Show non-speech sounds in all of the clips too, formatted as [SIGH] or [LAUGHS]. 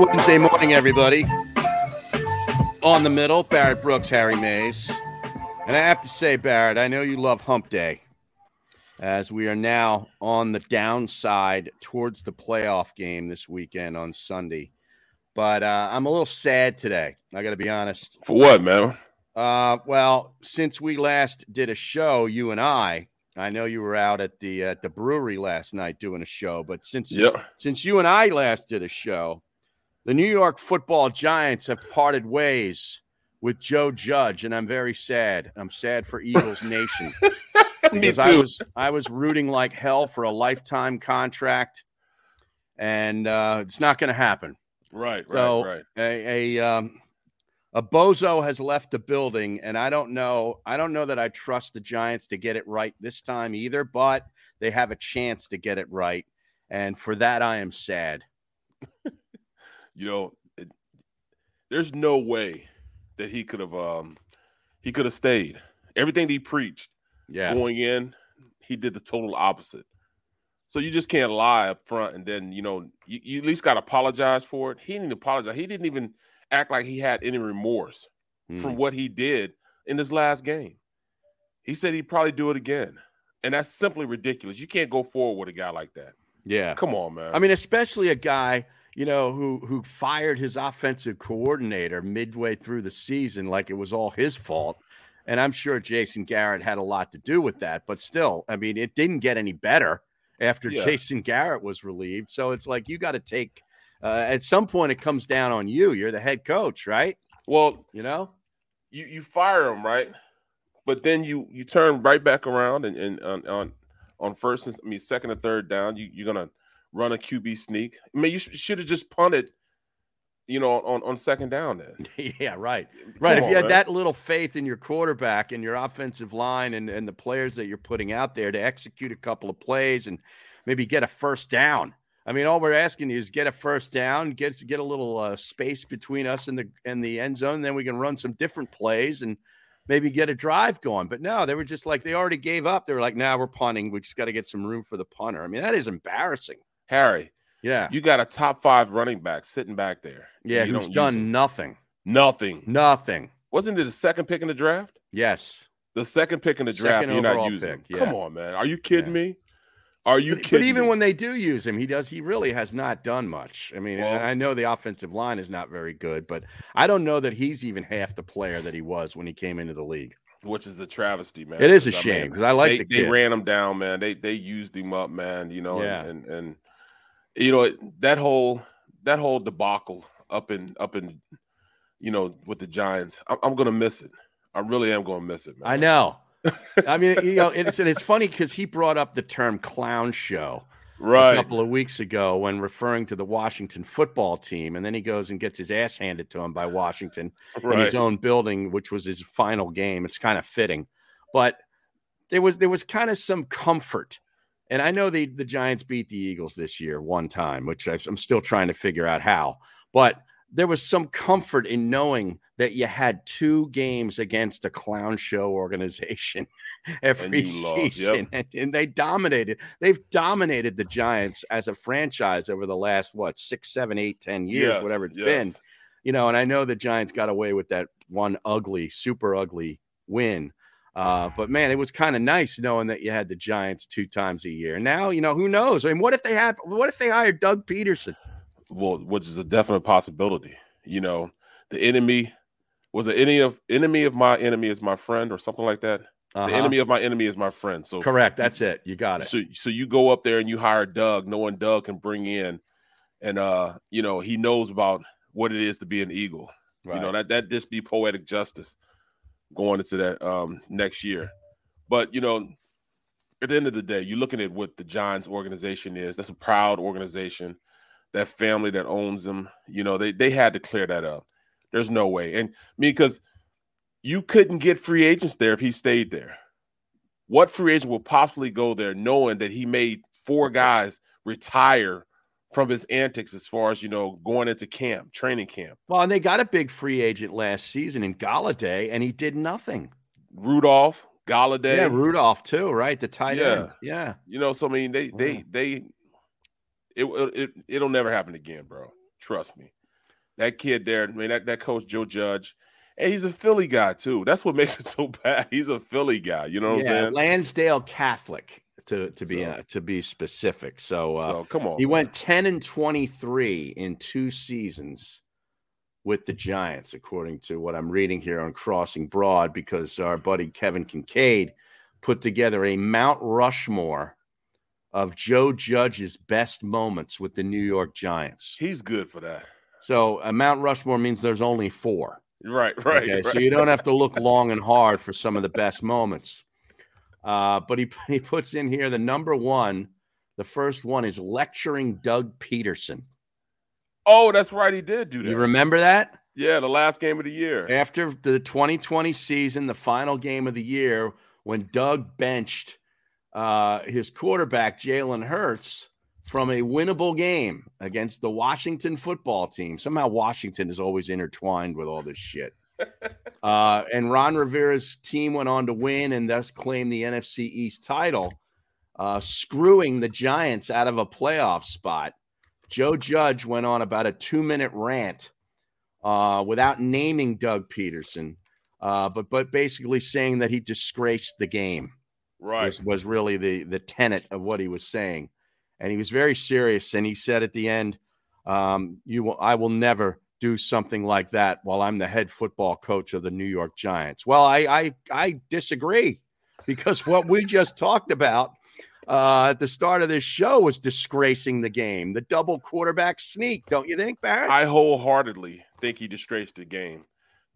Wednesday morning, everybody. On the middle, Barrett Brooks, Harry Mayes. And I have to say, Barrett, I know you love hump day as we are now on the downside towards the playoff game this weekend on Sunday. But uh, I'm a little sad today. I got to be honest. For what, man? Uh, well, since we last did a show, you and I, I know you were out at the at the brewery last night doing a show, but since Yep. since you and I last did a show, the New York Football Giants have parted ways with Joe Judge, and I'm very sad. I'm sad for Eagles Nation [LAUGHS] because I was I was rooting like hell for a lifetime contract, and uh, it's not going to happen. Right, right, right. a a, um, a bozo has left the building, and I don't know. I don't know that I trust the Giants to get it right this time either. But they have a chance to get it right, and for that I am sad. [LAUGHS] You know, it, there's no way that he could have um he could have stayed. Everything that he preached Yeah, going in, he did the total opposite. So you just can't lie up front and then, you know, you, you at least got to apologize for it. He didn't apologize. He didn't even act like he had any remorse from Mm. what he did in this last game. He said he'd probably do it again. And that's simply ridiculous. You can't go forward with a guy like that. yeah. Come on, man. I mean, especially a guy you know who who fired his offensive coordinator midway through the season, like it was all his fault. And I'm sure Jason Garrett had a lot to do with that. But still, I mean, it didn't get any better after Yeah. Jason Garrett was relieved. So it's like you got to take. Uh, at some point, it comes down on you. You're the head coach, right? well, You know. you you fire him right, but then you you turn right back around and, and on on on first and I mean second or third down you you're gonna run a QB sneak. I mean you should have just punted, you know, on on second down then. [LAUGHS] yeah, right. Come Right. if on, you had man. that little faith in your quarterback and your offensive line and, and the players that you're putting out there to execute a couple of plays and maybe get a first down. I mean, all we're asking you is get a first down, get get a little uh, space between us and the and the end zone. Then we can run some different plays and maybe get a drive going. But no, they were just like they already gave up. They were like, "Now nah, we're punting. We just got to get some room for the punter." I mean, that is embarrassing. Harry, Yeah, you got a top five running back sitting back there. yeah, you who's done nothing, nothing. nothing. Wasn't it the second pick in the draft? Yes, The second pick in the draft, Second you're not using. pick, him. Come on, man. Are you kidding me? Are you but, kidding? but even me? when they do use him, he does. He really has not done much. I mean, Well- I know the offensive line is not very good, but I don't know that he's even half the player that he was when he came into the league. which is a travesty, man. It is a shame because I like they, the they ran him down, man. They they used him up, man. You know, Yeah. and, and and you know that whole that whole debacle up in up in you know with the Giants. I'm, I'm gonna miss it. I really am gonna miss it, man. I know. [LAUGHS] I mean, you know, it's and it's funny because he brought up the term "clown show" right. a couple of weeks ago when referring to the Washington football team, and then he goes and gets his ass handed to him by Washington. [LAUGHS] in his own building, which was his final game. It's kind of fitting, but there was there was kind of some comfort. And I know the the Giants beat the Eagles this year one time, which I- I'm still trying to figure out how. But there was some comfort in knowing that you had two games against a clown show organization [LAUGHS] every lost, yep. season, and, and they dominated. They've dominated the Giants as a franchise over the last what six, seven, eight, ten years, Yes, whatever it's yes. been you know, and I know the Giants got away with that one ugly, super ugly win. Uh, but man, it was kind of nice knowing that you had the Giants two times a year. Now, you know, who knows? I mean, what if they had what if they hired Doug Pederson? Well, which is a definite possibility. You know, the enemy was the enemy of enemy of my enemy is my friend, or something like that. Uh-huh. The enemy of my enemy is my friend. So Correct. That's it. You got it. So so you go up there and you hire Doug, knowing Doug can bring in, and uh, you know he knows about what it is to be an Eagle. You know that that just be poetic justice going into that um next year. But you know, at the end of the day, you're looking at what the Giants organization is. That's a proud organization. That family that owns them, you know, they they had to clear that up. There's no way. And me because you couldn't get free agents there if he stayed there. What free agent will possibly go there knowing that he made four guys retire from his antics as far as you know going into camp, training camp? Well, and they got a big free agent last season in Golladay, and he did nothing. Rudolph, Golladay, Yeah, Rudolph too, right? The tight Yeah. end. Yeah. you know, so I mean, they they Yeah. they it, it it'll never happen again, bro. Trust me. that kid there, I mean, that, that coach Joe Judge, and he's a Philly guy too. That's what makes it so [LAUGHS] bad. He's a Philly guy. You know what yeah, I'm saying? Lansdale Catholic to to be So- uh, to be specific. So, uh, so come on. he man. went 10 and 23 in two seasons with the Giants, according to what I'm reading here on Crossing Broad, because our buddy Kevin Kinkead put together a Mount Rushmore of Joe Judge's best moments with the New York Giants. He's good for that. So a Mount Rushmore means there's only four. Right, [LAUGHS] right. Okay, right. so you don't have to look long and hard for some of the best moments. Uh, but he [LAUGHS] he puts in here the number one. The first one is lecturing Doug Pederson. Oh, that's right. He did do that. You remember that? yeah, the last game of the year. After the 2020 season, the final game of the year, when Doug benched uh, his quarterback, Jalen Hurts, from a winnable game against the Washington football team. Somehow Washington is always intertwined with all this shit. Uh, and Ron Rivera's team went on to win and thus claim the NFC East title, uh, screwing the Giants out of a playoff spot. Joe Judge went on about a two minute rant uh, without naming Doug Pederson, uh, but but basically saying that he disgraced the game Right. was, was really the the tenet of what he was saying, and he was very serious. And he said at the end, um, "You will, I will never do something like that while I'm the head football coach of the New York Giants." Well, I I, I disagree [LAUGHS] because what we just talked about. Uh, at the start of this show was disgracing the game, the double quarterback sneak, don't you think, Barrett? I wholeheartedly think he disgraced the game.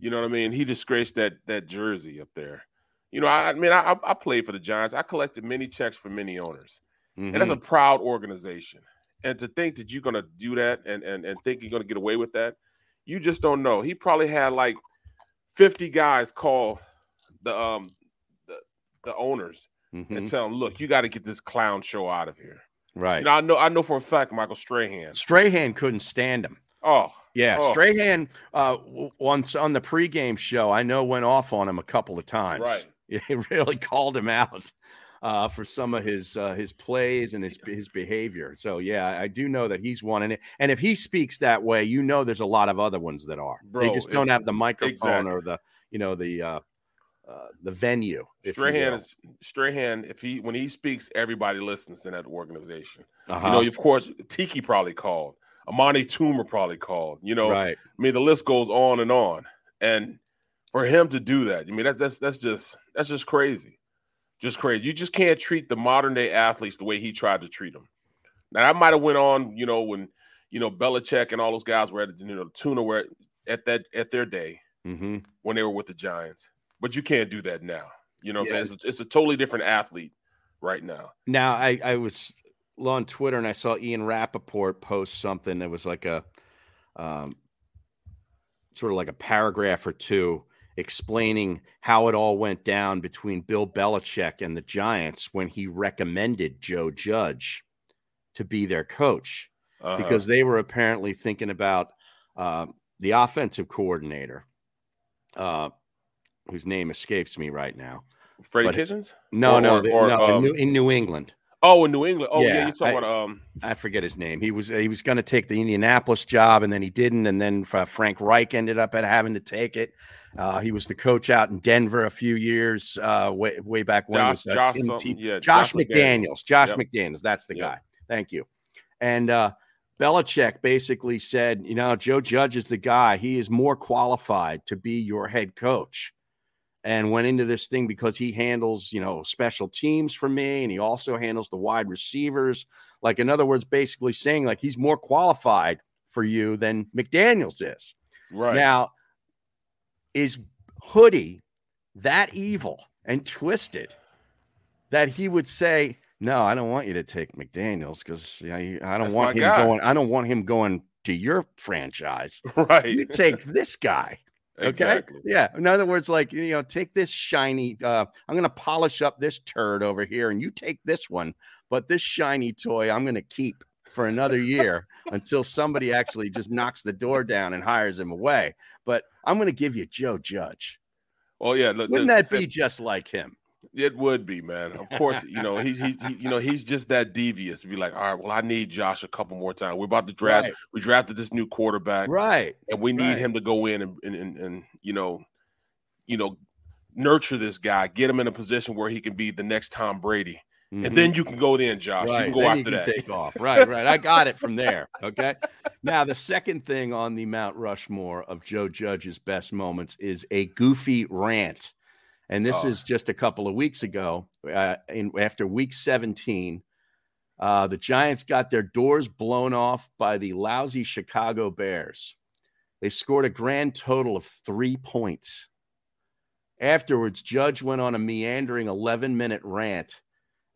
You know what I mean? He disgraced that that jersey up there. You know, I, I mean, I, I played for the Giants. I collected many checks from many owners, and that's a proud organization. And to think that you're going to do that and and and think you're going to get away with that, you just don't know. He probably had like 50 guys call the um the the owners Mhm. and tell them, "Look, you got to get this clown show out of here." right. You know, I know I know for a fact Michael Strahan. Strahan couldn't stand him. Oh, Yeah, Oh. Strahan uh, once on the pregame show, I know went off on him a couple of times. Right. [LAUGHS] He really called him out uh, for some of his uh, his plays and his his behavior. So yeah, I do know that he's one in it. And if he speaks that way, you know there's a lot of other ones that are. they just don't have the microphone exactly. or the you know the uh, uh, the venue. Strahan is Strahan. If he when he speaks, everybody listens in that organization. Uh-huh. You know, of course, Tiki probably called. Amani Toomer probably called. You know, right. I mean, the list goes on and on. And for him to do that, I mean, that's that's that's just that's just crazy, just crazy. You just can't treat the modern day athletes the way he tried to treat them. Now, that might have went on, you know, when you know Belichick and all those guys were at you know Tuna were at, at that at their day hmm when they were with the Giants. But you can't do that now. You know, what I'm Yeah. saying? It's, a- it's a totally different athlete right now. Now, I, I was on Twitter and I saw Ian Rapoport post something that was like a um, sort of like a paragraph or two explaining how it all went down between Bill Belichick and the Giants when he recommended Joe Judge to be their coach Uh-huh. because they were apparently thinking about uh, the offensive coordinator, uh, whose name escapes me right now. Freddie but- Kitchens. No, Or- no, the- or, no, in um, New- in New England. Oh, in New England. Oh, yeah, Yeah, you're talking I- about um. I forget his name. He was he was going to take the Indianapolis job, and then he didn't. And then Frank Reich ended up at having to take it. Uh, he was the coach out in Denver a few years uh, way way back when. Josh, with, uh, Josh, Tebow. yeah, Josh, McDaniels. Josh Yep. McDaniels. That's the Yep. guy. Thank you. And uh, Belichick basically said, you know, Joe Judge is the guy. He is more qualified to be your head coach. And went into this thing because he handles, you know, special teams for me, and he also handles the wide receivers. Like, in other words, basically saying like he's more qualified for you than McDaniels is. Right. Now, is Hoodie that evil and twisted that he would say, "No, I don't want you to take McDaniels because you know, I don't That's want him guy." going. I don't want him going to your franchise. [LAUGHS] right. You take this guy." Okay. exactly. Yeah. In other words, like, you know, take this shiny, uh, I'm going to polish up this turd over here and you take this one, but this shiny toy I'm going to keep for another year until somebody actually just knocks the door down and hires him away. But I'm going to give you Joe Judge. Oh yeah. Look, Wouldn't look, that be just like him? It would be, man. Of course, you know he's he's he, you know he's just that devious. To be like, all right, well, I need Josh a couple more times. We're about to draft. Right. We drafted this new quarterback, right? And we need right. him to go in and, and and, and you know, you know, nurture this guy, get him in a position where he can be the next Tom Brady. Mm-hmm. And then you can go then, Josh. Right. You can go then after can that. Take [LAUGHS] off. Right, right. I got it from there. Okay. now the second thing on the Mount Rushmore of Joe Judge's best moments is a goofy rant, and this oh. is just a couple of weeks ago. Uh, in after Week 17, uh, the Giants got their doors blown off by the lousy Chicago Bears. They scored a grand total of three points. Afterwards, Judge went on a meandering 11 minute rant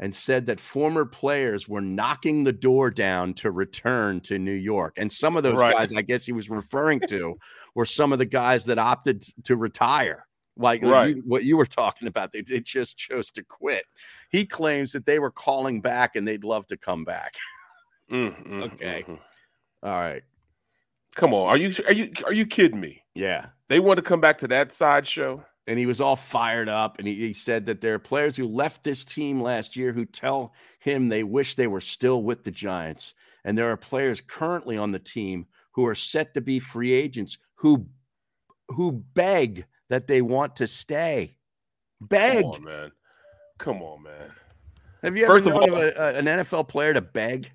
and said that former players were knocking the door down to return to New York. And some of those right. guys, I guess he was referring to, were some of the guys that opted to retire. Like right. you, what you were talking about, they, they just chose to quit. He claims that they were calling back and they'd love to come back. mm, mm, [LAUGHS] okay. Mm, All right. Come on. Are you are you are you kidding me? Yeah. They want to come back to that sideshow? And he was all fired up. And he, he, said that there are players who left this team last year who tell him they wish they were still with the Giants. And there are players currently on the team who are set to be free agents who who beg that they want to stay. Beg, Come on, man. Come on, man. Have you ever First known of, all, a, a, an NFL player to beg?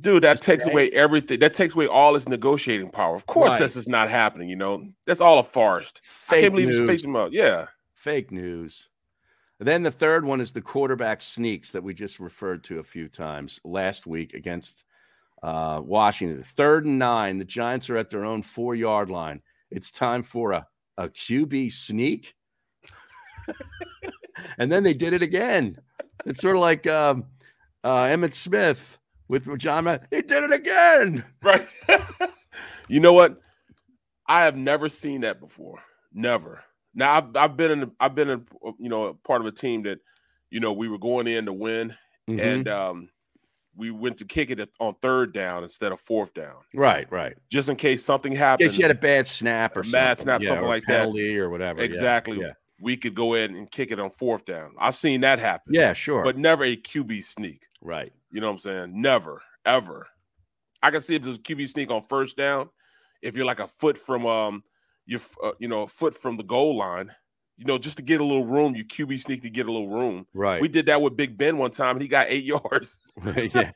Dude, that takes away everything. That takes away all his negotiating power. Of course, right. this is not happening. You know, that's all a farce. Fake I can't believe he's facing out. Yeah, fake news. Then the third one is the quarterback sneaks that we just referred to a few times last week against uh, Washington. Third and nine. The Giants are at their own four yard line. It's time for a, a QB sneak. [LAUGHS] and then they did it again. It's sort of like um, uh, Emmitt Smith with John Madden. He did it again. Right. [LAUGHS] you know what? I have never seen that before. Never. Now I've, I've been in I've been in you know part of a team that you know we were going in to win mm-hmm. and um we went to kick it on third down instead of fourth down. Right, right. Just in case something happened. Guess you had a bad snap or a bad snap, yeah, something like penalty that, or whatever. Exactly. Yeah. We could go in and kick it on fourth down. I've seen that happen. Yeah, sure. But never a QB sneak. Right. You know what I'm saying? Never, ever. I can see if there's a QB sneak on first down, if you're like a foot from um, you uh, you know a foot from the goal line, you know, just to get a little room, you QB sneak to get a little room. Right. We did that with Big Ben one time, and he got eight [LAUGHS] yards. yeah.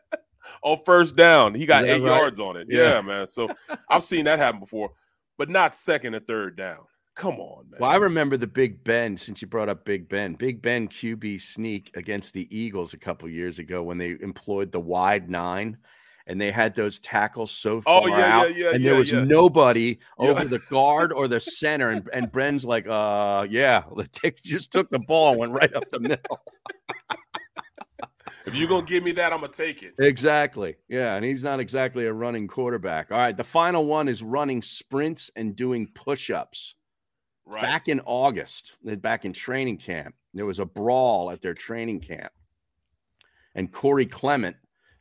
[LAUGHS] on first down, he got eight right? yards on it. Yeah. yeah, man. So I've seen that happen before, but not second and third down. Come on, man. Well, I remember the Big Ben since you brought up Big Ben. Big Ben QB sneak against the Eagles a couple years ago when they employed the wide nine and they had those tackles so oh, far oh, yeah, out, yeah, yeah, and there was nobody over the guard or the [LAUGHS] center, and, and Bren's like, "Uh, yeah, [LAUGHS] the takes just took the ball, went right up the middle." [LAUGHS] if you're gonna give me that, I'm gonna take it. Exactly. Yeah, and he's not exactly a running quarterback. All right, the final one is running sprints and doing push-ups. Right. Back in August, back in training camp, there was a brawl at their training camp. And Corey Clement,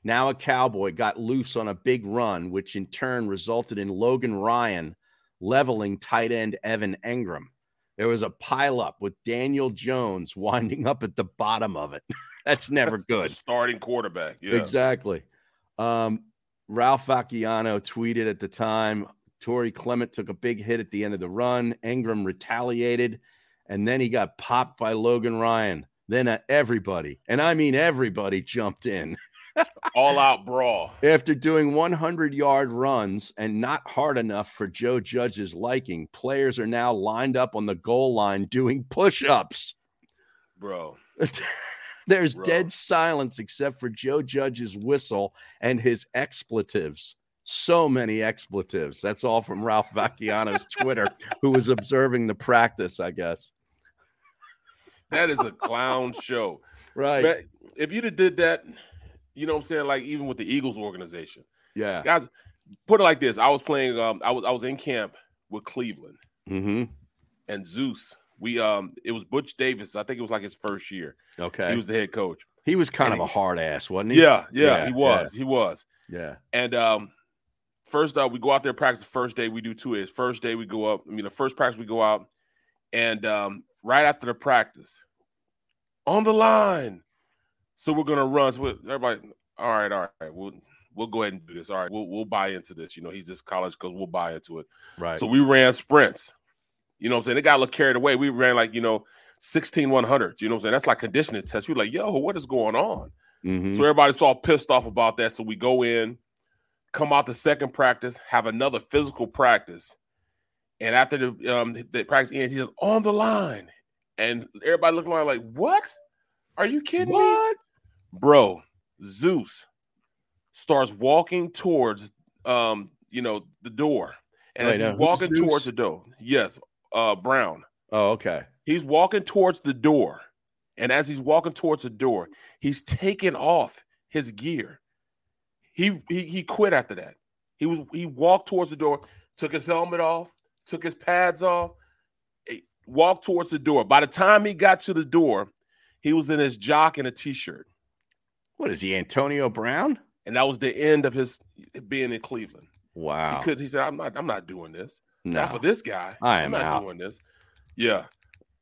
now a Cowboy, got loose on a big run, which in turn resulted in Logan Ryan leveling tight end Evan Engram. There was a pileup with Daniel Jones [LAUGHS] winding up at the bottom of it. [LAUGHS] That's never [LAUGHS] good. starting quarterback. Yeah. Exactly. Um, Ralph Vacchiano tweeted at the time Corey Clement took a big hit at the end of the run. Engram retaliated, and then he got popped by Logan Ryan. Then uh, everybody, and I mean everybody, jumped in. [LAUGHS] All out brawl. After doing 100 yard runs and not hard enough for Joe Judge's liking, players are now lined up on the goal line doing push ups. Bro. [LAUGHS] There's Bro. dead silence except for Joe Judge's whistle and his expletives so many expletives. That's all from Ralph Vacchiano's Twitter, who was observing the practice, I guess. That is a clown show. Right. But if you'd have did that, you know what I'm saying? Like even with the Eagles organization. Yeah. Guys, put it like this. I was playing um I was I was in camp with Cleveland mm-hmm. and Zeus. We um it was Butch Davis. I think it was like his first year. Okay. He was the head coach. He was kind and of he, a hard ass, wasn't he? Yeah, yeah, yeah he was. Yeah. He was. Yeah. And um first up, we go out there practice the first day. We do two is first day we go up. I mean, the first practice we go out, and um, right after the practice, on the line. So we're gonna run. So everybody, all right, all right, we'll we'll go ahead and do this. All right, we'll we'll buy into this. You know, he's this college because we'll buy into it. Right. So we ran sprints. You know what I'm saying? They got a little carried away. We ran like, you know, 16 100. You know what I'm saying? That's like conditioning test. We're like, yo, what is going on? Mhm. So everybody's all pissed off about that. So we go in, come out the second practice, have another physical practice. And after the um the practice end, he's on the line. And everybody looking around like, what? Are you kidding me? Bro, Zeus starts walking towards um, you know, the door. And Wait, he's who's walking Zeus? towards the door, yes, uh Brown. Oh, okay. He's walking towards the door. And as he's walking towards the door, he's taking off his gear. He he he quit after that. He was he walked towards the door, took his helmet off, took his pads off, eh, walked towards the door. By the time he got to the door, he was in his jock and a t-shirt. What is he, Antonio Brown? And that was the end of his being in Cleveland. Wow. He could he said, I'm not I'm not doing this. no. Not for this guy. I I'm am not out. doing this. Yeah.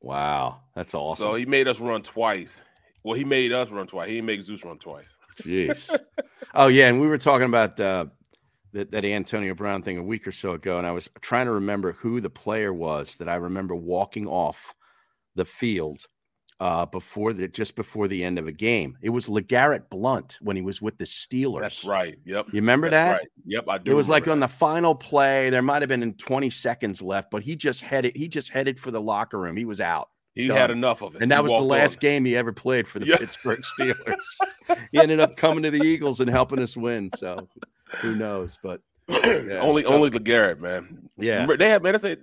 Wow. That's awesome. So he made us run twice. Well, he made us run twice. He didn't make Zeus run twice. Jeez. oh yeah, and we were talking about uh, that that Antonio Brown thing a week or so ago, and I was trying to remember who the player was that I remember walking off the field uh, before the just before the end of a game. It was LeGarrette Blount when he was with the Steelers. That's right. Yep. You remember That's that? right. Yep. I do. It was like remember on the final play. There might have been 20 seconds left, but he just headed. He just headed for the locker room. He was out. He done. had enough of it. And that He was the last on. game he ever played for the Yeah. Pittsburgh Steelers. [LAUGHS] he ended up coming to the Eagles and helping us win. So who knows? But Yeah, only so- only LeGarrette, man. yeah, Remember, they had man. That's said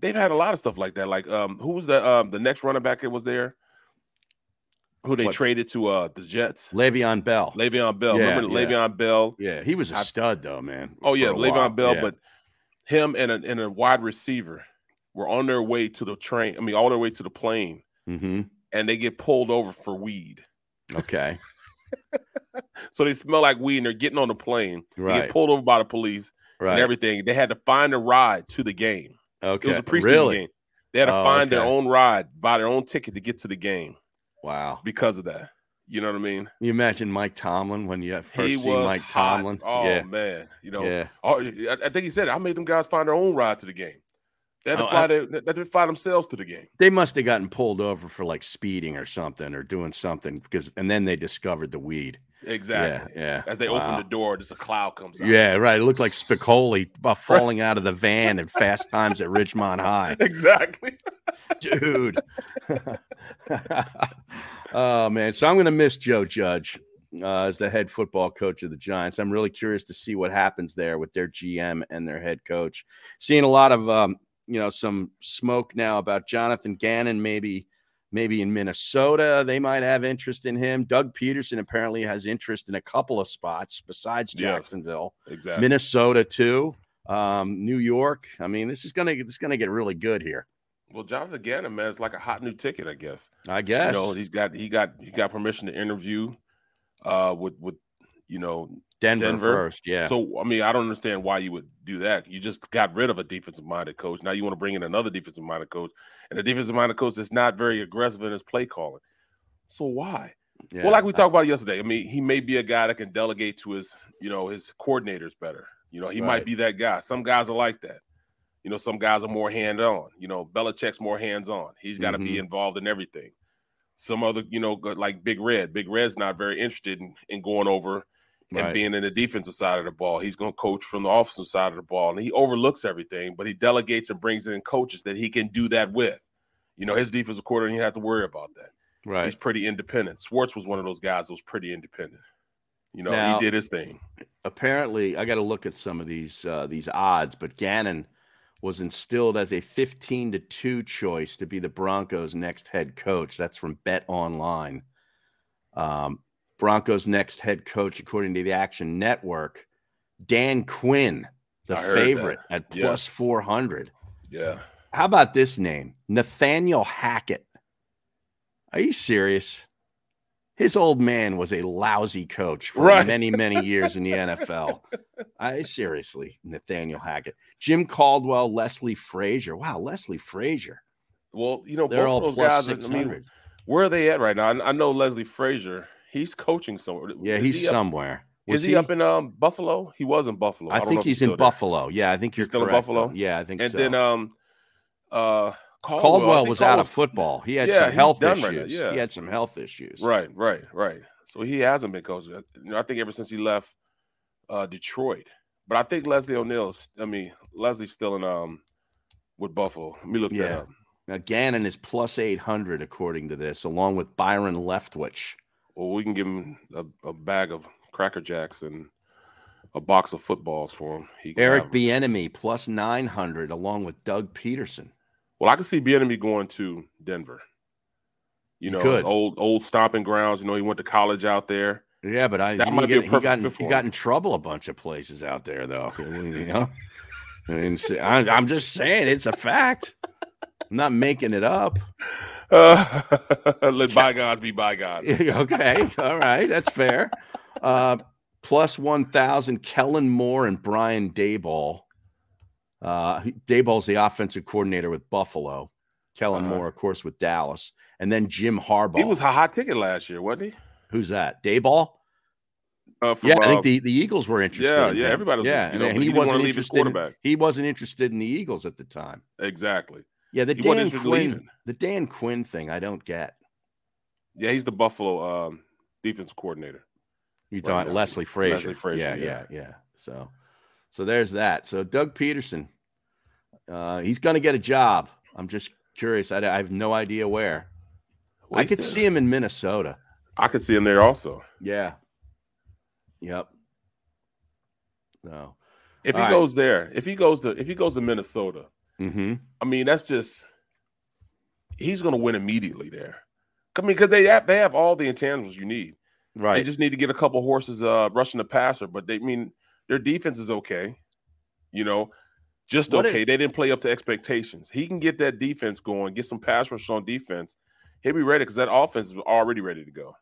They've had a lot of stuff like that. Like um, who was the um the next running back that was there? Who they What? traded to uh the Jets? Le'Veon Bell. Le'Veon Bell. Yeah, Remember yeah. Le'Veon Bell? yeah, he was a I- stud though, man. Oh yeah, a while. Le'Veon Bell. But him and a, and a wide receiver were on their way to the train. I mean, on their way to the plane, Mhm. and they get pulled over for weed. okay, [LAUGHS] So they smell like weed, and they're getting on the plane. They right, get pulled over by the police and everything. They had to find a ride to the game. okay. It was a preseason really? game. They had to Oh, find their own ride, buy their own ticket to get to the game Wow. because of that. You know what I mean? You imagine Mike Tomlin when you first he see was Mike hot. Tomlin? Oh yeah, man, you know. yeah. Oh, I, think he said. I made them guys find their own ride to the game. They had to Oh, fly. I- their, they had to fly themselves to the game. They must have gotten pulled over for like speeding or something or doing something because, and then they discovered the weed. Exactly. Yeah, yeah. As they Wow. open the door, just a cloud comes out. Yeah, right. It looked like Spicoli [LAUGHS] about falling out of the van at Fast Times at Ridgemont High. [LAUGHS] Exactly. Dude. [LAUGHS] oh, man. So I'm going to miss Joe Judge uh, as the head football coach of the Giants. I'm really curious to see what happens there with their GM and their head coach. Seeing a lot of, um, you know, some smoke now about Jonathan Gannon maybe. Maybe in Minnesota, they might have interest in him. Doug Pederson apparently has interest in a couple of spots besides Yes. Jacksonville. Exactly. Minnesota too, um, New York. I mean, this is gonna this is gonna get really good here. Well, Jonathan Gannon, man, it's like a hot new ticket, I guess. I guess. You know, he's got he got he got permission to interview uh with with you know Denver, Denver. first, yeah. So I mean, I don't understand why you would do that. You just got rid of a defensive minded coach. Now you want to bring in another defensive minded coach, and the defensive minded coach is not very aggressive in his play calling. So why? yeah. Well, like we talked about yesterday, I mean, he may be a guy that can delegate to his, you know, his coordinators better. You know, he Right. might be that guy. Some guys are like that. You know, some guys are more hand on. You know, Belichick's more hands on. He's got to be Mhm. involved in everything. Some other, you know, like Big Red. Big Red's not very interested in, in going over and Right. being in the defensive side of the ball. He's going to coach from the offensive side of the ball, and he overlooks everything, but he delegates and brings in coaches that he can do that with. You know, his defensive coordinator, you have to worry about that. right. He's pretty independent. Schwartz was one of those guys that was pretty independent. You know, Now- he did his thing. Apparently, I got to look at some of these uh, these odds, but Gannon was instilled as a 15 to 2 choice to be the Broncos' next head coach. That's from Bet Online. Um, Broncos' next head coach, according to the Action Network, Dan Quinn, the heard that. favorite at Yeah. plus 400. Yeah. How about this name? Nathaniel Hackett. Are you serious? His old man was a lousy coach for Right. many, many years in the NFL. [LAUGHS] I seriously, Nathaniel Hackett, Jim Caldwell, Leslie Frazier. Wow, Leslie Frazier. Well, you know, They're both all of those guys. I mean. Where are they at right now? I, I know Leslie Frazier. He's coaching somewhere. Yeah, Is he's he up- somewhere. Is Was he, up in um Buffalo? He was in Buffalo. I, don't think if he's in there. Buffalo. Yeah, I think you're He's still in Buffalo? though. Yeah, I think And so. then um uh Caldwell, Caldwell was out of football. He had Yeah, some he's health issues. right now, yeah. He had some health issues. Right, right, right. So he hasn't been coaching. I think ever since he left uh Detroit. But I think Leslie O'Neill's I mean, Leslie's still in um with Buffalo. Let me look that Yeah. up. Now Gannon is plus eight hundred according to this, along with Byron Leftwich. Well, we can give him a, a bag of Cracker Jacks and a box of footballs for him. He Eric. Bieniemy plus nine hundred, along with Doug Pederson. Well, I can see Bieniemy going to Denver. You know, his old old stomping grounds. You know, he went to college out there. Yeah, but I That he, might be a get- he perfect got in, fit he for got in trouble a bunch of places out there, though. [LAUGHS] you know, [LAUGHS] I mean, I'm just saying it's a fact. I'm not making it up. Uh, [LAUGHS] let bygones be bygones. [LAUGHS] okay, all right, that's fair. Uh, plus one thousand, Kellen Moore and Brian Daboll. Uh, Daboll's the offensive coordinator with Buffalo. Kellen Uh-huh. Moore, of course, with Dallas, and then Jim Harbaugh. He was a hot ticket last year, wasn't he? Who's that? Dayball. Uh, from, Yeah, I think uh, the, the Eagles were interested. yeah, in yeah. Everybody was, yeah, you know, and he he, wasn't interested. In, he wasn't interested in the Eagles at the time. exactly. Yeah, the He Dan Quinn, leaving. the Dan Quinn thing, I don't get. Yeah, he's the Buffalo um, defense coordinator. You Right thought now. Leslie Frazier. Leslie Frazier, yeah, yeah. yeah, yeah. So, so there's that. So Doug Pederson, uh, he's going to get a job. I'm just curious. I, I have no idea where. I could see him in Minnesota. I could see him there also. Yeah. Yep. No. If he All right. goes there, if he goes to if he goes to Minnesota, Mm-hmm. I mean that's just he's going to win immediately there. I mean, because they have they have all the intangibles you need. Right. They just need to get a couple horses uh, rushing the passer, but they I mean their defense is okay. You know, just What okay. they didn't play up to expectations. He can get that defense going, get some pass rush on defense. He'll be ready because that offense is already ready to go.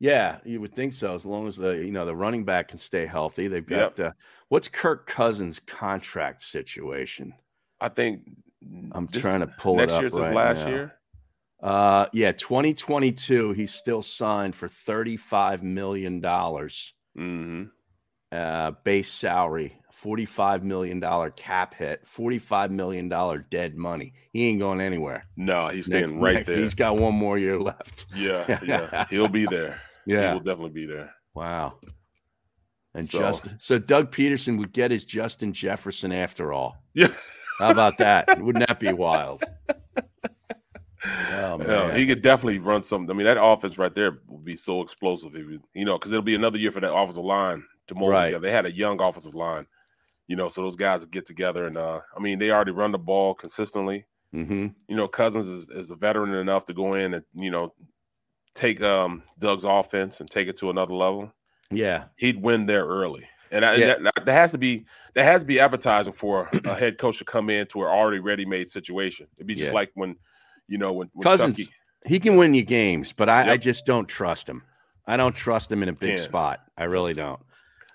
Yeah, you would think so. As long as the you know the running back can stay healthy, they've got. Uh, what's Kirk Cousins' contract situation? I think I'm this- trying to pull next it up year's his right last now. year. Uh, yeah, 2022. He's still signed for 35 million dollars Mm-hmm. uh, base salary, 45 million dollar cap hit, 45 million dollar dead money. He ain't going anywhere. No, he's Next- staying right next- there. He's got one more year left. Yeah, [LAUGHS] yeah, he'll be there. Yeah, he will definitely be there. Wow. And So- Justin, so Doug Pederson would get his Justin Jefferson after all. Yeah, How about that? Wouldn't that be wild? Oh, Yeah, he could definitely run something. I mean, that offense right there would be so explosive. If you, you know, because it'll be another year for that offensive line to mold Right. together. They had a young offensive line, you know, so those guys would get together and, uh, I mean, they already run the ball consistently. hmm You know, Cousins is, is a veteran enough to go in and you know take um Doug's offense and take it to another level. Yeah. He'd win there early. And, I, Yeah. that, that has to be that has to be appetizing for a head coach to come into an already ready made situation. It'd be just Yeah. like when, you know, when, when Cousins, Chucky, he can win you games, but I, I just don't trust him. I don't trust him in a big Can't. spot. I really don't.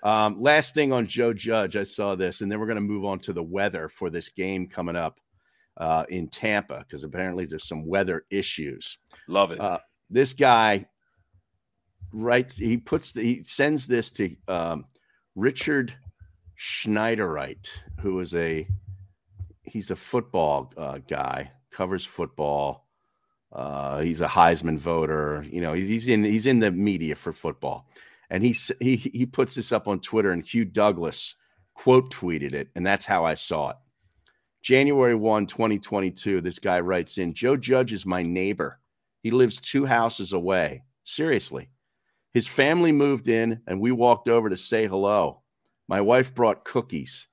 Um, last thing on Joe Judge, I saw this, and then we're going to move on to the weather for this game coming up uh, in Tampa because apparently there's some weather issues. love it. Uh, this guy writes, he puts, the, he sends this to um, Richard Schneiderite, who is a, he's a football uh, guy, covers football. Uh, he's a Heisman voter. You know, he's, he's in he's in the media for football, and he he he puts this up on Twitter. And Hugh Douglas quote tweeted it, and that's how I saw it. January 1, 2022, this guy writes in Joe Judge is my neighbor. He lives two houses away. Seriously. His family moved in and we walked over to say hello. My wife brought cookies.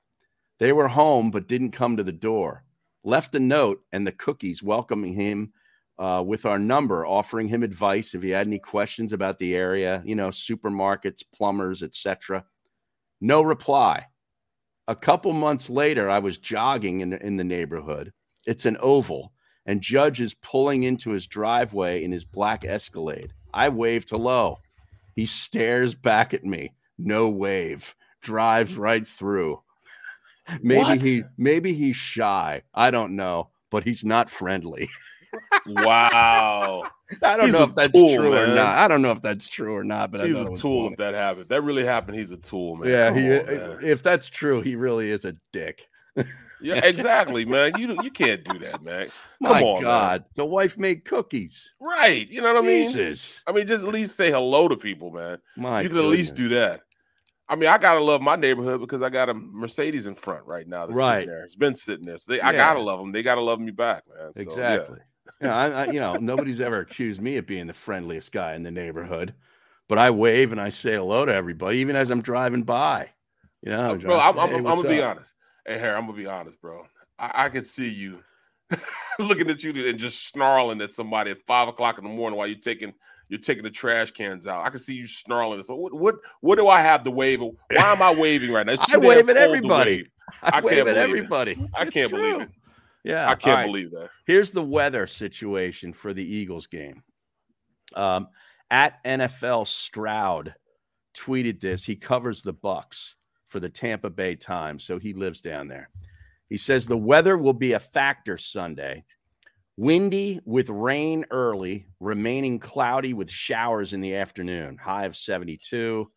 They were home but didn't come to the door. Left a note and the cookies welcoming him uh, with our number, offering him advice if he had any questions about the area, you know, supermarkets, plumbers, etc. No reply. A couple months later, I was jogging in, in the neighborhood. It's an oval, and Judge is pulling into his driveway in his black Escalade. I waved hello. He stares back at me. No wave. Drives right through. Maybe What? he maybe he's shy. I don't know, but he's not friendly. wow. [LAUGHS] I don't He's know if that's tool, true or not. I don't know if that's true or not, but He's thought a tool funny. if that happened. That really happened. He's a tool, man. Yeah, Come he, on, man. if that's true, he really is a dick. [LAUGHS] Yeah, exactly, man. You you can't do that, man. [LAUGHS] My Come on, man. God, the wife made cookies. Right. You know what I mean? Jesus, I mean, just at least say hello to people, man. my you can at least do that. I mean, I gotta love my neighborhood because I got a Mercedes in front right now. Right. sitting there. It's been sitting there. So they, I gotta love them. They gotta love me back, man. So, yeah. Exactly. Yeah, I, I, you know, nobody's ever accused me of being the friendliest guy in the neighborhood, but I wave and I say hello to everybody, even as I'm driving by. You know, Uh, bro, I'm, I'm, hey, I'm, gonna be honest. Hey, Harry, I'm gonna be honest, bro. I, I can see you [LAUGHS] looking at you and just snarling at somebody at five o'clock in the morning while you're taking you're taking the trash cans out. I can see you snarling. So what what what do I have to wave? Why am I waving right now? [LAUGHS] I wave at everybody. wave. I, I wave can't at believe it. I It's can't believe it. Yeah, I can't right. believe that. Here's the weather situation for the Eagles game. Um, at NFL Stroud tweeted this. He covers the Bucks for the Tampa Bay Times, so he lives down there. He says the weather will be a factor Sunday. Windy with rain early, remaining cloudy with showers in the afternoon. High of 72.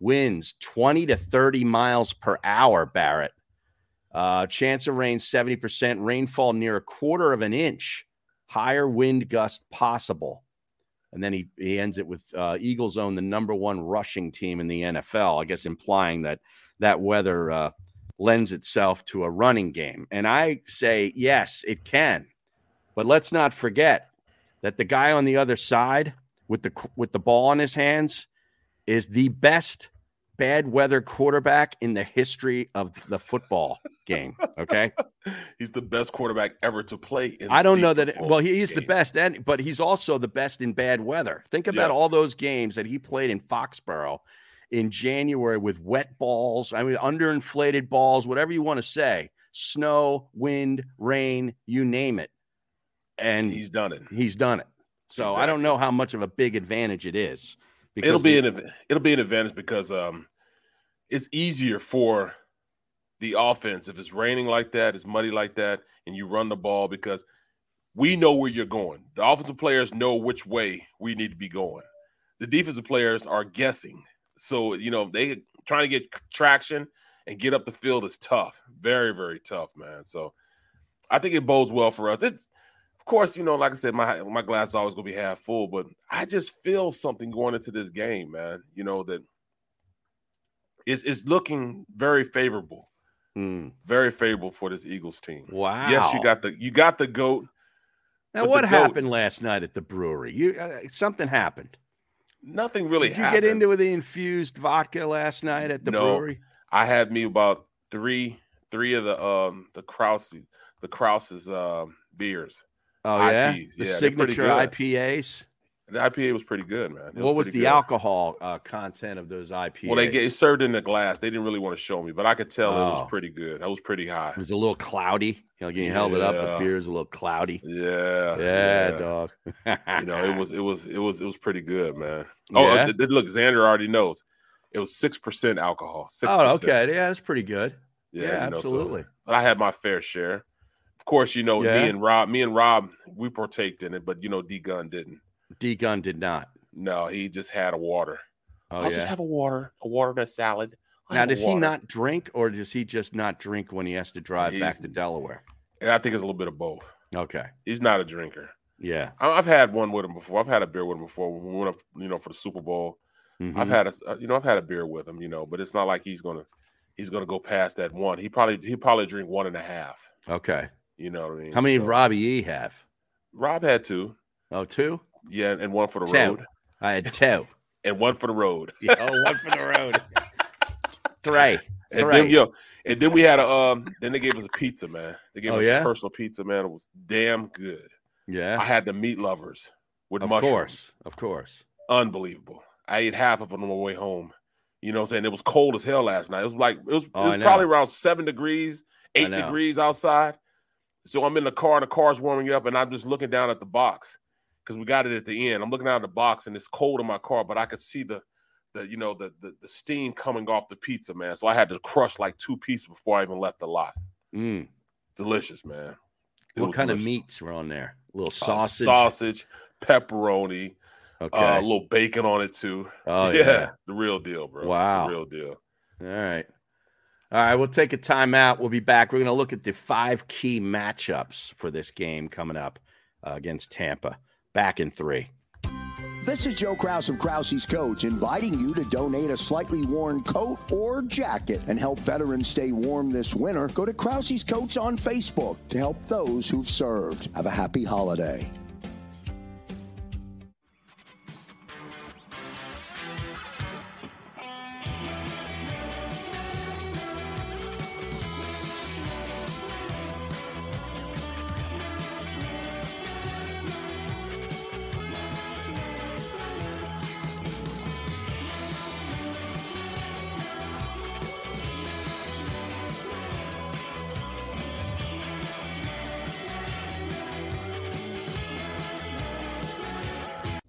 Winds 20 to 30 miles per hour, Barrett. Uh, chance of rain 70%, rainfall near a quarter of an inch, higher wind gust possible. And then he, he ends it with uh, Eagles own the number one rushing team in the NFL, I guess implying that that weather uh, lends itself to a running game. And I say, yes, it can. But let's not forget that the guy on the other side with the with the ball in his hands is the best bad weather quarterback in the history of the football game. Okay. [LAUGHS] He's the best quarterback ever to play. In I don't know that. well, he's is the best, and but he's also the best in bad weather. Think about Yes. all those games that he played in Foxborough in January with wet balls. I mean, underinflated balls, whatever you want to say, snow, wind, rain, you name it, and He's done it. he's done it. So I don't know how much of a big advantage it is. It'll be the- an it'll be an advantage because um, it's easier for the offense if it's raining like that, it's muddy like that, and you run the ball because we know where you're going. The offensive players know which way we need to be going. The defensive players are guessing, so you know they trying to get traction and get up the field is tough, very very tough, man. So I think it bodes well for us. It's of course, you know, like I said, my my glass is always gonna be half full, but I just feel something going into this game, man. You know that it's it's looking very favorable, Hmm. very favorable for this Eagles team. Wow. Yes, you got the you got the goat. Now, what goat- happened last night at the brewery? You uh, something happened. Nothing really. Did you happened. get into the infused vodka last night at the No. brewery? I had me about three three of the um the Krause the Krause's um beers. Oh yeah, the yeah, signature. IPAs. The IPA was pretty good, man. It what was the good. alcohol uh, content of those IPAs? Well, they get it served in the glass. They didn't really want to show me, but I could tell it Oh. was pretty good. That was pretty high. It was a little cloudy. You know, you held it up. The beer is a little cloudy. Yeah, Yeah, dog. You know, it was it was it was it was pretty good, man. Oh, Yeah? uh, th- th- look, Xander already knows. It was six percent alcohol. 6%. Oh, okay. Yeah, that's pretty good. Yeah, you know, so- absolutely. but I had my fair share. Of course, you know, Yeah. me and Rob, me and Rob, we partaked in it, but you know, D Gun didn't. D Gun did not. No, he just had a water. Oh I'll yeah. just have a water, a water and a salad. I'll now, have a does he not drink, or does he just not drink when he has to drive back to Delaware? And I think it's a little bit of both. Okay. He's not a drinker. Yeah. I- I've had one with him before. I've had a beer with him before. When we went up, you know, for the Super Bowl. Mhm. I've had a, uh, you know, I've had a beer with him, you know, but it's not like he's gonna, he's gonna go past that one. He probably, he probably drink one and a half. okay. You know what I mean? How many So- Robbie E have? Rob had two. Oh, two. Yeah, and one for the Two. road, I had two. [LAUGHS] and one for the road. [LAUGHS] Yeah, oh, one for the road. [LAUGHS] Three. And Three. then, yo, and then we had a, um, then they gave us a pizza, man. They gave Oh, us yeah? a personal pizza, man. It was damn good. Yeah, I had the meat lovers with Of mushrooms. course. Of course. Unbelievable. I ate half of them on my way home. You know what I'm saying? It was cold as hell last night. It was like it was, Oh, it was probably around seven degrees, eight degrees outside. So I'm in the car, and the car's warming up, and I'm just looking down at the box because we got it at the end. I'm looking out at the box, and it's cold in my car, but I could see the the you know the, the the steam coming off the pizza, man. So I had to crush like two pieces before I even left the lot. Mm. Delicious, man. what kind delicious. of meats were on there? A little sausage, uh, sausage, pepperoni, okay, uh, a little bacon on it too. Oh [LAUGHS] yeah. yeah. the real deal, bro. Wow, the real deal. All right. All right, we'll take a timeout. We'll be back. We're going to look at the five key matchups for this game coming up uh, against Tampa. Back in three. This is Joe Kraus of Krause's Coats inviting you to donate a slightly worn coat or jacket and help veterans stay warm this winter. Go to Krause's Coats on Facebook to help those who've served. Have a happy holiday.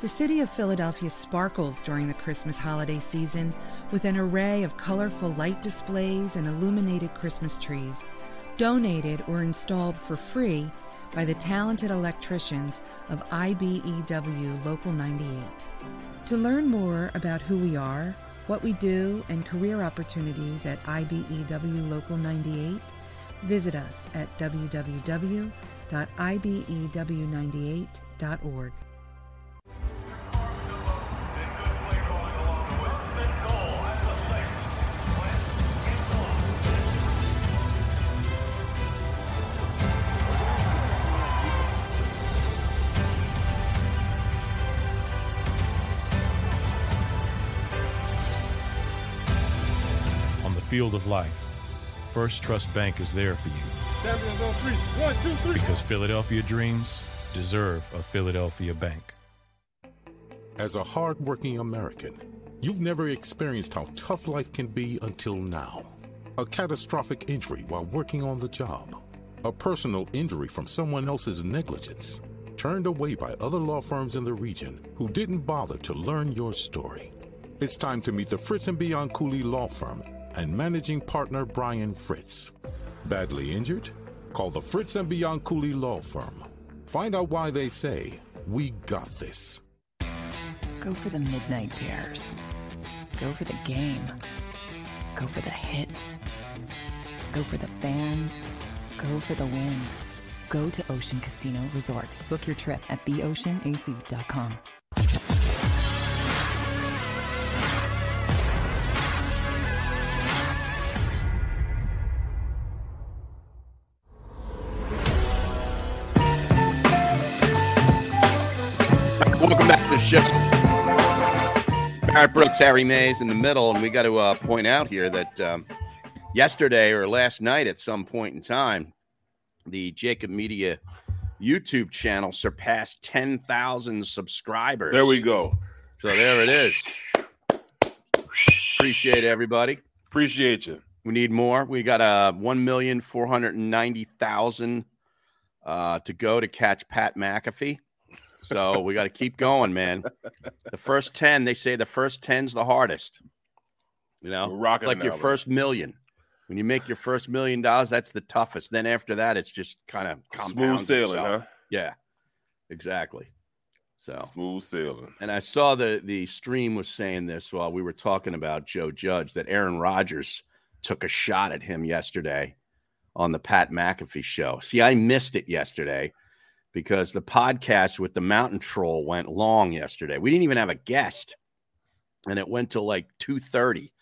The city of Philadelphia sparkles during the Christmas holiday season with an array of colorful light displays and illuminated Christmas trees, donated or installed for free by the talented electricians of IBEW Local 98. To learn more about who we are, what we do, and career opportunities at IBEW Local 98, visit us at www.ibew98.org. field of life, First Trust Bank is there for you. One, two, three. Because Philadelphia dreams deserve a Philadelphia bank. As a hardworking American, you've never experienced how tough life can be until now. A catastrophic injury while working on the job. A personal injury from someone else's negligence. Turned away by other law firms in the region who didn't bother to learn your story. It's time to meet the Fritz and Bianculli Law Firm and managing partner Brian Fritz. Badly injured? Call the Fritz and Bianculli Law Firm. Find out why they say, We got this. Go for the midnight dares. Go for the game. Go for the hits. Go for the fans. Go for the win. Go to Ocean Casino Resort. Book your trip at theoceanac.com. show. Barrett Brooks, Harry Mayes in the middle, and we got to uh, point out here that um, yesterday or last night, at some point in time, the JAKIB Media YouTube channel surpassed 10,000 subscribers. There we go. So there it is. Appreciate everybody. Appreciate you. We need more. We got a uh, 1,490,000 uh, to go to catch Pat McAfee. So we got to keep going, man. The first 10, they say the first 10's the hardest. You know, it's like your first million. When you make your first million dollars, that's the toughest. Then after that, it's just kind of smooth sailing, itself. huh? Yeah, exactly. So smooth sailing. And I saw the the stream was saying this while we were talking about Joe Judge that Aaron Rodgers took a shot at him yesterday on the Pat McAfee show. See, I missed it yesterday because the podcast with the mountain troll went long yesterday. We didn't even have a guest and it went till like 2:30.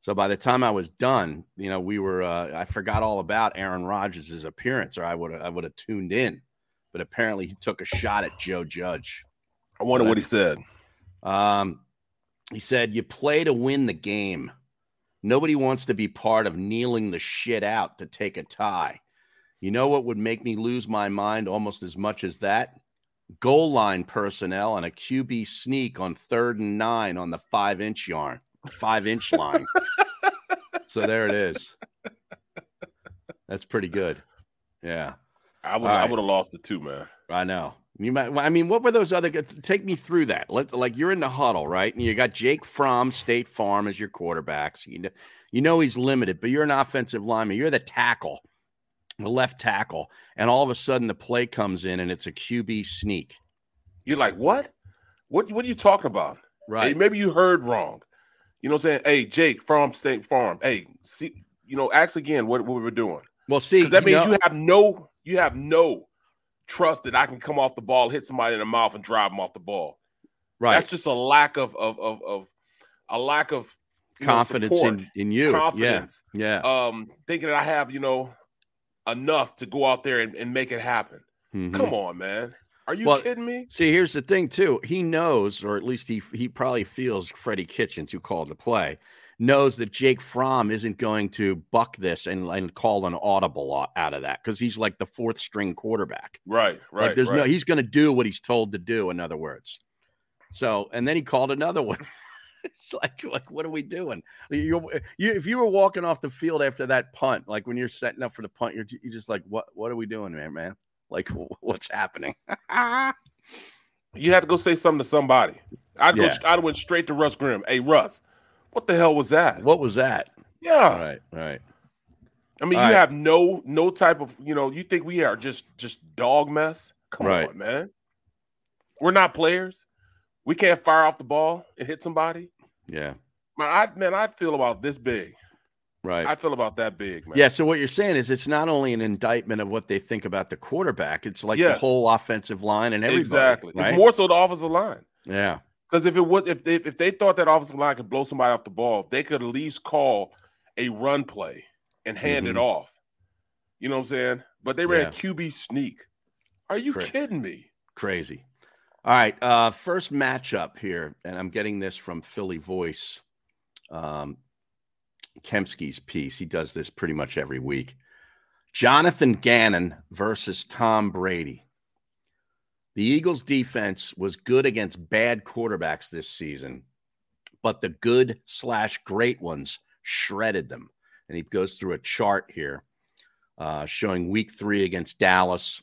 So by the time I was done, you know, we were uh, I forgot all about Aaron Rodgers' appearance or I would I would have tuned in. But apparently he took a shot at Joe Judge. I wonder so what he said. Um he said you play to win the game. Nobody wants to be part of kneeling the shit out to take a tie. You know what would make me lose my mind almost as much as that? Goal line personnel and a QB sneak on third and nine on the five inch yarn, five inch [LAUGHS] line. so there it is. That's pretty good. Yeah. I would All I would have lost the two, man. I know. You might. I mean, what were those other? Take me through that. Let like you're in the huddle, right? And you got Jake Fromm, State Farm as your quarterbacks. You know, you know he's limited, but you're an offensive lineman. You're the tackle, the left tackle, and all of a sudden the play comes in and it's a QB sneak. You're like, what? What what are you talking about? Right. Hey, maybe you heard wrong. You know what I'm saying? Hey, Jake from State Farm. Hey, see, you know, ask again what, what we're doing. Well, see, Because that means know- you have no you have no trust that I can come off the ball, hit somebody in the mouth, and drive them off the ball. Right. That's just a lack of of of, of a lack of you know, confidence in, in you. confidence. Yeah. Um, thinking that I have you know enough to go out there and, and make it happen. Mhm. Come on, man. Are you Well, kidding me? See, here's the thing too. He knows, or at least he he probably feels Freddie Kitchens, who called the play, knows that Jake Fromm isn't going to buck this and, and call an audible out of that because he's like the fourth string quarterback. Right, right. Like there's right. no he's going to do what he's told to do. In other words, so and then he called another [LAUGHS] one. [LAUGHS] it's like like what are we doing? You're, you if you were walking off the field after that punt, like when you're setting up for the punt, you're, you're just like what what are we doing, man? Man, like [LAUGHS] what's happening? [LAUGHS] You have to go say something to somebody. I'd Yeah. go. I'd went straight to Russ Grimm. Hey, Russ, what the hell was that? What was that? Yeah. Right, right. I mean, All you right. have no no type of you know. You think we are just just dog mess? Come Right. on, man. We're not players. We can't fire off the ball and hit somebody. Yeah, Man, I man, I feel about this big. right. I feel about that big, man. Yeah. So what you're saying is it's not only an indictment of what they think about the quarterback; it's like the whole offensive line and everybody. exactly. Right? It's more so the offensive line. Yeah. Because if it was if they if they thought that offensive line could blow somebody off the ball, they could at least call a run play and hand it Mhm. off. You know what I'm saying? But they ran Yeah. a QB sneak. Are you Cra- kidding me? Crazy. All right. Uh, first matchup here, and I'm getting this from Philly Voice. Um, Kempski's piece. He does this pretty much every week. Jonathan Gannon versus Tom Brady. The Eagles' defense was good against bad quarterbacks this season, but the good slash great ones shredded them. And he goes through a chart here uh, showing week three against Dallas,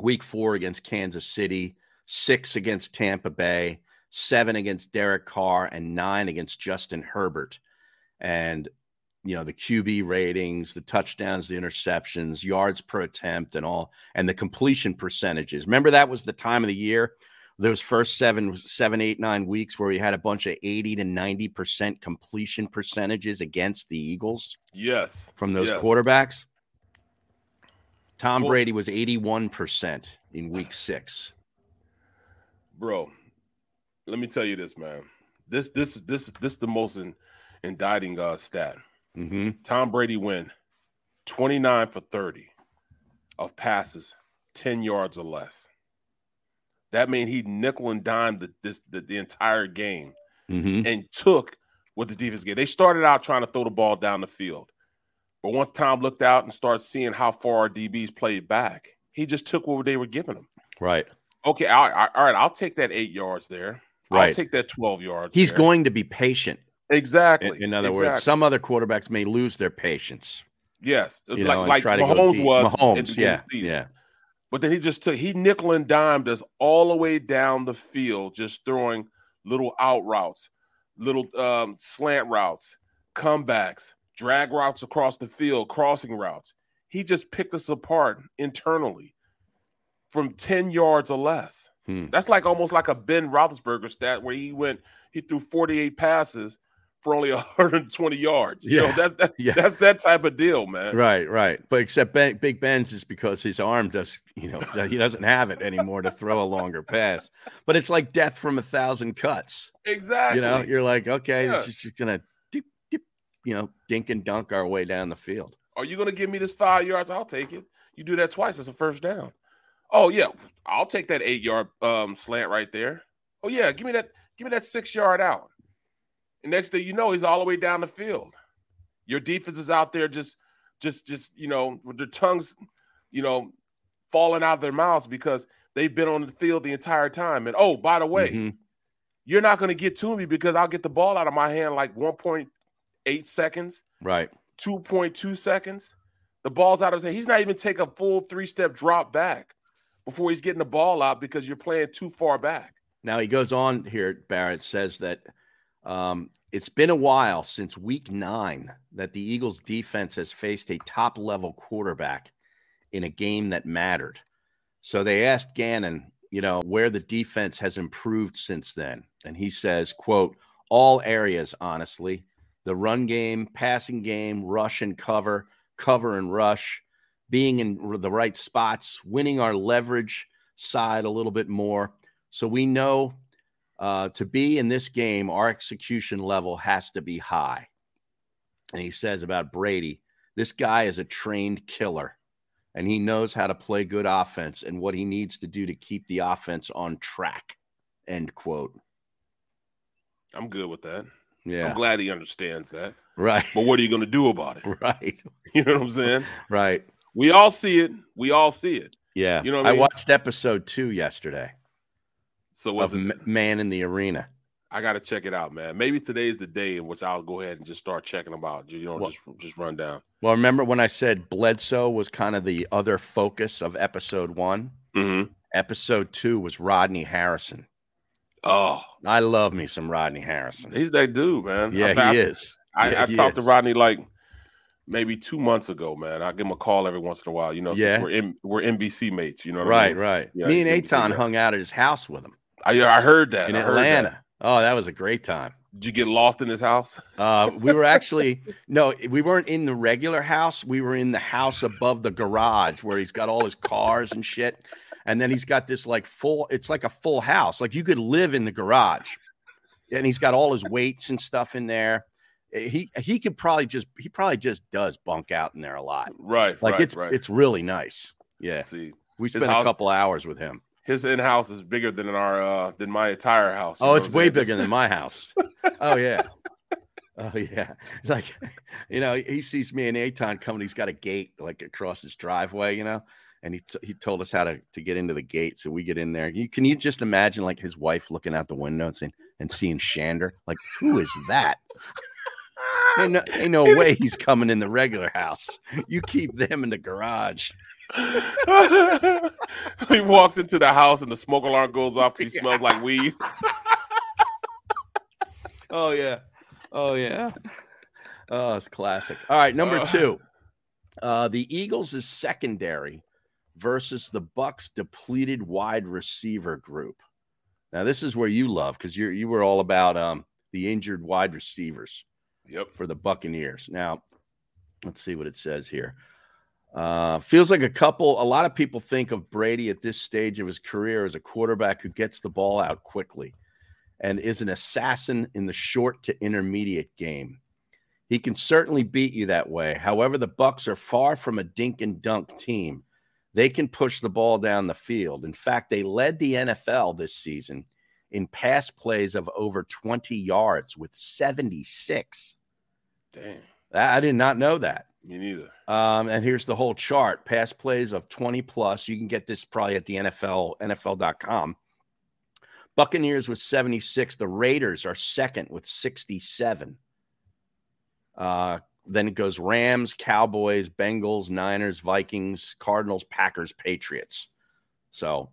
week four against Kansas City, six against Tampa Bay, seven against Derek Carr, and nine against Justin Herbert. And, you know, the QB ratings, the touchdowns, the interceptions, yards per attempt, and all, and the completion percentages. Remember, that was the time of the year, those first seven, seven, eight, nine weeks where we had a bunch of 80 to 90% completion percentages against the Eagles Yes. from those Yes. quarterbacks. Tom Well- Brady was 81% in week six. Bro, let me tell you this, man. This this this this the most in, indicting uh stat. Mm-hmm. Tom Brady went 29 for 30 of passes 10 yards or less. That means he nickel and dime the this the, the entire game Mm-hmm. and took what the defense gave. They started out trying to throw the ball down the field. But once Tom looked out and started seeing how far our DBs played back, he just took what they were giving him. Right. Okay, all right, all right, I'll take that eight yards there. I'll Right. take that 12 yards. He's there. going to be patient. exactly. In, in other exactly. words, some other quarterbacks may lose their patience. yes, You like know, like try to go Mahomes was Mahomes, yeah, season. yeah, But then he just took he nickel and dimed us all the way down the field, just throwing little out routes, little um, slant routes, comebacks, drag routes across the field, crossing routes. He just picked us apart internally from 10 yards or less. Hmm. That's like almost like a Ben Roethlisberger stat where he went, he threw 48 passes for only [LAUGHS] 120 yards. You know, Yeah. that's that, Yeah. that's that type of deal, man. right, right. But except ben, Big Ben's is because his arm does, you know, he doesn't have it anymore to throw a longer pass. But it's like death from a thousand cuts. Exactly. You know, you're like, okay, Yes. it's just gonna, dip, dip, you know, dink and dunk our way down the field. Are you gonna give me this five yards? I'll take it. You do that twice, it's a first down. Oh yeah, I'll take that eight yard um, slant right there. Oh yeah, give me that. Give me that six yard out. And next thing you know, he's all the way down the field. Your defense is out there just, just, just you know, with their tongues you know, falling out of their mouths because they've been on the field the entire time. And oh, by the way, Mm-hmm. you're not going to get to me because I'll get the ball out of my hand like 1.8 seconds, Right. 2.2 seconds. The ball's out of his hand. He's not even take a full three step drop back before he's getting the ball out because you're playing too far back. Now he goes on here, Barrett says that um, it's been a while since week nine that the Eagles defense has faced a top level quarterback in a game that mattered. So they asked Gannon, you know, where the defense has improved since then. And he says, quote, all areas, honestly. The run game, passing game, rush and cover, cover and rush, being in the right spots, winning our leverage side a little bit more. So we know uh, to be in this game, our execution level has to be high. And he says about Brady, this guy is a trained killer and he knows how to play good offense and what he needs to do to keep the offense on track. End quote. I'm good with that. Yeah. I'm glad he understands that. Right. But what are you going to do about it? [LAUGHS] Right. You know what I'm saying? Right. We all see it. We all see it. Yeah. You know what I, I mean? watched episode two yesterday So was it? Man in the Arena. I got to check it out, man. Maybe today's the day in which I'll go ahead and just start checking them out. You know, Well- just just run down. Well, remember when I said Bledsoe was kind of the other focus of episode one? Mm-hmm. Episode two was Rodney Harrison. Oh, I love me some Rodney Harrison. he's that dude, man. Yeah, I, he is. I, Yeah, I talked to. Rodney like maybe two months ago, man. I give him a call every once in a while. You know, Yeah. since we're in, we're NBC mates. You know, what I Right, mean? right. Yeah, Me and NBC Aton hung out at his house with him I, I heard that in I heard that. Atlanta. Oh, that was a great time. Did you get lost in his house? [LAUGHS] Uh, we were actually no, we weren't in the regular house. We were in the house above the garage where he's got all his cars and shit. And then he's got this like full. It's like a full house. Like you could live in the garage. And he's got all his weights and stuff in there. Eh, He he could probably just he probably just does bunk out in there a lot. Right, Like right, it's right. it's really nice. Yeah, See, we spent a couple hours with him. his in house is bigger than our uh than my entire house. Oh, it's way bigger than my house. Oh yeah. [LAUGHS] Oh yeah. [LAUGHS] Like, you know, he sees me and Aton coming. He's got a gate like across his driveway, you know, and he t- he told us how to to get into the gate. So we get in there. You can you just imagine like his wife looking out the window and seeing and seeing Shander? Like, who is that? Ain't, no, ain't no way he's coming in the regular house. You keep them in the garage. [LAUGHS] he walks into the house and the smoke alarm goes off because he smells like weed. [LAUGHS] Oh yeah. Oh yeah. Oh, it's classic. All right, number Uh. two. Uh, the Eagles is secondary versus the Bucks depleted wide receiver group. Now, this is where you love because you you were all about um the injured wide receivers Yep. for the Buccaneers. Now, let's see what it says here. Uh, feels like a couple, a lot of people think of Brady at this stage of his career as a quarterback who gets the ball out quickly and is an assassin in the short to intermediate game. He can certainly beat you that way. However, the Bucks are far from a dink and dunk team. They can push the ball down the field. In fact, they led the NFL this season in pass plays of over 20 yards with 76. Damn. I I did not know that. Me neither. Um, and here's the whole chart pass plays of 20 plus. You can get this probably at the NFL, NFL.com. Buccaneers with 76. The Raiders are second with 67. Uh, then it goes Rams, Cowboys, Bengals, Niners, Vikings, Cardinals, Packers, Patriots. So,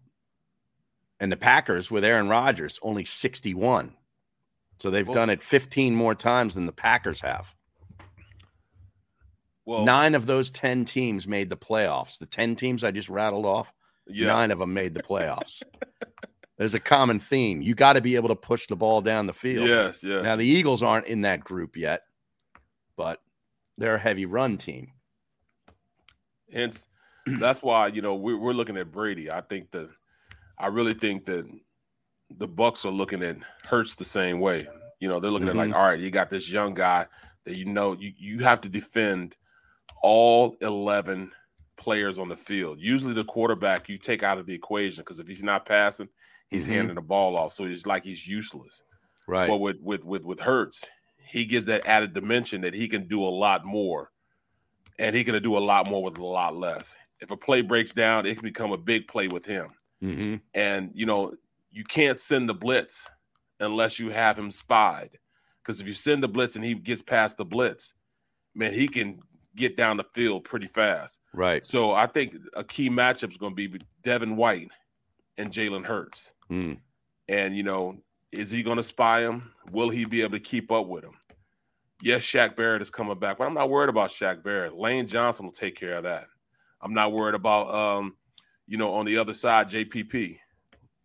and the Packers with Aaron Rodgers only 61. So they've Well- done it 15 more times than the Packers have. Well, Nine of those 10 teams made the playoffs. The 10 teams I just rattled off, yeah. nine of them made the playoffs. There's a common theme. You got to be able to push the ball down the field. Yes, yes. Now, the Eagles aren't in that group yet, but they're a heavy run team. Hence, [CLEARS THROAT] that's why you know we're, we're looking at Brady. I think that I really think that the Bucks are looking at Hurts the same way. You know, they're looking at like, Mhm. all right, you got this young guy that you know you you have to defend all eleven players on the field. Usually, the quarterback you take out of the equation because if he's not passing, he's Mhm. handing the ball off, so it's like he's useless. Right. But with with with with Hurts, he gives that added dimension that he can do a lot more, and he can do a lot more with a lot less. If a play breaks down, it can become a big play with him. Mm-hmm. And you know, you can't send the blitz unless you have him spied. Because if you send the blitz and he gets past the blitz, man, he can get down the field pretty fast. Right. So I think a key matchup is going to be Devin White and Jalen Hurts. Mm. And you know, is he going to spy him? Will he be able to keep up with him? Yes, Shaq Barrett is coming back, but I'm not worried about Shaq Barrett. Lane Johnson will take care of that. I'm not worried about um, you know, on the other side, JPP.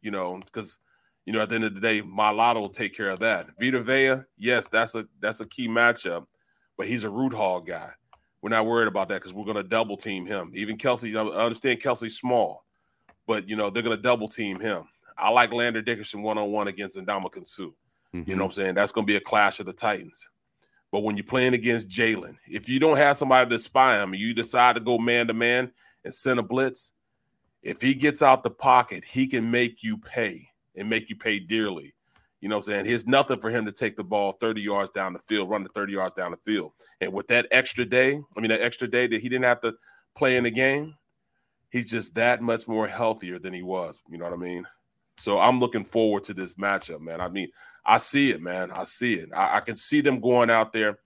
You know, because you know, at the end of the day, Mailata will take care of that. Vita Vea, yes, that's a that's a key matchup, but he's a root hog guy. We're not worried about that because we're going to double team him. Even Kelce, I understand Kelce's small, but you know they're going to double team him. I like Landon Dickerson one on one against Ndamukong Suh. Mm-hmm. You know what I'm saying? That's going to be a clash of the Titans. But when you're playing against Jalen, if you don't have somebody to spy him, you decide to go man to man and send a blitz, if he gets out the pocket, he can make you pay and make you pay dearly. You know what I'm saying? Here's nothing for him to take the ball 30 yards down the field, run the 30 yards down the field. And with that extra day, I mean, that extra day that he didn't have to play in the game, he's just that much more healthier than he was. You know what I mean? So I'm looking forward to this matchup, man. I mean, I see it, man. I see it. I, I can see them going out there,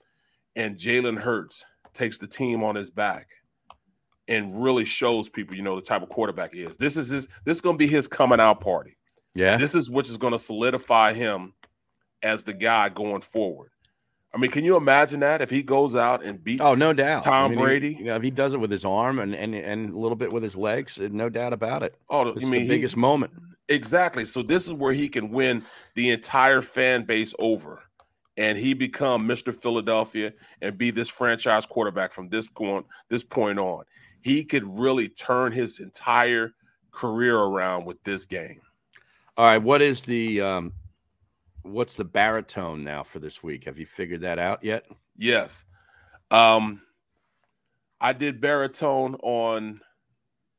and Jalen Hurts takes the team on his back and really shows people, you know, the type of quarterback he is. This is his. This is going to be his coming out party. Yeah. This is which is going to solidify him as the guy going forward. I mean, can you imagine that if he goes out and beats? Oh, no doubt. Tom I mean, Brady. He, you know, if he does it with his arm and and and a little bit with his legs, no doubt about it. Oh, This I is mean, the biggest moment. Exactly. So this is where he can win the entire fan base over, and he become Mr. Philadelphia and be this franchise quarterback from this point this point on. He could really turn his entire career around with this game. All right, what is the um, what's the baritone now for this week? Have you figured that out yet? Yes. Um I did baritone on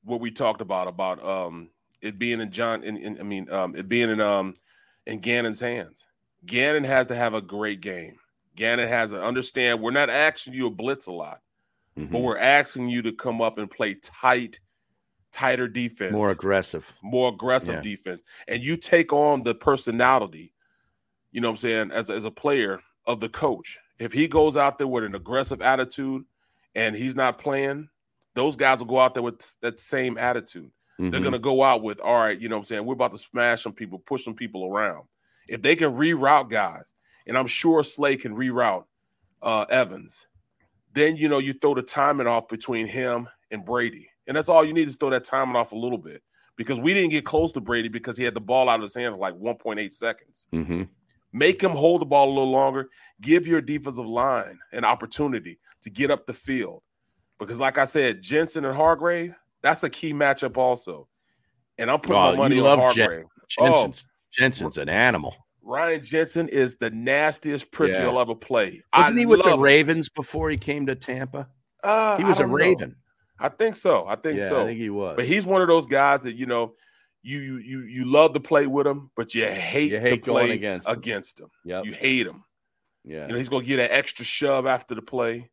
what we talked about about um it being in John in, in I mean um it being in um in Gannon's hands. Gannon has to have a great game. Gannon has to understand we're not asking you to blitz a lot, Mm-hmm. but we're asking you to come up and play tight, tighter defense More aggressive. more aggressive Yeah. defense, and you take on the personality, you know what I'm saying, as, as a player of the coach. If he goes out there with an aggressive attitude and he's not playing, those guys will go out there with that same attitude. They're Mhm. going to go out with, all right, you know what I'm saying, we're about to smash some people, push some people around. If they can reroute guys, and I'm sure Slay can reroute uh, Evans, then you know you throw the timing off between him and Brady, and that's all you need is throw that timing off a little bit because we didn't get close to Brady because he had the ball out of his hand for like 1.8 seconds. Mm-hmm. Make him hold the ball a little longer. Give your defensive line an opportunity to get up the field because, like I said, Jensen and Hargrave, that's a key matchup also. And I'm putting Oh, my money on love Jen- Hargrave. Jensen's Jensen's an animal. Ryan Jensen is the nastiest prick Yeah. you'll ever play. Wasn't I he with the love him. Ravens before he came to Tampa? Uh, He was a don't know. Raven. I think so. I think yeah, so. I think he was. But he's one of those guys that you know, you you you you love to play with him, but you hate, You hate to play going against him. against him. Yep. You hate him. yeah. You know, he's gonna get an extra shove after the play.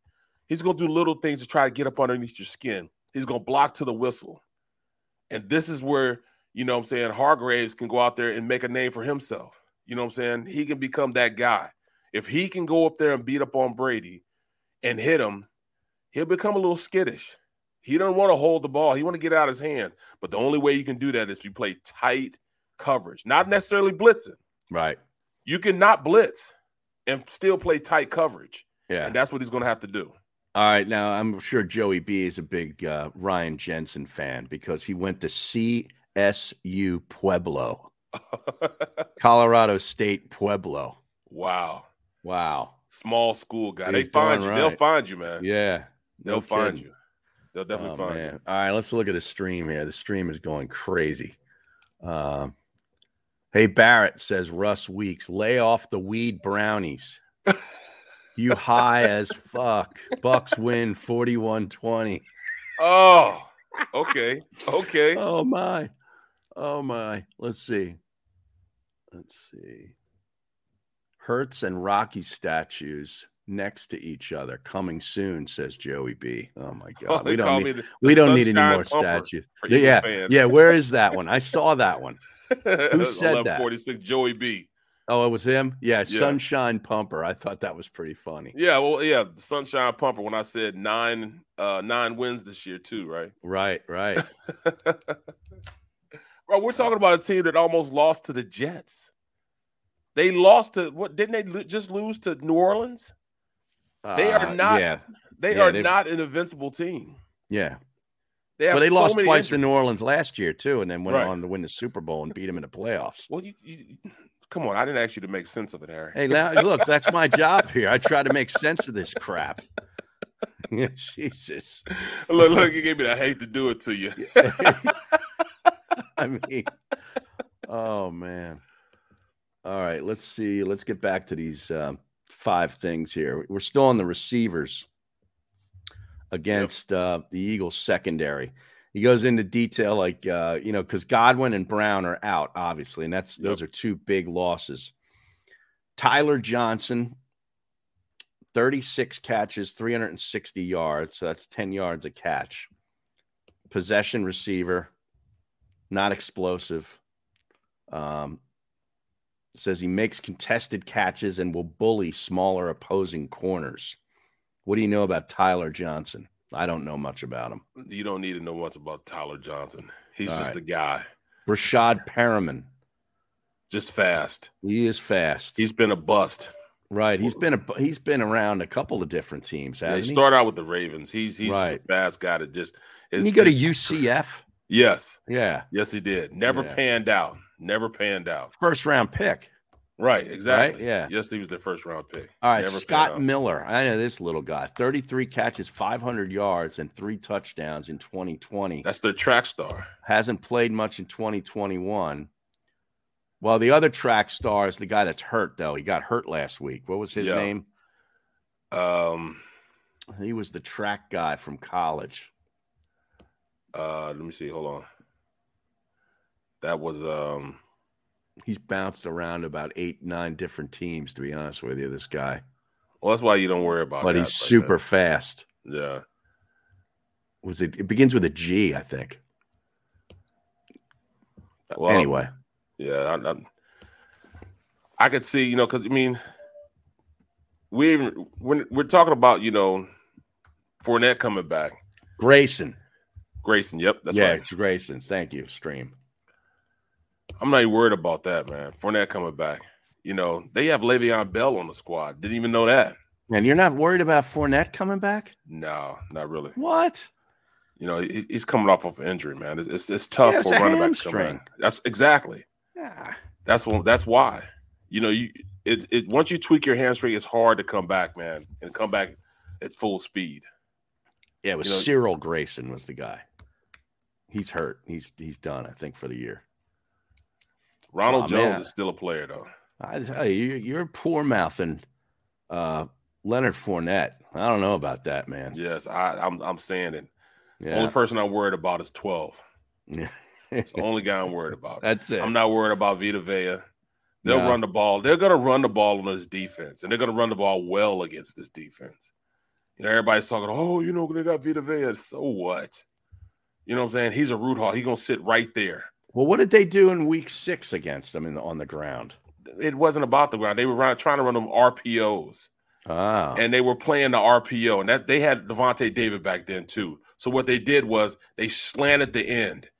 He's gonna do little things to try to get up underneath your skin. He's gonna block to the whistle. And this is where, you know what I'm saying, Hargraves can go out there and make a name for himself. You know what I'm saying? He can become that guy. If he can go up there and beat up on Brady and hit him, he'll become a little skittish. He doesn't want to hold the ball. He want to get out his hand. But the only way you can do that is if you play tight coverage, not necessarily blitzing. right. You can not blitz and still play tight coverage. Yeah. And that's what he's going to have to do. All right. Now I'm sure Joey B is a big uh, Ryan Jensen fan because he went to CSU Pueblo, [LAUGHS] Colorado State Pueblo. Wow. Wow. Small school guy. They find you. They'll find you, man. Yeah. They'll no find kidding. you. They'll definitely Oh, find man. you. All right, let's look at the stream here. The stream is going crazy. Um, hey, Barrett says Russ Weeks, lay off the weed brownies. you [LAUGHS] high as fuck. Bucks win 41 20. Oh, okay. Okay. Oh, my. Oh, my. Let's see. Let's see. Hurts and Rocky statues next to each other. Coming soon, says Joey B. Oh my [LAUGHS] God, we don't need, the- we the don't need any more statues. Yeah, fans. yeah. Where is that one? I saw that one. [LAUGHS] Who said that? 1146 Joey B. Oh, it was him. Yeah, Yeah. Sunshine Pumper. I thought that was pretty funny. Yeah, well, yeah, Sunshine Pumper. When I said nine, uh, nine wins this year too, right? Right, right. [LAUGHS] Bro, we're talking about a team that almost lost to the Jets. They lost to what? Didn't they lo- just lose to New Orleans? They are Uh, not. Yeah, They Yeah, are they've- not an invincible team. yeah. They but they so lost twice to. New Orleans last year too, and then went Right. on to win the Super Bowl and beat them in the playoffs. Well, you, you come on. I didn't ask you to make sense of it, Harry. Hey, now, look, that's my job here. I try to make sense of this crap. [LAUGHS] Jesus. look, look, you gave me. the I hate to do it to you. [LAUGHS] [LAUGHS] I mean, oh man. All right, let's see. Let's get back to these um, five things here. We're still on the receivers against uh, the Eagles secondary. He goes into detail, like uh, you know, because Godwin and Brown are out, obviously, and that's those are two big losses. Tyler Johnson, 36 catches, 360 yards. So that's 10 yards a catch. Possession receiver, not explosive. Um, says he makes contested catches and will bully smaller opposing corners. What do you know about Tyler Johnson? I don't know much about him. You don't need to know much about Tyler Johnson. He's All just right. a guy, Rashad Perriman. just fast. He is fast. He's been a bust. right. He's been a he's been around a couple of different teams. Yeah, he he? started out with the Ravens. He's he's Right. a fast guy to just. is- he go to UCF? Yes, Yeah. yes, he did. Never Yeah. panned out. Never panned out. First round pick. Right, exactly. yeah. Yes, he was their first round pick. All right, Never Scott. Miller. I know this little guy. 33 catches, 500 yards, and three touchdowns in 2020. That's the track star. Hasn't played much in 2021. Well, the other track star is the guy that's hurt, though. He got hurt last week. What was his Yeah. name? Um, He was the track guy from college. Uh, let me see. Hold on. That was um. He's bounced around about eight, nine different teams, to be honest with you, this guy. Well, that's why you don't worry about. But he's like super fast. Yeah. Was it? It begins with a G, I think. Well, anyway, Yeah, I, I, I could see, you know, because I mean, we even when we're talking about, you know, Fournette coming back, Grayson. Grayson. Yep, that's yeah, right. it's Grayson. Thank you, Stream. I'm not even worried about that, man. Fournette coming back. You know, they have Le'Veon Bell on the squad. Didn't even know that. And you're not worried about Fournette coming back? No, not really. What? You know, he, he's coming off of injury, man. It's it's, it's tough Yeah, it's for running back to come back. That's exactly. Yeah. That's what. That's why. You know, you it, it once you tweak your hamstring, it's hard to come back, man, and come back at full speed. Yeah, it was You know- Cyril Grayson was the guy. He's hurt. He's he's done, I think, for the year. Ronald Aw, Jones man. is still a player, though. I tell you, you're, poor mouthing uh, Leonard Fournette. I don't know about that, man. Yes, I, I'm. I'm saying it. The Yeah. only person I'm worried about is 12. Yeah. It's the only guy I'm worried about. That's it. I'm not worried about Vita Vea. They'll No. run the ball. They're going to run the ball on this defense, and they're going to run the ball well against this defense. You know, everybody's talking, oh, you know, they got Vita Vea. So what? You know what I'm saying? He's a root hall. He's going to sit right there. Well, what did they do in week six against them in the, on the ground? It wasn't about the ground. They were run, trying to run them RPOs. Ah, and they were playing the RPO, and that they had Lavonte David back then too. So what they did was they slanted the end.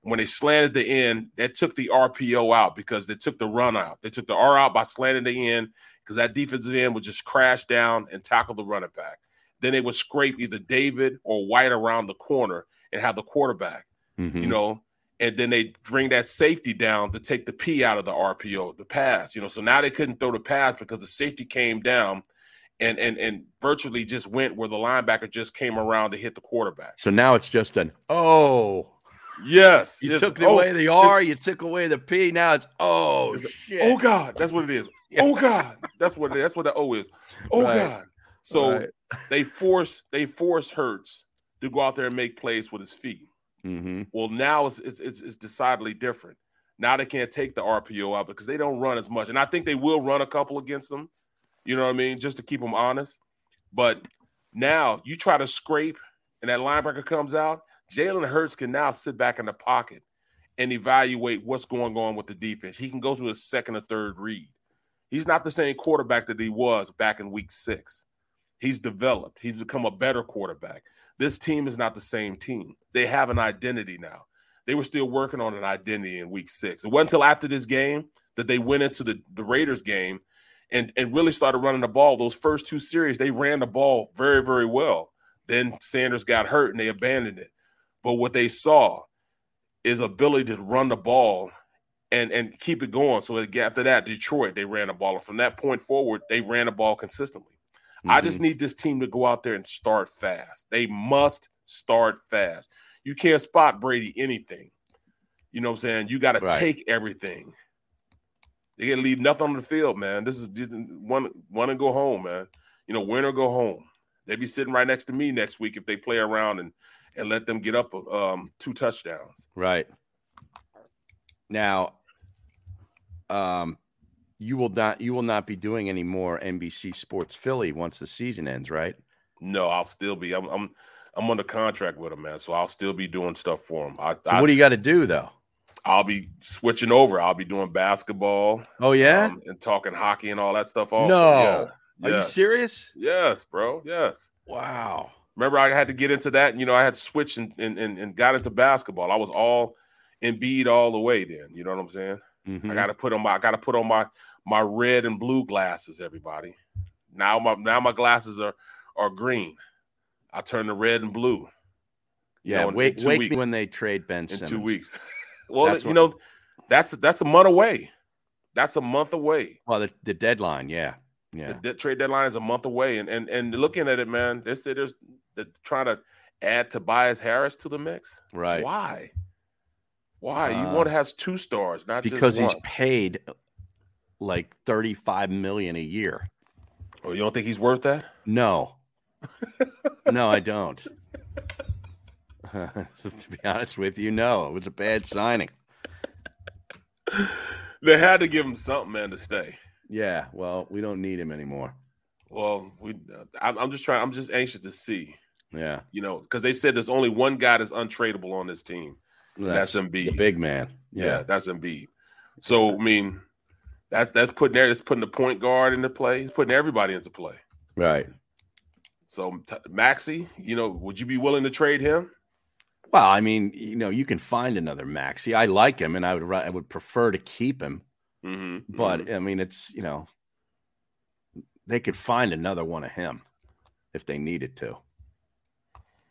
When they slanted the end, that took the RPO out because they took the run out. They took the R out by slanting the end because that defensive end would just crash down and tackle the running back. Then they would scrape either David or White around the corner and have the quarterback, mhm. you know, and then they bring that safety down to take the P out of the RPO, the pass, you know. So now they couldn't throw the pass because the safety came down and and and virtually just went where the linebacker just came around to hit the quarterback. So now it's just an oh. Yes, You yes. took Oh, away the R, you took away the P. Now it's oh it's- shit. Oh God, that's what it is. [LAUGHS] Oh God, that's what it. That's what the O is. Oh Right. God. So Right. they force they force Hurts to go out there and make plays with his feet. Mm-hmm. Well, now it's, it's it's it's decidedly different. Now they can't take the RPO out because they don't run as much, and I think they will run a couple against them. You know what I mean? Just to keep them honest. But now you try to scrape, and that linebacker comes out. Jalen Hurts can now sit back in the pocket and evaluate what's going on with the defense. He can go to his second or third read. He's not the same quarterback that he was back in week six. He's developed, he's become a better quarterback. This team is not the same team. They have an identity now. They were still working on an identity in week six. It wasn't until after this game that they went into the, the Raiders game and, and really started running the ball. Those first two series, they ran the ball very, very well. Then Sanders got hurt and they abandoned it. But what they saw is ability to run the ball and and keep it going. So after that, Detroit they ran the ball. And from that point forward, they ran the ball consistently. Mm-hmm. I just need this team to go out there and start fast. They must start fast. You can't spot Brady anything. You know what I'm saying? You got to right. take everything. They got to leave nothing on the field, man. This is just one one and go home, man. You know, win or go home. They'd be sitting right next to me next week if they play around and and let them get up um, two touchdowns. Right. Now, um, you will not you will not be doing any more NBC Sports Philly once the season ends, right? No, I'll still be. I'm I'm, I'm under contract with them, man. So I'll still be doing stuff for them. I, so I, what do you got to do though? I'll be switching over. I'll be doing basketball. Oh yeah, um, and talking hockey and all that stuff. Also, no, yeah. are yes. you serious? Yes, bro. Yes. Wow. Remember, I had to get into that. And, you know, I had switched and, and, and got into basketball. I was all Embiid all the way. Then, you know what I'm saying? Mm-hmm. I got to put on my I got to put on my my red and blue glasses. Everybody, now my now my glasses are are green. I turn to red and blue. Yeah, you know, wait, wait weeks. when they trade Ben Simmons. in two weeks. [LAUGHS] well, that's you what... know, that's that's a month away. That's a month away. Well, the, the deadline, yeah, yeah. The, the, trade deadline is a month away, and and and looking at it, man, they say there's they're trying to add Tobias Harris to the mix. Right? Why? Why? Uh, you want to have two stars, not because he's paid like thirty five million a year. Oh, you don't think he's worth that? No, [LAUGHS] no, I don't. [LAUGHS] to be honest with you, no, it was a bad signing. They had to give him something, man, to stay. Yeah, well, we don't need him anymore. Well, we. Uh, I'm just trying. I'm just anxious to see. Yeah, you know, because they said there's only one guy that's untradeable on this team. That's, that's Embiid, the big man. Yeah. yeah, that's Embiid. So I mean, that's that's putting there. That's putting the point guard into play. He's putting everybody into play. Right. So t- Maxey, you know, would you be willing to trade him? Well, I mean, you know, you can find another Maxey. I like him, and I would I would prefer to keep him. Mm-hmm, but mm-hmm. I mean, it's you know, they could find another one of him if they needed to.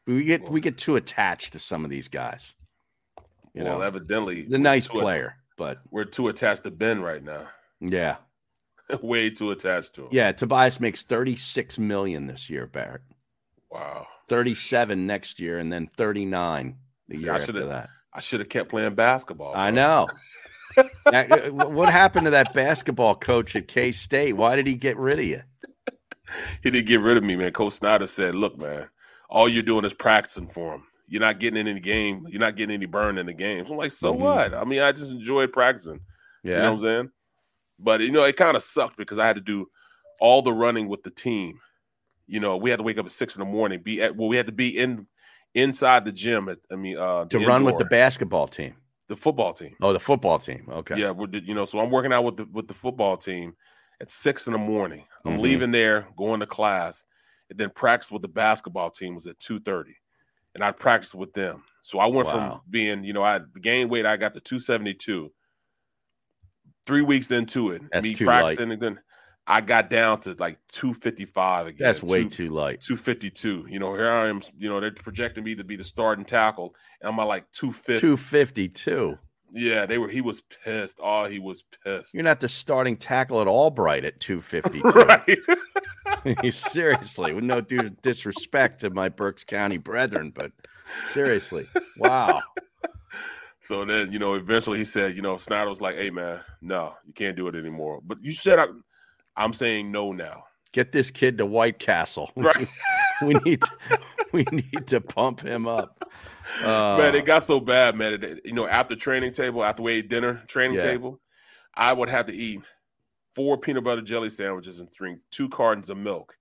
We get we get too attached to some of these guys. You well, know, evidently, he's a nice player, but we're too attached to Ben right now. Yeah, [LAUGHS] way too attached to him. Yeah, Tobias makes thirty six million this year, Barrett. Wow, thirty seven next year, and then thirty nine the See, year after that. I should have kept playing basketball. Bro. I know. [LAUGHS] Uh, what happened to that basketball coach at K State? Why did he get rid of you? He didn't get rid of me, man. Coach Snyder said, "Look, man, all you're doing is practicing for him. You're not getting in any game. You're not getting any burn in the games." I'm like, "So mm-hmm. what? I mean, I just enjoy practicing." Yeah, you know what I'm saying. But you know, it kind of sucked because I had to do all the running with the team. You know, we had to wake up at six in the morning. Be at well, we had to be in inside the gym. At, I mean, uh, to run with the basketball team. The football team. Oh, the football team. Okay. Yeah, you know, so I'm working out with the with the football team at six in the morning. I'm mm-hmm. leaving there, going to class, and then practice with the basketball team was at two thirty, and I practiced with them. So I went wow. from being, you know, I gained weight. I got to two seventy two. Three weeks into it, That's me practicing, light. and then I got down to like 255 again. That's way two, too light. 252. You know, here I am, you know, they're projecting me to be the starting tackle, and I'm at like 250. 252. Yeah, they were he was pissed. Oh, he was pissed. You're not the starting tackle at Albright at 252. [LAUGHS] right. [LAUGHS] seriously, with no due disrespect to my Berks County brethren, but seriously, wow. So then, you know, eventually he said, you know, Snyder was like, "Hey, man, no, you can't do it anymore." But you said I, I'm saying no now. Get this kid to White Castle. [LAUGHS] Right. we need to, we need to pump him up. Uh, man, it got so bad, man. It, you know, after training table, after we ate dinner, training yeah. table, I would have to eat four peanut butter jelly sandwiches and drink two cartons of milk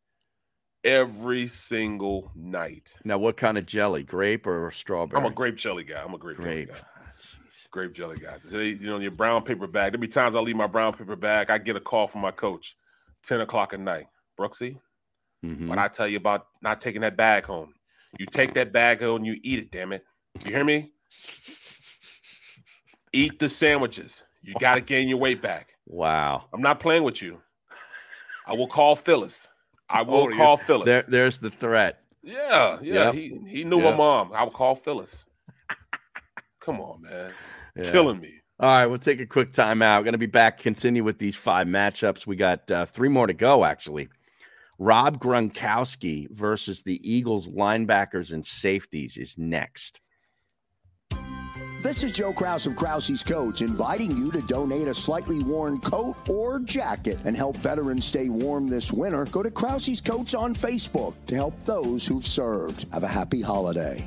every single night. Now, what kind of jelly? Grape or strawberry? I'm a grape jelly guy. I'm a grape, grape. jelly guy. Grape jelly guys. They, you know, your brown paper bag. There'll be times I leave my brown paper bag. I get a call from my coach, 10 o'clock at night. Brooksy, Mhm. when I tell you about not taking that bag home, you take that bag home and you eat it, damn it. You hear me? Eat the sandwiches. You got to [LAUGHS] gain your weight back. Wow. I'm not playing with you. I will call Phyllis. I will Oh, call Phyllis. There, there's the threat. Yeah, yeah. Yep. He he knew Yep. my mom. I would call Phyllis. Come on, man. Yeah. Killing me. All right, we'll take a quick timeout. We're going to be back, continue with these five matchups. We got uh, three more to go, actually. Rob Gronkowski versus the Eagles linebackers and safeties is next. This is Joe Kraus of Krause's Coats inviting you to donate a slightly worn coat or jacket and help veterans stay warm this winter. Go to Krause's Coats on Facebook to help those who've served. Have a happy holiday.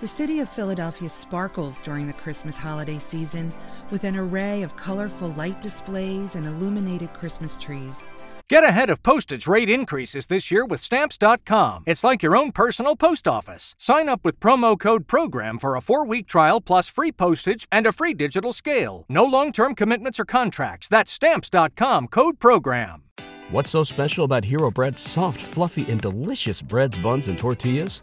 The city of Philadelphia sparkles during the Christmas holiday season with an array of colorful light displays and illuminated Christmas trees. Get ahead of postage rate increases this year with Stamps.com. It's like your own personal post office. Sign up with promo code PROGRAM for a four week trial plus free postage and a free digital scale. No long term commitments or contracts. That's Stamps.com code PROGRAM. What's so special about Hero Bread's soft, fluffy, and delicious breads, buns, and tortillas?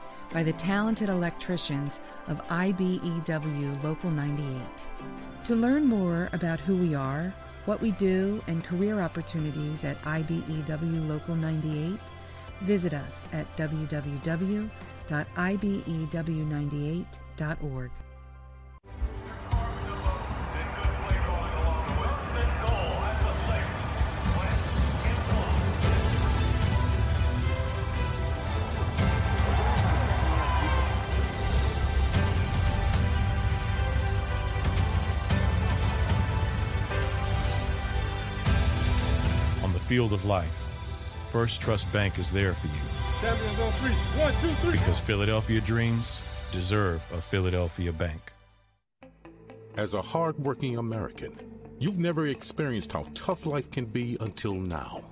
by the talented electricians of IBEW Local 98. To learn more about who we are, what we do, and career opportunities at IBEW Local 98, visit us at E www.ibew98.org. field of life, First Trust Bank is there for you Champions on three. One, two, three. because Philadelphia dreams deserve a Philadelphia bank. As a hardworking American, you've never experienced how tough life can be until now.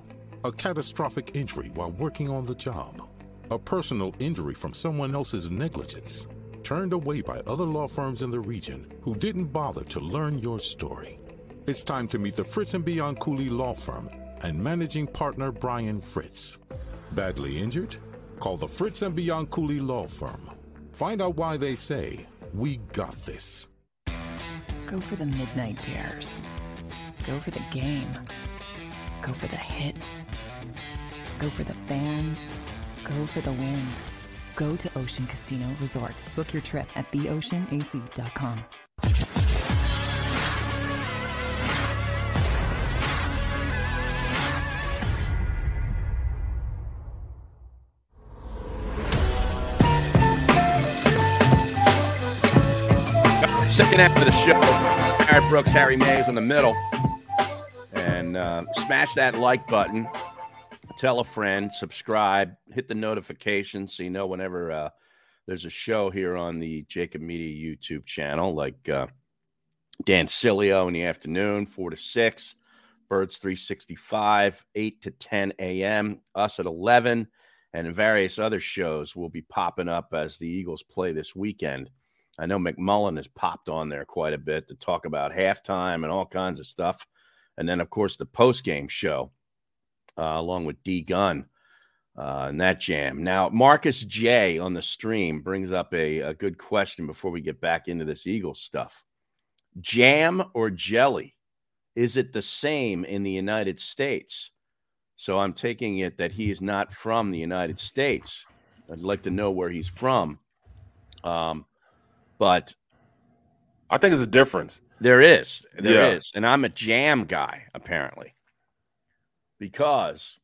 A catastrophic injury while working on the job. A personal injury from someone else's negligence. Turned away by other law firms in the region who didn't bother to learn your story. It's time to meet the Fritz and Bianculli Law Firm and managing partner Brian Fritz. Badly injured? Call the Fritz and Bianculli Law Firm. Find out why they say, We got this. Go for the midnight dares. Go for the game. Go for the hits. Go for the fans. Go for the win. Go to Ocean Casino Resort. Book your trip at theoceanac.com. Second half of the show, Barrett Brooks, Harry Mayes in the middle. And uh, smash that like button. tell a friend, subscribe, hit the notification so you know whenever uh, there's a show here on the JAKIB Media YouTube channel, like uh, Dan Sileo in the afternoon, 4 to 6, Birds 365, 8 to 10 a.m., us at 11, and various other shows will be popping up as the Eagles play this weekend. I know McMullen has popped on there quite a bit to talk about halftime and all kinds of stuff. And then, of course, the post game show uh, along with D Gun uh, and that jam. Now, Marcus J on the stream brings up a, a good question before we get back into this Eagles stuff. Jam or jelly? Is it the same in the United States? So I'm taking it that he is not from the United States. I'd like to know where he's from. Um, but I think it's a difference. There is. There Yeah. is. And I'm a jam guy, apparently. Because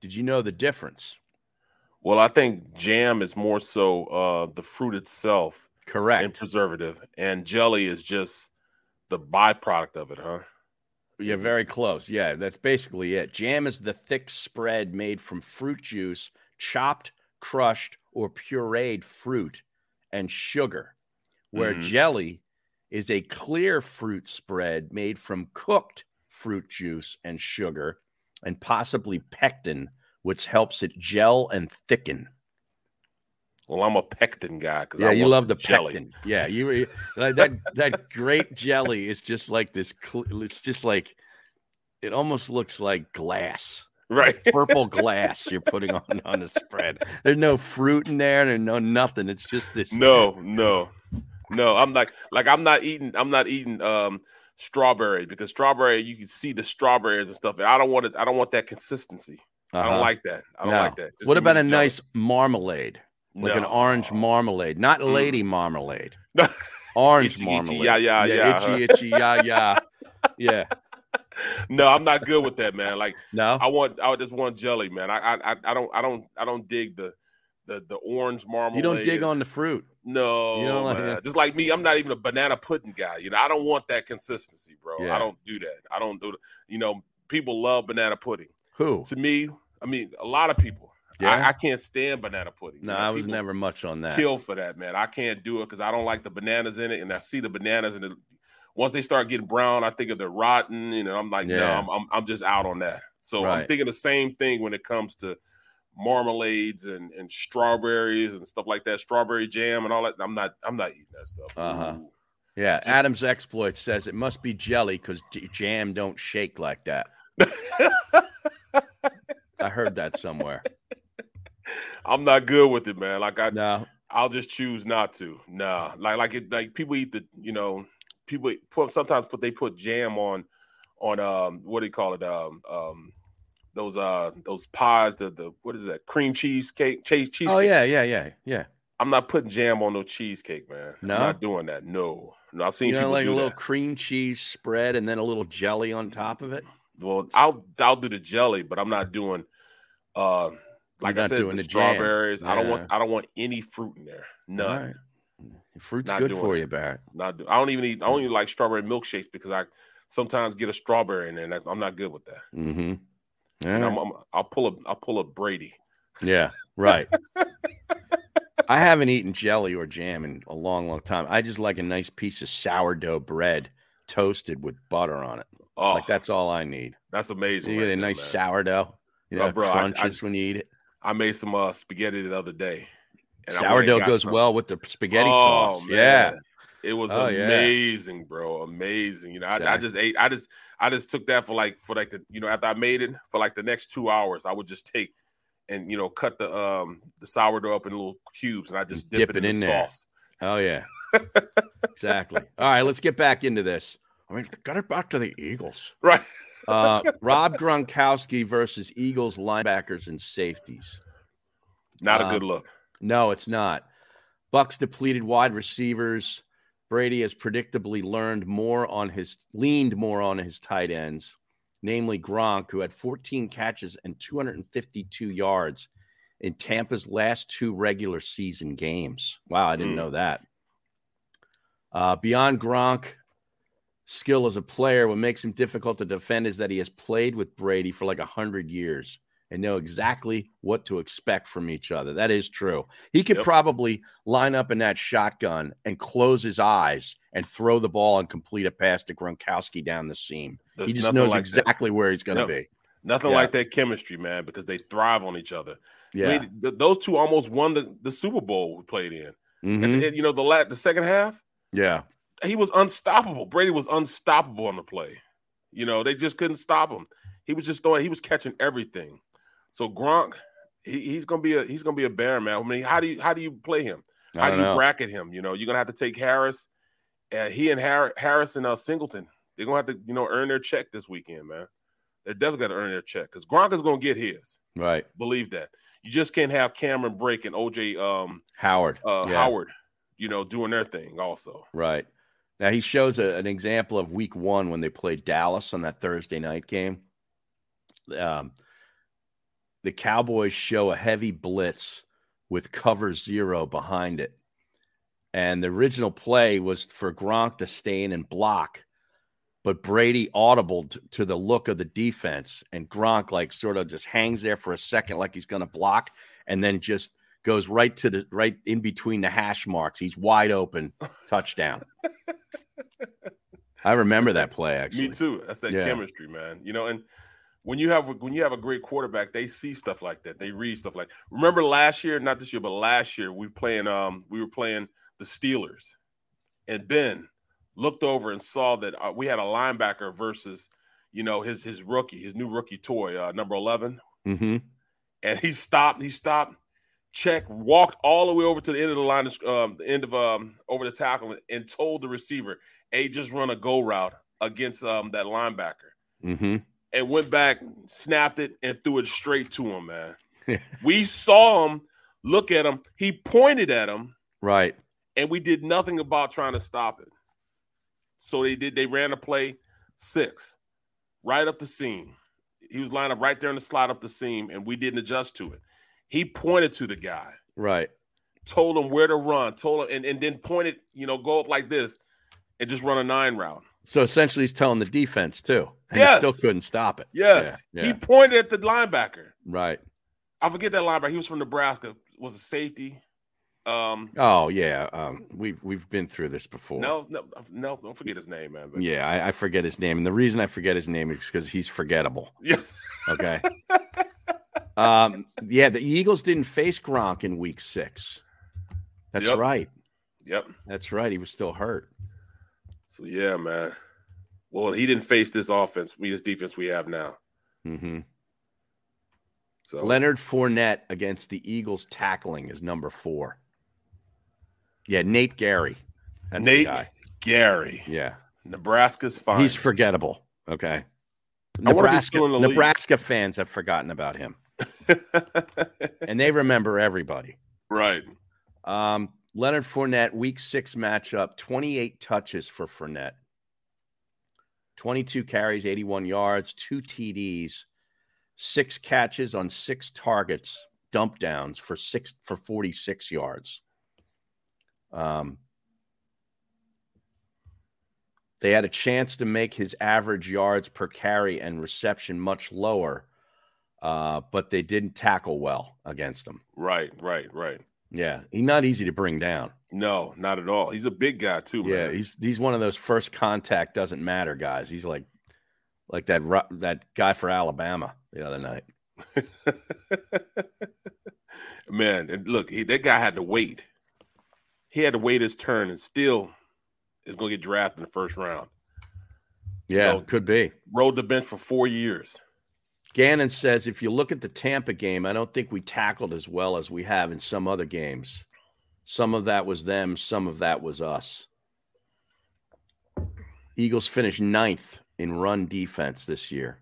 did you know the difference? Well, I think jam is more so uh, the fruit itself, correct, and preservative, and jelly is just the byproduct of it, huh? Yeah, very close. Yeah, that's basically it. Jam is the thick spread made from fruit juice, chopped, crushed, or pureed fruit and sugar, where Mhm. jelly is a clear fruit spread made from cooked fruit juice and sugar and possibly pectin, which helps it gel and thicken. Well, I'm a pectin guy because Yeah, I you love the jelly. pectin. Yeah, you [LAUGHS] that that great jelly is just like this. It's just like it almost looks like glass, right? Purple glass you're putting on on the spread. There's no fruit in there. There's no nothing. It's just this. No, no, no. I'm like like I'm not eating. I'm not eating um strawberry because strawberry you can see the strawberries and stuff. And I don't want it. I don't want that consistency. I Uh-huh. don't like that. I don't No. like that. Just what about a nice marmalade, like an orange marmalade, not lady marmalade, [LAUGHS] No. orange Itchy, itchy, marmalade. yeah, yeah, yeah, huh? itchy, itchy, yeah, yeah, [LAUGHS] yeah. No, I'm not good with that, man. Like No, I want. I just want jelly, man. I I I- I don't I don't I don't dig the the the orange marmalade. you don't dig on the fruit. No, You don't like that? just like me, I'm not even a banana pudding guy. You know, I don't want that consistency, bro. Yeah. I don't do that. I don't do. You know, people love banana pudding. Who? To me, I mean, a lot of people. Yeah? I, I can't stand banana pudding. You No, know, I was never much on that. kill for that, man. I can't do it because I don't like the bananas in it, and I see the bananas and once they start getting brown, I think of they're rotten, and I'm like, no, I'm, I'm I'm just out on that. So I'm thinking the same thing when it comes to marmalades and, and strawberries and stuff like that, strawberry jam and all that. I'm not I'm not eating that stuff. Uh huh. Yeah, just- Adam's exploit says it must be jelly because jam don't shake like that. I heard that somewhere. [LAUGHS] I'm not good with it, man. Like I No, I'll just choose not to. Nah, like like it like people eat the you know people put sometimes put they put jam on on um what do you call it um um those uh those pies the the what is that cream cheesecake cheese cheesecake. oh yeah, yeah, yeah, yeah. I'm not putting jam on no cheesecake, man. No? I'm not doing that. No, no. I've seen You know, people like a do little that. cream cheese spread and then a little jelly on top of it. Well, I'll I'll do the jelly, but I'm not doing uh like I said the the strawberries. I don't want I don't want any fruit in there. None. Right. Fruit's Not good for it. you, Barrett. Not do, I don't even eat. I don't like strawberry milkshakes because I sometimes get a strawberry in there. And that's, I'm not good with that. Mm-hmm. And I'm, I'm, I'll pull a I'll pull a Brady. Yeah, right. [LAUGHS] I haven't eaten jelly or jam in a long, long time. I just like a nice piece of sourdough bread toasted with butter on it. Oh, Like that's all I need. that's amazing. You right get a there, nice man. sourdough. You know, bro, I- I- crunches when you eat it. I made some uh, spaghetti the other day. I Sourdough goes some. well with the spaghetti Oh, sauce. Yeah. It was Oh, yeah. amazing, bro. Amazing. You know, I, I just ate. I just I just took that for like for like the you know after I made it for like the next two hours, I would just take and you know cut the um the sourdough up in little cubes and I just dip, it, in, the there. sauce. Oh yeah. [LAUGHS] exactly. All right, let's get back into this. I mean, got it back to the Eagles. Right. Uh, Rob Gronkowski versus Eagles linebackers and safeties. Not a Uh, good look. No, it's not. Bucks depleted wide receivers. Brady has predictably learned more on his leaned more on his tight ends, namely Gronk, who had 14 catches and 252 yards in Tampa's last two regular season games. Wow, I didn't Hmm. know that. Uh, beyond Gronk, skill as a player, what makes him difficult to defend is that he has played with Brady for like 100 years and know exactly what to expect from each other. That is true. He could Yep. probably line up in that shotgun and close his eyes and throw the ball and complete a pass to Gronkowski down the seam. There's he just knows like that. exactly where he's going to Yep. be. Nothing Yeah. like that chemistry, man, because they thrive on each other. Yeah. I mean, th- those two almost won the, the Super Bowl we played in. Mhm. And, and, you know, the la- the second half, Yeah. he was unstoppable. Brady was unstoppable on the play. You know, they just couldn't stop him. He was just throwing. He was catching everything. So Gronk, he, he's gonna be a he's gonna be a bear, man. I mean, how do you how do you play him? How do you know. bracket him? You know, you're gonna have to take Harris. Uh, he and Har- Harris and uh, Singleton, they're gonna have to you know earn their check this weekend, man. They're definitely gonna earn their check because Gronk is gonna get his. Right. Believe that. You just can't have Cameron Brate and OJ um, Howard. uh, Yeah. Howard, you know, doing their thing also. Right. Now he shows a, an example of week one when they played Dallas on that Thursday night game. Um, the Cowboys show a heavy blitz with cover zero behind it. And the original play was for Gronk to stay in and block, but Brady audible to the look of the defense. And Gronk, like, sort of just hangs there for a second, like he's going to block, and then just goes right to the right in between the hash marks. He's wide open, [LAUGHS] touchdown. I remember that play actually. Me too. That's that Yeah. chemistry, man. You know, and when you have when you have a great quarterback, they see stuff like that. They read stuff like. Remember last year, not this year, but last year we playing. Um, we were playing the Steelers, and Ben looked over and saw that uh, we had a linebacker versus, you know, his his rookie, his new rookie toy, uh, number eleven, Mm-hmm. and he stopped. He stopped. Check walked all the way over to the end of the line, um, the end of um, over the tackle, and told the receiver, "Hey, just run a go route against um, that linebacker." Mm-hmm. And went back, snapped it, and threw it straight to him, man. we saw him look at him. He pointed at him, Right. and we did nothing about trying to stop it. So they did. They ran a play six, right up the seam. He was lined up right there in the slot up the seam, and we didn't adjust to it. He pointed to the guy, Right. told him where to run, told him, and, and then pointed, you know, go up like this, and just run a nine route. So essentially, he's telling the defense too. And Yes. He still couldn't stop it. Yes, Yeah, he pointed at the linebacker. Right. I forget that linebacker. He was from Nebraska. Was a safety. Um, Oh yeah. Um, we've we've been through this before. Don't forget his name, man. But Yeah, I, I forget his name, and the reason I forget his name is because he's forgettable. Yes. Okay. [LAUGHS] um. Yeah, the Eagles didn't face Gronk in Week Six. That's Yep. right. Yep. That's right. He was still hurt. So yeah, man. Well, he didn't face this offense, we this defense we have now. Mm-hmm. So Leonard Fournette against the Eagles tackling is number four. Yeah, Nate Gerry. That's Nate. Gerry, Yeah. Nebraska's fine. He's forgettable. Okay. I wonder if he's Nebraska. Nebraska fans have forgotten about him, [LAUGHS] and they remember everybody. right. Um, Leonard Fournette, week six matchup, 28 touches for Fournette, 22 carries, 81 yards, two TDs, six catches on six targets, dump downs for six for 46 yards. Um, they had a chance to make his average yards per carry and reception much lower, uh, but they didn't tackle well against them. Right, right, right. Yeah, he's not easy to bring down. No, not at all. He's a big guy too, Yeah, man. he's he's one of those first contact doesn't matter guys. He's like like that that guy for Alabama the other night. [LAUGHS] man, and look, he, that guy had to wait. He had to wait his turn and still is going to get drafted in the first round. Yeah, No. could be. Rode the bench for four years. Gannon says if you look at the Tampa game, I don't think we tackled as well as we have in some other games. Some of that was them, some of that was us. Eagles finished ninth in run defense this year.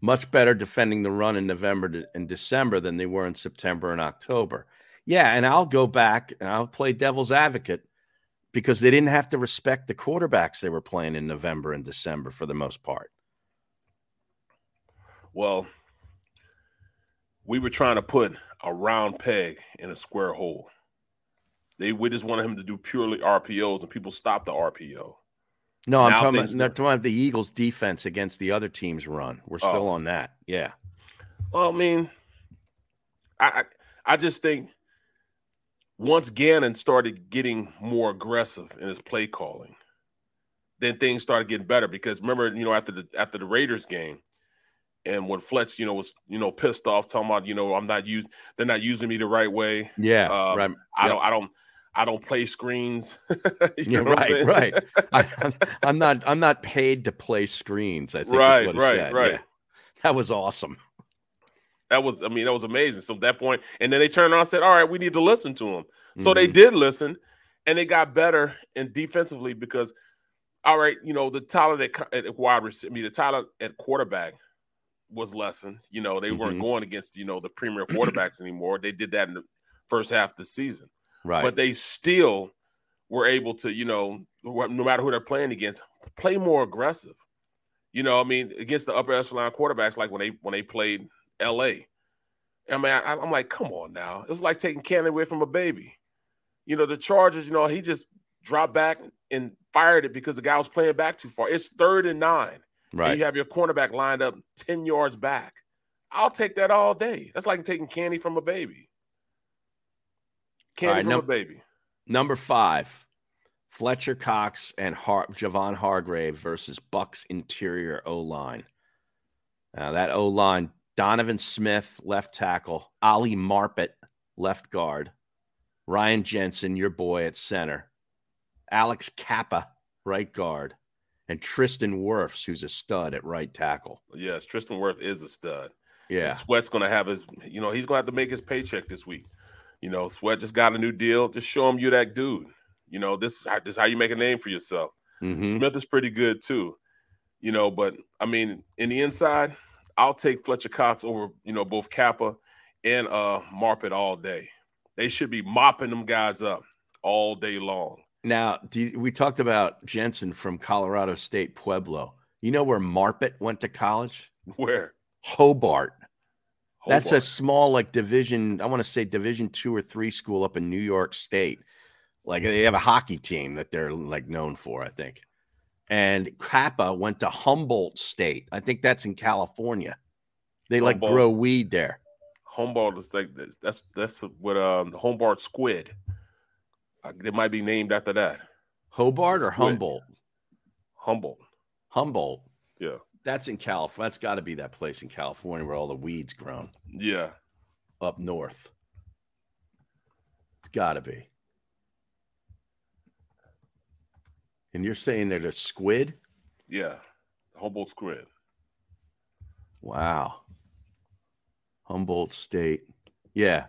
Much better defending the run in November and December than they were in September and October. Yeah, and I'll go back and I'll play devil's advocate because they didn't have to respect the quarterbacks they were playing in November and December for the most part. Well, we were trying to put a round peg in a square hole. They we just wanted him to do purely RPOs, and people stopped the RPO. No, I'm Now talking about, things no, are- I'm talking about the Eagles' defense against the other team's run. We're oh. still Oh. on that. Yeah. Well, I mean, I I just think once Gannon started getting more aggressive in his play calling, then things started getting better. Because remember, you know, after the after the Raiders game, and when Fletch, you know, was you know pissed off, talking about you know I'm not using, they're not using me the right way. Yeah, Um, right. I Yep. don't, I don't, I don't play screens. [LAUGHS] You Yeah, know what I'm right, right. I, I'm, [LAUGHS] I'm not. I'm not paid to play screens. I think. Right, right, said. right. Yeah. That was awesome. That was, I mean, that was amazing. So at that point, and then they turned around and said, "All right, we need to listen to him." So they Mhm. did listen, and they got better and defensively because, all right, you know, the talent at, at wide receiver, I mean, the talent at quarterback was lessened. You know, they weren't Mhm. going against you know the premier [CLEARS THROAT] quarterbacks anymore. They did that in the first half of the season, Right. but they still were able to, you know, no matter who they're playing against, play more aggressive. You know, I mean, against the upper echelon quarterbacks, like when they when they played L.A. I mean, I, I'm like, come on now. It was like taking candy away from a baby. You know, the Chargers, you know, he just dropped back and fired it because the guy was playing back too far. It's third and nine. Right. You have your cornerback lined up 10 yards back. I'll take that all day. That's like taking candy from a baby. Candy right, from num- a baby. Number five, Fletcher Cox and Har- Javon Hargrave versus Bucks interior O line. Now that O line: Donovan Smith, left tackle; Ali Marpet, left guard; Ryan Jensen, your boy at center; Alex Cappa, right guard; and Tristan Wirfs, who's a stud at right tackle. Yes, Tristan Wirfs is a stud. Yeah. And Sweat's gonna have his, you know, he's gonna have to make his paycheck this week. You know, Sweat just got a new deal. Just show him you that dude. You know, this, this is how you make a name for yourself. Mhm. Smith is pretty good too. You know, but I mean, in the inside, I'll take Fletcher Cox over, you know, both Cappa and uh Marpet all day. They should be mopping them guys up all day long. Now, do you, we talked about Jensen from Colorado State Pueblo. You know where Marpet went to college? Where? Hobart. That's a small, like division. I want to say division two or three school up in New York State. Like they have a hockey team that they're like known for, I think. And Cappa went to Humboldt State. I think that's in California. They like Humboldt. grow weed there. Humboldt is like this. That's that's what um the Humboldt squid. They might be named after that. Hobart or Humboldt? Humboldt. Humboldt. Yeah. That's in California. That's got to be that place in California where all the weeds grown. Yeah. Up north. It's got to be. And you're saying they're the squid? Yeah. Humboldt squid. Wow. Humboldt State. Yeah.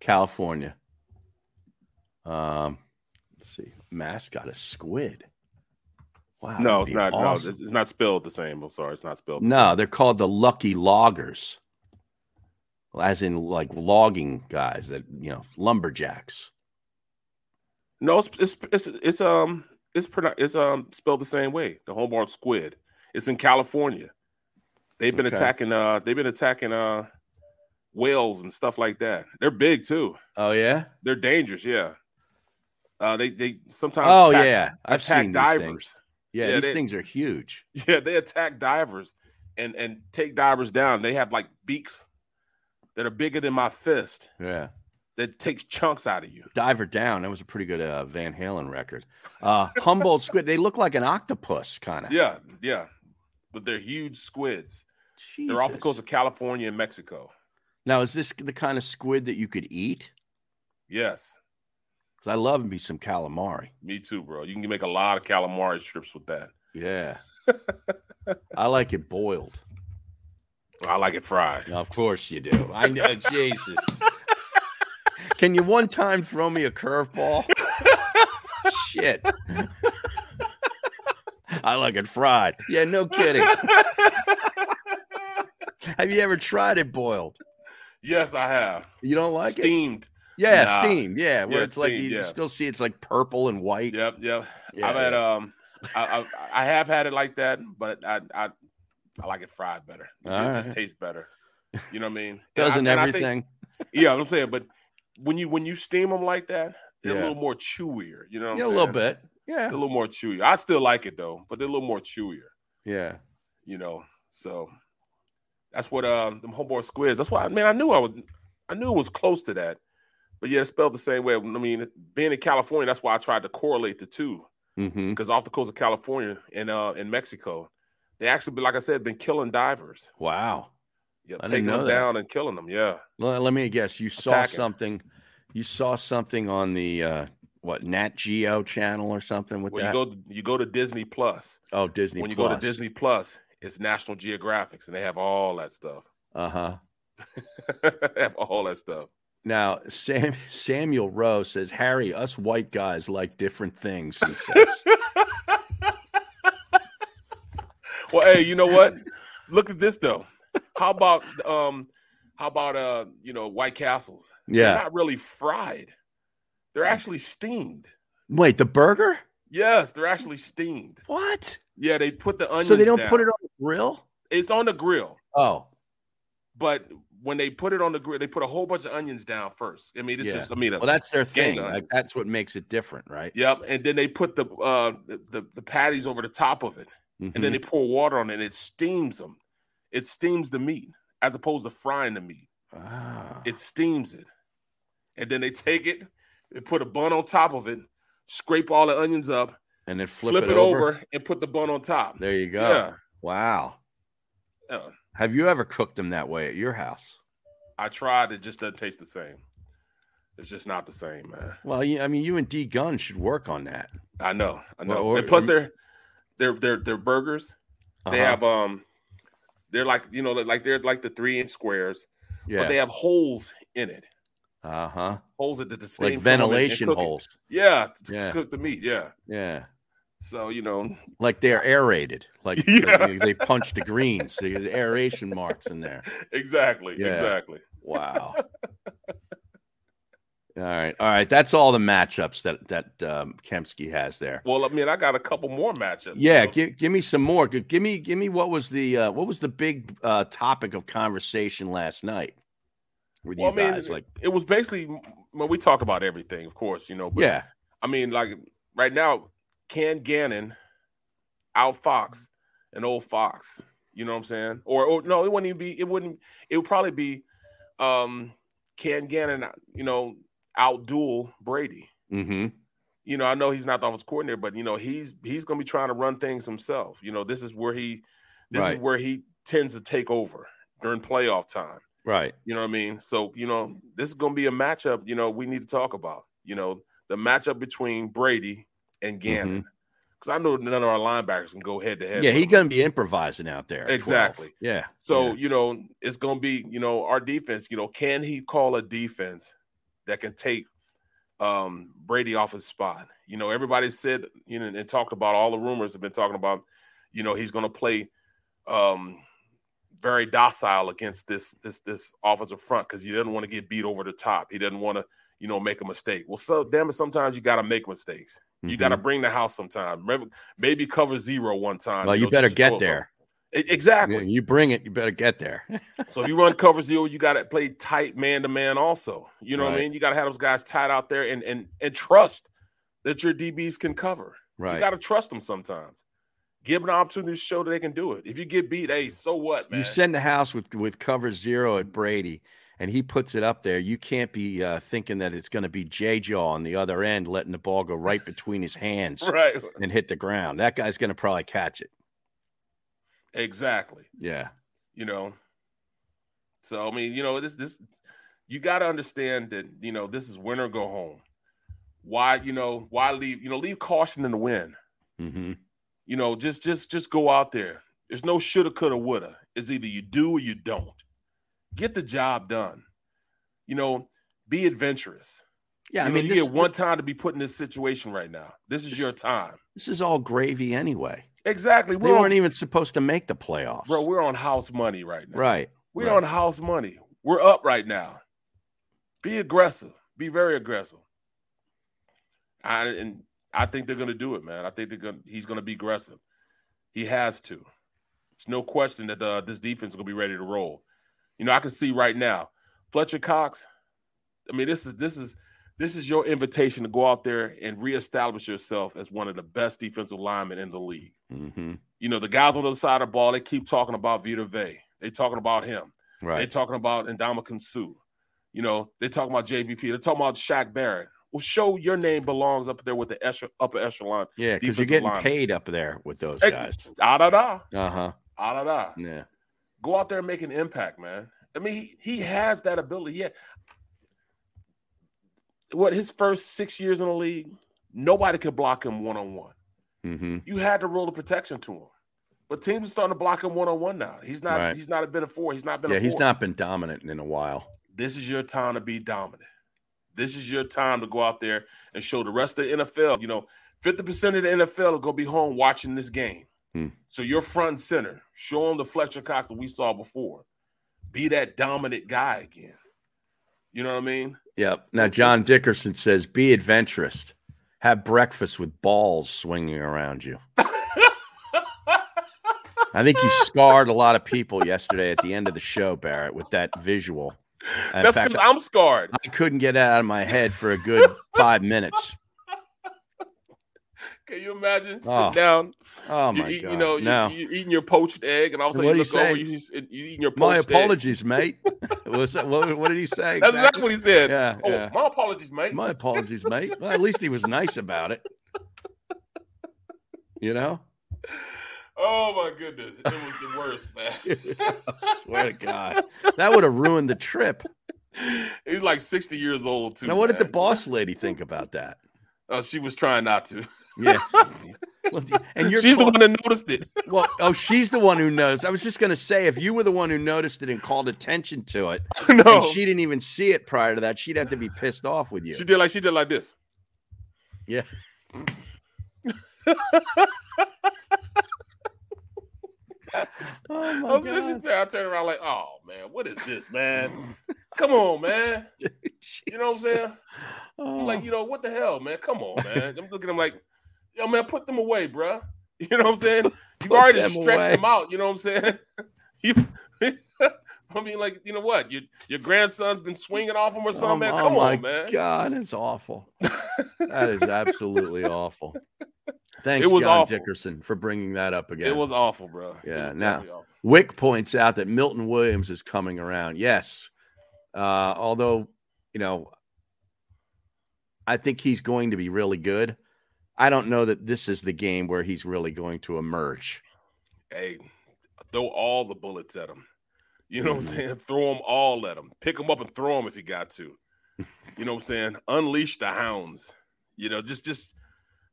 California. Um, let's see. Mascot is squid. Wow. no, it's not. awesome. No, it's, it's not spelled the same. I'm sorry, it's not spelled. The No, same. they're called the Lucky Loggers. As in like logging guys that, you know, lumberjacks. No, it's it's it's, it's um it's pronou- it's um spelled the same way. The Humboldt squid. It's in California. They've been Okay. attacking. Uh, they've been attacking uh whales and stuff like that. They're big too. Oh yeah? They're dangerous. Yeah. Uh, they they sometimes. Oh attack- yeah. I've attack seen divers. things. Yeah, Yeah, these they- things are huge. [LAUGHS] Yeah, they attack divers and and take divers down. They have like beaks that are bigger than my fist Yeah. that takes chunks out of you. Diver down. That was a pretty good uh, Van Halen record. Uh, Humboldt squid. They look like an octopus, kind of. Yeah, yeah. But they're huge squids. They're off the Jesus. coast of California and Mexico. Now, is this the kind of squid that you could eat? Yes, I love me some calamari. me too, bro. You can make a lot of calamari strips with that. Yeah. [LAUGHS] I like it boiled. I like it fried. Of course you do. I know. Uh, Jesus. [LAUGHS] Can you one time throw me a curveball? Shit. I like it fried. Yeah, no kidding. [LAUGHS] Have you ever tried it boiled? Yes, I have. You don't like it? Steamed. Yeah, Nah. steamed. Yeah, where Yeah, it's like you yeah. still see it's like purple and white. Yep, yep. Yeah, I've had um, I, I I have had it like that, but I I I like it fried better. It, All just right. tastes better. You know what I mean? [LAUGHS] And I- Doesn't and I think- everything? [LAUGHS] yeah, I'm saying, but when you when you steam them like that, they're a little more chewier. You know Yeah, a little bit. Yeah. They're a little more chewy. I still like it though, but they're a little more chewier. Yeah. You know, so That's what uh them homeboy squids. That's why I mean I knew I was I knew it was close to that. But yeah, it's spelled the same way. I mean, being in California, that's why I tried to correlate the two. Mm-hmm. Because off the coast of California and uh in Mexico, they actually, like I said, been killing divers. Wow. Yeah, taking them that. down and killing them. Yeah. Well, let me guess. You saw something. You saw something on the uh, what Nat Geo channel or something with When that. you go you go to Disney Plus. oh, Disney. when you go to Disney Plus, it's National Geographics and they have all that stuff. [LAUGHS] Uh huh. have all that stuff. Now, Sam [LAUGHS] Samuel Rowe says, Harry, us white guys like different things. He says. Well, hey, you know what? Look at this though. How about um how about uh you know White Castles? Yeah. They're not really fried. They're actually steamed. Wait, the burger? Yes, they're actually steamed. What? Yeah, they put the onions. so they don't down. put it on the grill? It's on the grill, Oh, but when they put it on the grill, they put a whole bunch of onions down first. I mean, it's yeah. just I mean, well, that's their thing. Like, that's what makes it different, right? Yep, and then they put the uh the, the, patties over the top of it, and then Mhm. they pour water on it, and it steams them. It steams the meat as opposed to frying the meat. Ah. It steams it, and then they take it, they put a bun on top of it, scrape all the onions up, and then flip, flip, it, it, over. over. and put the bun on top. There you go. Yeah. Wow. Yeah. Have you ever cooked them that way at your house? I tried. It just doesn't taste the same. It's just not the same, man. Well, you, I mean, you and D Gun should work on that. I know. I know. Or- and plus, or- they're they're they're they're burgers. They Uh-huh. have um, they're like you know like they're like the three inch squares, Yeah. but they have holes in it. Uh huh. Holes that the Like in and ventilation holes. Yeah, to, to Yeah. cook the meat. Yeah. Yeah. So you know, Like they're aerated. Like [LAUGHS] Yeah. they, they punch the greens. So the aeration marks in there. exactly, Yeah. exactly. Wow. [LAUGHS] all right. All right. That's all the matchups that that um, Kempski has there. Well, I mean, I got a couple more matchups. Yeah, know. give, give me some more. Give me give me what was the uh, what was the big uh, topic of conversation last night with Well, you I mean, guys? Like, it was basically when we talk about everything, of course, you know. But yeah, I mean, like right now, can Gannon out Fox an old Fox? You know what I'm saying? Or, or no, it wouldn't even be. It wouldn't. It would probably be. Um, can Gannon, you know, outduel Brady? mm-hmm. You know, I know he's not the offensive coordinator, but you know, he's he's going to be trying to run things himself. You know, this is where he, this is where he tends to take over during playoff time. right. You know what I mean? So, you know, this is going to be a matchup, you know, we need to talk about. You know, the matchup between Brady and Gannon. Because I know none of our linebackers can go head to head. Mm-hmm. Yeah, he's going to be improvising out there. at 12. Exactly. Yeah. So, yeah. you know, it's going to be, you know, our defense, you know, can he call a defense that can take um Brady off his spot? You know, everybody said, you know, and talked about all the rumors have been talking about, you know, he's going to play um very docile against this this this offensive front because he doesn't want to get beat over the top. He doesn't want to, you know, make a mistake. Well, so damn it, sometimes you got to make mistakes. You mm-hmm. got to bring the house sometime. Maybe- cover zero one time. well, you, know, better just to throw get there. Exactly. You bring it. You better get there. [LAUGHS] So if you run cover zero, you got to play tight man to man. Also, you know what I mean. You got to have those guys tied out there and and and trust that your DBs can cover. right. You got to trust them sometimes. Give them an opportunity to show that they can do it. If you get beat, hey, so what, man? You send the house with with cover zero at Brady, and he puts it up there. You can't be uh, thinking that it's going to be J Jaw on the other end, letting the ball go right between his [LAUGHS] hands right. and hit the ground. That guy's going to probably catch it. Exactly. Yeah. You know. So I mean, you know, this this you got to understand that you know this is win or go home. Why you know why leave you know leave caution in the wind. Mm-hmm. You know, just just just go out there. There's no shoulda, coulda, woulda. It's either you do or you don't. Get the job done. You know, be adventurous. Yeah. you I know, mean, you this, get one time to be put in this situation right now. This is your time. this is all gravy anyway. Exactly. We're on, weren't even supposed to make the playoffs. bro. We're on house money right now. right. We're right. on house money. We're up right now. Be aggressive. Be very aggressive. I, and I think they're going to do it, man. I think they're gonna He's going to be aggressive. He has to. There's no question that uh, this defense is going to be ready to roll. You know, I can see right now, Fletcher Cox. I mean, this is this is this is your invitation to go out there and reestablish yourself as one of the best defensive linemen in the league. Mm-hmm. You know, the guys on the other side of the ball, they keep talking about Vita Vea. They talking about him. Right. They talking about Ndamukong Suh. You know, they talking about JBP. They're talking about Shaq Barrett. Well, show your name belongs up there with the esche- upper echelon. Yeah, because you're getting line. paid up there with those guys. Ah da da. Uh huh. Ah da da. Yeah. Go out there and make an impact, man. I mean, he, he has that ability. Yeah. What his first six years in the league, nobody could block him one on one. You had to roll the protection to him. But teams are starting to block him one on one now. He's not. Right. He's not been a four. He's not been. Yeah, he's not been dominant in a while. This is your time to be dominant. This is your time to go out there and show the rest of the NFL. You know, fifty percent of the NFL are going to be home watching this game. Hmm. So you're front and center. Show them the Fletcher Cox that we saw before. Be that dominant guy again. You know what I mean? Yep. Now John Dickerson says, "Be adventurous. Have breakfast with balls swinging around you." I think you scarred a lot of people yesterday at the end of the show, Barrett, with that visual. [LAUGHS] In That's because I'm scarred. I couldn't get it out of my head for a good five minutes. Can you imagine sitting Oh. down? Oh you my eat- god! You know, you, no. you eating your poached egg, and all of a sudden you look over, you, eating your My poached egg. apologies, mate. [LAUGHS] What's that- what, what did he say? That's exactly what he said. Yeah, oh, yeah. my apologies, mate. My apologies, mate. Well, at least he was nice about it. You know? Oh my goodness, it was the worst, man. [LAUGHS] Swear to God. That would have ruined the trip. He's like 60 years old too. Now, what did the boss lady think about that? Uh, she was trying not to. Yeah. [LAUGHS] And you're She's the one that noticed it. [LAUGHS] Well, oh, she's the one who knows. I was just going to say, if you were the one who noticed it and called attention to it, [LAUGHS] No. she didn't even see it prior to that, she'd have to be pissed off with you. She did like she did like this. Yeah. Oh my I, was just, I turned around like, oh man, what is this, man? Come on, man. You know what I'm saying? I'm like, oh. you know, what the hell, man? Come on, man. I'm looking at him like, yo, man, put them away, bruh. [LAUGHS] You know what I'm saying? [LAUGHS] You Put already them stretched away. them out. You know what I'm saying? [LAUGHS] You, I mean, like, you know what? Your your grandson's been swinging off him or something, oh, man. Come oh my on, man. God, it's awful. that is absolutely awful. Thanks, It was John awful. Dickerson, for bringing that up again. It was awful, bro. Yeah. Now, awful. Wick points out that Milton Williams is coming around. Yes. Uh, although, you know, I think he's going to be really good. I don't know that this is the game where he's really going to emerge. hey, throw all the bullets at him. You know what I'm Mm-hmm. saying? Throw them all at him. Pick them up and throw them if you got to. You know what I'm saying? Unleash the hounds. You know, just just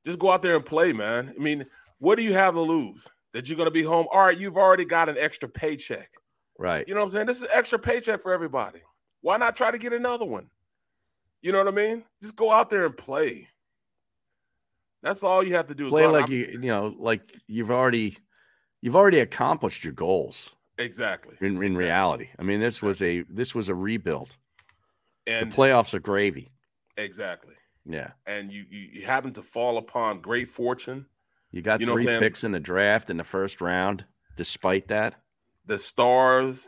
just go out there and play, man. I mean, what do you have to lose? That you're gonna be home? All right, you've already got an extra paycheck. Right. You know what I'm saying? This is extra paycheck for everybody. Why not try to get another one? You know what I mean? Just go out there and play. That's all you have to do. is Play like I'm- you, you know, like you've already, you've already accomplished your goals exactly. in, in reality. I mean, this was a, this was a rebuild. And the playoffs are gravy. exactly. Yeah. and you, you you happen to fall upon great fortune, You got You know three picks in the draft in the first round, despite that. the stars,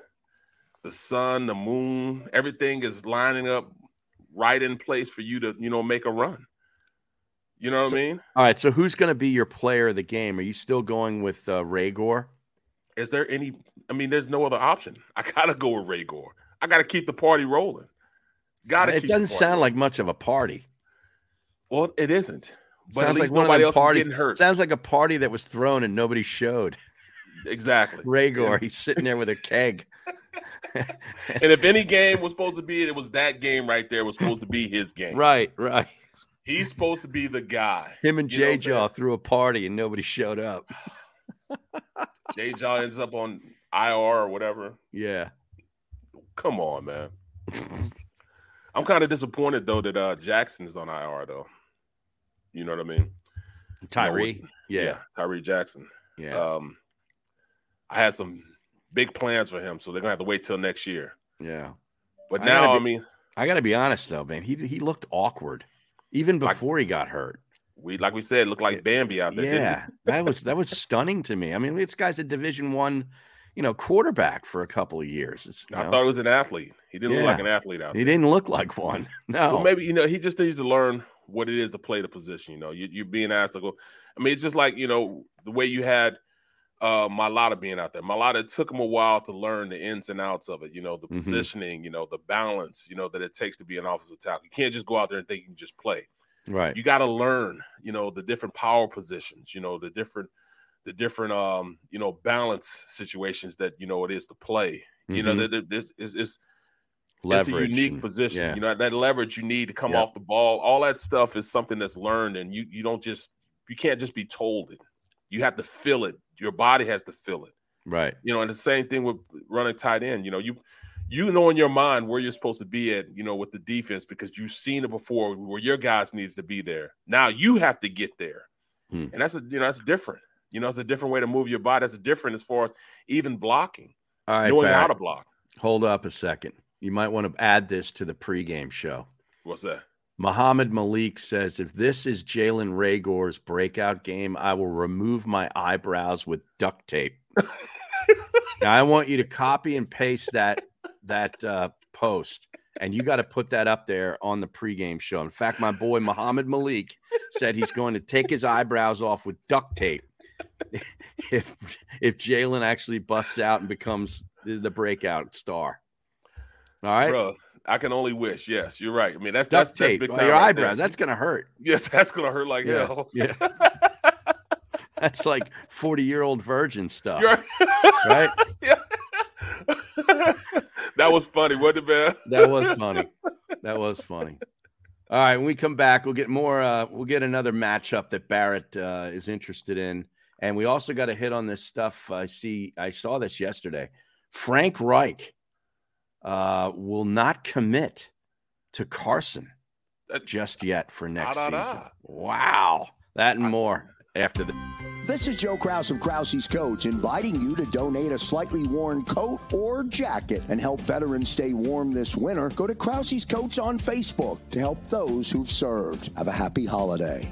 the sun, the moon, everything is lining up right in place for you to, you know, make a run. You know what So- I mean? All right. So who's going to be your player of the game? Are you still going with uh, Reagor? Is there any I mean, there's no other option. [LAUGHS] I gotta go with Reagor. I gotta keep the party rolling. Gotta It keep doesn't sound rolling. like much of a party. well, it isn't. But sounds at least like one of parties. getting hurt. Sounds like a party that was thrown and nobody showed. Exactly. Reagor, he's sitting there with a keg. [LAUGHS] [LAUGHS] And if any game was supposed to be it, it was that game right there was supposed to be his game. right, right. He's supposed to be the guy. Him and You what J? Jaw threw a party and nobody showed up. [SIGHS] Jay Jaw ends up on IR or whatever. Yeah. Come on, man. I'm kind of disappointed though that uh Jackson is on IR though. You know what I mean? You know, Tyree. yeah. Tyree Jackson. Yeah. Um I had some big plans for him, so they're gonna have to wait till next year. Yeah. But now, gotta I mean, I got to be honest though, man. He he looked awkward even Like- before he got hurt. we like we said, looked like Bambi out there. Yeah, that was that was stunning to me. I mean, this guy's a Division One, you know, quarterback for a couple of years. I know, thought he was an athlete. He didn't look like an athlete out he there. He didn't look like one. [LAUGHS] No, Well, maybe you know he just needs to learn what it is to play the position. You know, you, you're being asked to go. I mean, it's just like you know the way you had uh Mailata being out there. Mailata it took him a while to learn the ins and outs of it, you know, the Mhm. positioning, you know, the balance, you know, that it takes to be an offensive tackle. You can't just go out there and think you can just play. Right. You got to learn, you know, the different power positions, you know, the different the different um, you know, balance situations that you know it is to play. You know, Mhm. that this is is it's a unique position. yeah. You know, that leverage you need to come Yep. off the ball. All that stuff is something that's learned, and you you don't just you can't just be told it. You have to feel it. Your body has to feel it. Right. You know, and the same thing with running tight end. You know, you you know in your mind where you're supposed to be at, you know, with the defense because you've seen it before where your guys needs to be there. Now you have to get there. Hmm. And that's a you know, that's different. You know, it's a different way to move your body. That's different as far as even blocking, All right. knowing how to block. Hold up a second. You might want to add this to the pregame show. What's that? Muhammad Malik says, if this is Jalen Reagor's breakout game, I will remove my eyebrows with duct tape. now, I want you to copy and paste that that uh, post, and you got to put that up there on the pregame show. In fact, my boy Muhammad Malik said he's going to take his eyebrows off with duct tape [LAUGHS] if if Jalen actually busts out and becomes the breakout star. All right, Bro, I can only wish. Yes, you're right. I mean, that's duct that's, that's tape big time. your right there. eyebrows. That's gonna hurt. yes, [LAUGHS] that's gonna hurt like Yeah, hell. yeah. [LAUGHS] That's like forty year old virgin stuff, right? [LAUGHS] that was funny, wasn't it, man? That was funny. That was funny. All right, when we come back, we'll get more. Uh, we'll get another matchup that Barrett uh, is interested in, and we also got to hit on this stuff. I see. I saw this yesterday. Frank Reich uh, will not commit to Carson just yet for next da, da. season. Wow, that and more after the. This is Joe Kraus of Krause's Coats inviting you to donate a slightly worn coat or jacket and help veterans stay warm this winter. Go to Krause's Coats on Facebook to help those who've served. Have a happy holiday.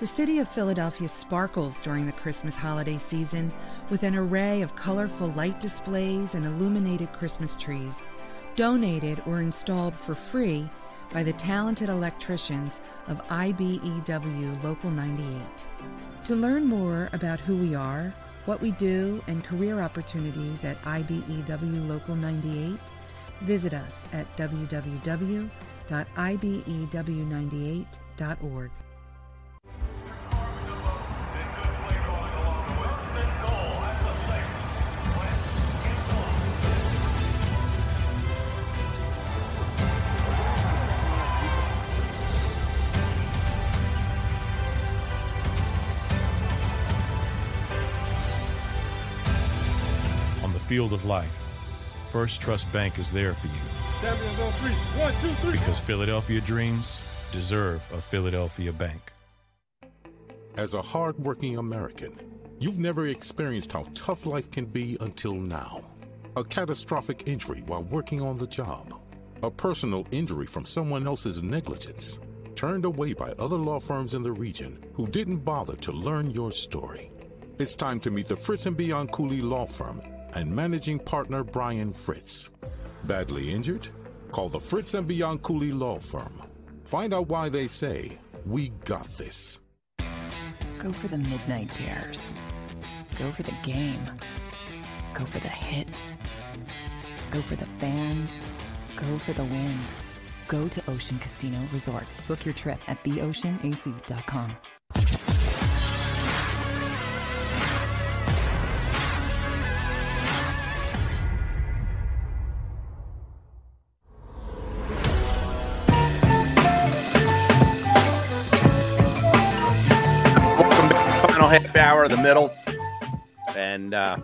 The city of Philadelphia sparkles during the Christmas holiday season with an array of colorful light displays and illuminated Christmas trees, donated or installed for free by the talented electricians of IBEW Local 98. To learn more about who we are, what we do, and career opportunities at IBEW Local 98, visit us at E www.ibew98.org. field of life, First Trust Bank is there for you on three. One, two, three. because Philadelphia dreams deserve a Philadelphia bank. As a hardworking American, you've never experienced how tough life can be until now. A catastrophic injury while working on the job. A personal injury from someone else's negligence. Turned away by other law firms in the region who didn't bother to learn your story. It's time to meet the Fritz and Bianculli Law Firm and managing partner Brian Fritz. Badly injured? Call the Fritz and Bianculli Law Firm. Find out why they say, We got this. Go for the midnight dares. Go for the game. Go for the hits. Go for the fans. Go for the win. Go to Ocean Casino Resort. Book your trip at theoceanac.com. half hour the middle. And uh,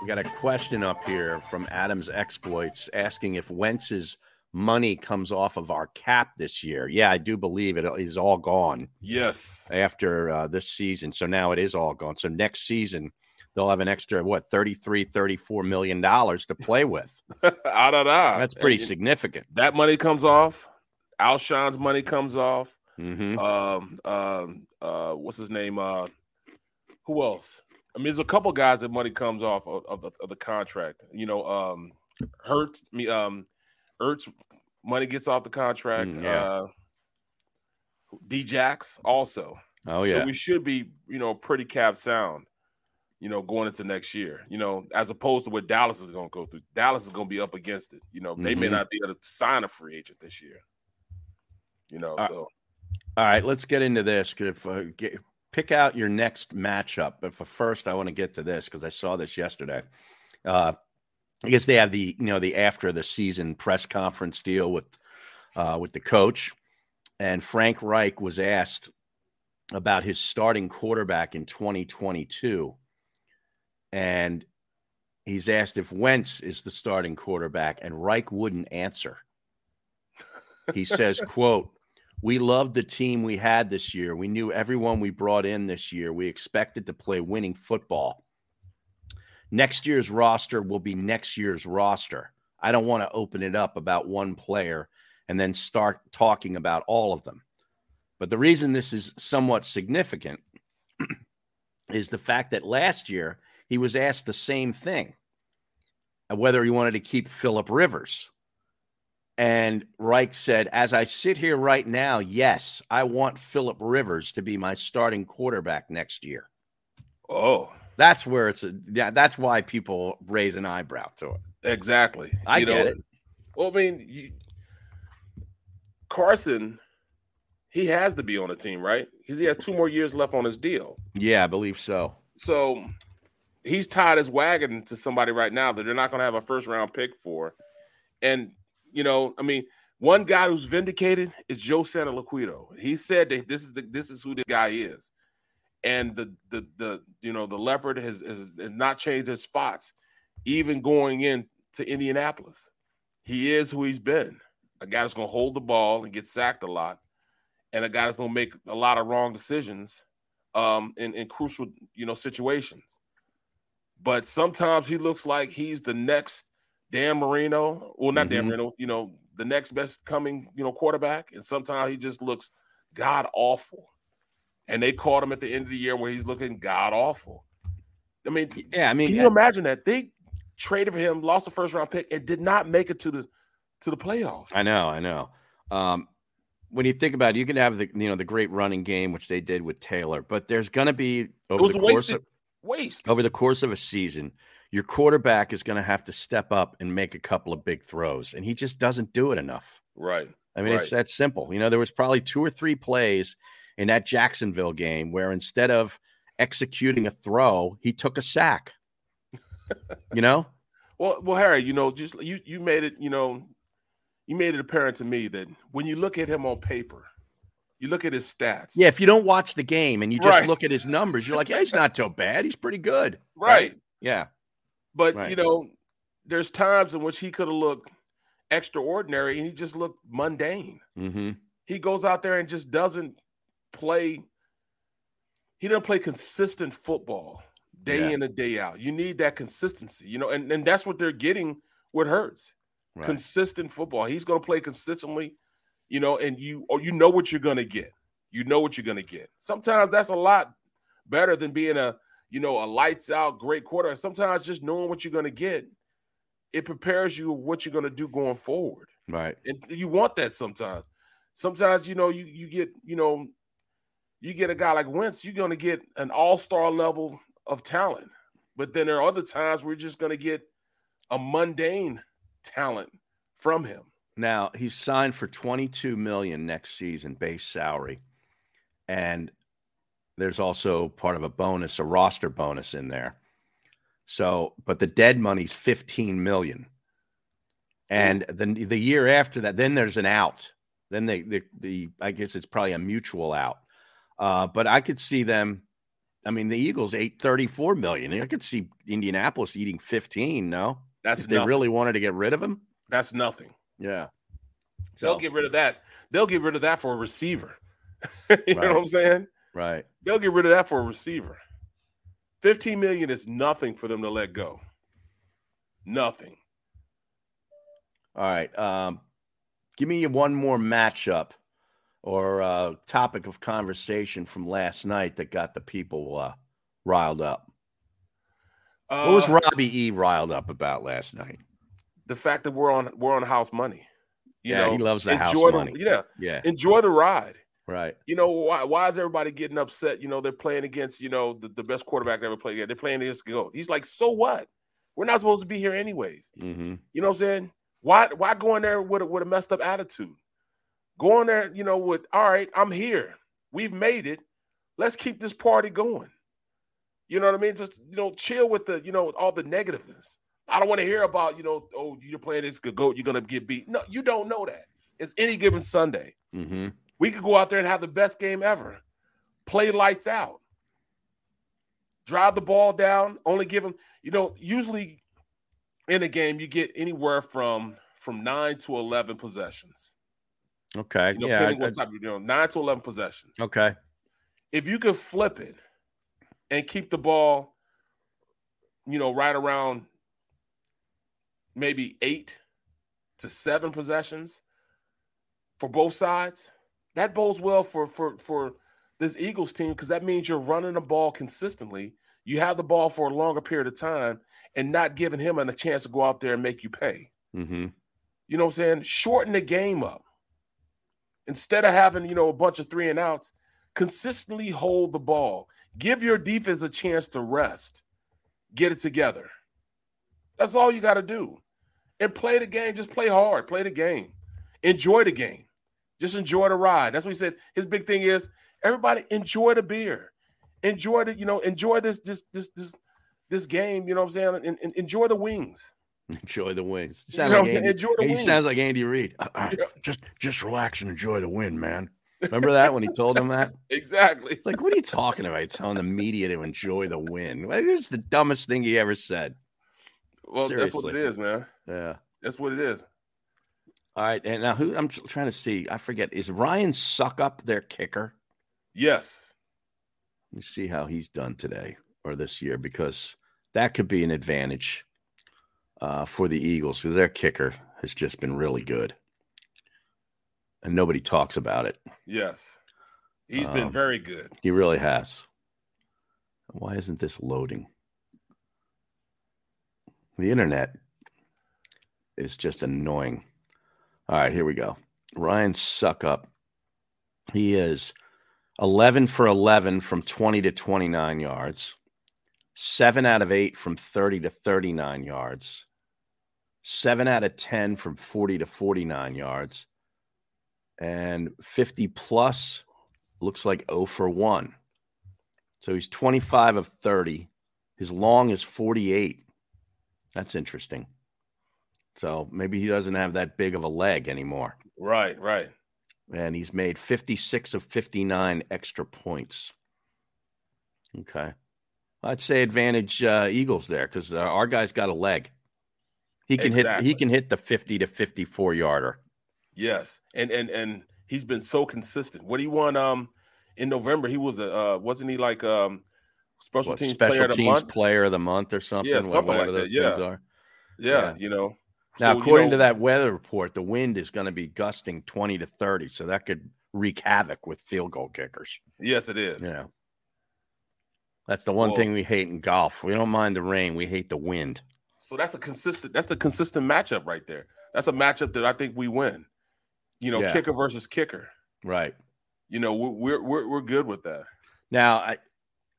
we got a question up here from Adams Exploits asking if Wentz's money comes off of our cap this year. Yeah, I do believe it is all gone. Yes. After uh, this season. So now it is all gone. So next season, they'll have an extra, what, 33, 34 million dollars to play with. I don't know. That's pretty And significant. That money comes off. Alshon's money comes off. Mm-hmm. Um, um, uh, what's his name? Uh, who else? I mean, there's a couple guys that money comes off of, of the of the contract. You know, um, Hurts, me, um, Ertz money gets off the contract. Mm, yeah. Uh, Djax also. Oh, yeah. So we should be, you know, pretty cap sound, you know, going into next year. You know, as opposed to what Dallas is going to go through. Dallas is going to be up against it. You know, they may Mhm. not be able to sign a free agent this year. You know, Uh, so All right, let's get into this. If uh, get, pick out your next matchup, but for first, I want to get to this because I saw this yesterday. Uh, I guess they have the you know the after the season press conference deal with uh, with the coach, and Frank Reich was asked about his starting quarterback in 2022, and he's asked if Wentz is the starting quarterback, and Reich wouldn't answer. He says, "quote." We loved the team we had this year. We knew everyone we brought in this year. We expected to play winning football. Next year's roster will be next year's roster. I don't want to open it up about one player and then start talking about all of them. But the reason this is somewhat significant [CLEARS THROAT] is the fact that last year he was asked the same thing uh, whether he wanted to keep Philip Rivers. And Reich said, As I sit here right now, yes, I want Philip Rivers to be my starting quarterback next year. Oh, that's where it's a, yeah, that's why people raise an eyebrow to it. Exactly. I You get know, it. Well, I mean, you, Carson, he has to be on the team, right? Because he has two more years left on his deal. Yeah, I believe so. So he's tied his wagon to somebody right now that they're not going to have a first round pick for. And, you know, I mean, one guy who's vindicated is Joe Santoliquito. He said that this is the this is who this guy is. And the the the you know the leopard has, has, has not changed his spots, even going in to Indianapolis. He is who he's been. A guy that's gonna hold the ball and get sacked a lot, and a guy that's gonna make a lot of wrong decisions um, in, in crucial, you know, situations. But sometimes he looks like he's the next Dan Marino, well, not Dan Mhm. Marino, you know, the next best coming, you know, quarterback. And sometimes he just looks god awful. And they caught him at the end of the year where he's looking god awful. I mean, yeah, I mean, can you imagine that they traded for him, lost the first round pick, and did not make it to the to the playoffs? I know, I know. Um, when you think about it, you can have the you know the great running game, which they did with Taylor, but there's going to be over the course wasted of, waste. over the course of a season, your quarterback is going to have to step up and make a couple of big throws, and he just doesn't do it enough. Right. I mean, it's that simple. You know, there was probably two or three plays in that Jacksonville game where instead of executing a throw, he took a sack. you know? [LAUGHS] Well, well, Harry, you know, just you you made it, you know, you made it apparent to me that when you look at him on paper, you look at his stats. Yeah, if you don't watch the game and you just Right. look at his numbers, you're like, yeah, he's not so bad. He's pretty good. [LAUGHS] Right. Yeah. But Right. you know, there's times in which he could have looked extraordinary and he just looked mundane. Mm-hmm. He goes out there and just doesn't play. He doesn't play consistent football day Yeah. in and day out. You need that consistency, you know, and, and that's what they're getting with Hurts. Right. Consistent football. He's going to play consistently, you know, and you or you know what you're going to get. You know what you're going to get. Sometimes that's a lot better than being a you know a lights out great quarter. Sometimes just knowing what you're going to get, it prepares you what you're going to do going forward. Right. And you want that sometimes. Sometimes you know you you get you know you get a guy like Wentz, you're going to get an all star level of talent. But then there are other times you're just going to get a mundane talent from him. Now he's signed for 22 million next season base salary. And there's also part of a bonus, a roster bonus in there. So, but the dead money's 15 million. And then the year after that, then there's an out. Then they the, the I guess it's probably a mutual out. Uh, but I could see them I mean, the Eagles ate 34 million. I could see Indianapolis eating 15. No, That's if they really wanted to get rid of him. That's nothing. Yeah. They'll get rid of that. They'll get rid of that for a receiver. [LAUGHS] you know what I'm saying? Right. They'll get rid of that for a receiver. 15 million is nothing for them to let go. Nothing. All right. Um, give me one more matchup or uh, topic of conversation from last night that got the people uh, riled up. what was Uh, Robbie E riled up about last night? the fact that we're on we're on house money. You Yeah, know, he loves the house enjoy money. yeah, Yeah. enjoy the ride. Right. You know why? Why is everybody getting upset? You know they're playing against you know the, the best quarterback they ever played. against. They're playing against goat. He's like, so what? We're not supposed to be here anyways. Mm-hmm. You know what I'm saying? Why why go in there with a, with a messed up attitude? Go in there, you know, with all right, I'm here. We've made it. Let's keep this party going. You know what I mean? Just you know, chill with the you know all the negativeness. I don't want to hear about you know, oh, you're playing this goat, you're gonna get beat. No, you don't know that. It's any given Sunday. Mm-hmm. We could go out there and have the best game ever. Play lights out. Drive the ball down. Only give them, you know, usually in a game you get anywhere from from nine to eleven possessions. Okay. You know, yeah. I- what type of, you know, nine to eleven possessions. Okay. If you could flip it and keep the ball, you know, right around maybe eight to seven possessions for both sides, that bodes well for for for this Eagles team because that means you're running the ball consistently. You have the ball for a longer period of time and not giving him a chance to go out there and make you pay. Mm-hmm. You know what I'm saying? Shorten the game up. Instead of having, you know, a bunch of three and outs, consistently hold the ball. Give your defense a chance to rest. Get it together. That's all you got to do. And play the game. Just play hard. Play the game. Enjoy the game. Just enjoy the ride. That's what he said. His big thing is everybody enjoy the beer. Enjoy the, you know, enjoy this this this this this game, you know what I'm saying? And, and enjoy the wings. Enjoy the wins. You know what I'm saying? Andy, Enjoy the he wins. sounds like Andy Reid. Uh, uh, Just just relax and enjoy the win, man. Remember that when he told him that? [LAUGHS] Exactly. It's like, what are you talking about? Telling the media to enjoy the win. It was the dumbest thing he ever said. Well, that's what it is, man. Yeah. That's what it is. All right. And now who I'm trying to see. I forget. Is Ryan Succop their kicker? Yes. Let me see how he's done today or this year because that could be an advantage uh, for the Eagles because their kicker has just been really good. And nobody talks about it. Yes. He's been Um, very good. He really has. Why isn't this loading? The internet is just annoying. All right, here we go. Ryan Succop. He is 11 for 11 from 20 to 29 yards, seven out of eight from 30 to 39 yards, seven out of 10 from 40 to 49 yards, and 50 plus looks like 0 for 1. So he's 25 of 30. His long is 48. That's interesting. So maybe he doesn't have that big of a leg anymore. Right, right. And he's made 56 of 59 extra points. Okay. I'd say advantage uh, Eagles there because uh, our guy's got a leg. He can hit. He can hit the 50 to 54 yarder. Yes. And and and he's been so consistent. What he won um in November, he was a uh wasn't he like um special What, teams special player of the month? player of the month or something. Yeah, something like that, those yeah. things are. Yeah, you know. Now, So, you according know- to that weather report, the wind is going to be gusting 20 to 30. So that could wreak havoc with field goal kickers. Yes, it is. Yeah. That's the one Well- thing we hate in golf. We don't mind the rain, we hate the wind. So that's a consistent that's the consistent matchup right there. That's a matchup that I think we win. You know, Yeah. kicker versus kicker. Right. You know, we're we're we're, good with that. Now, I,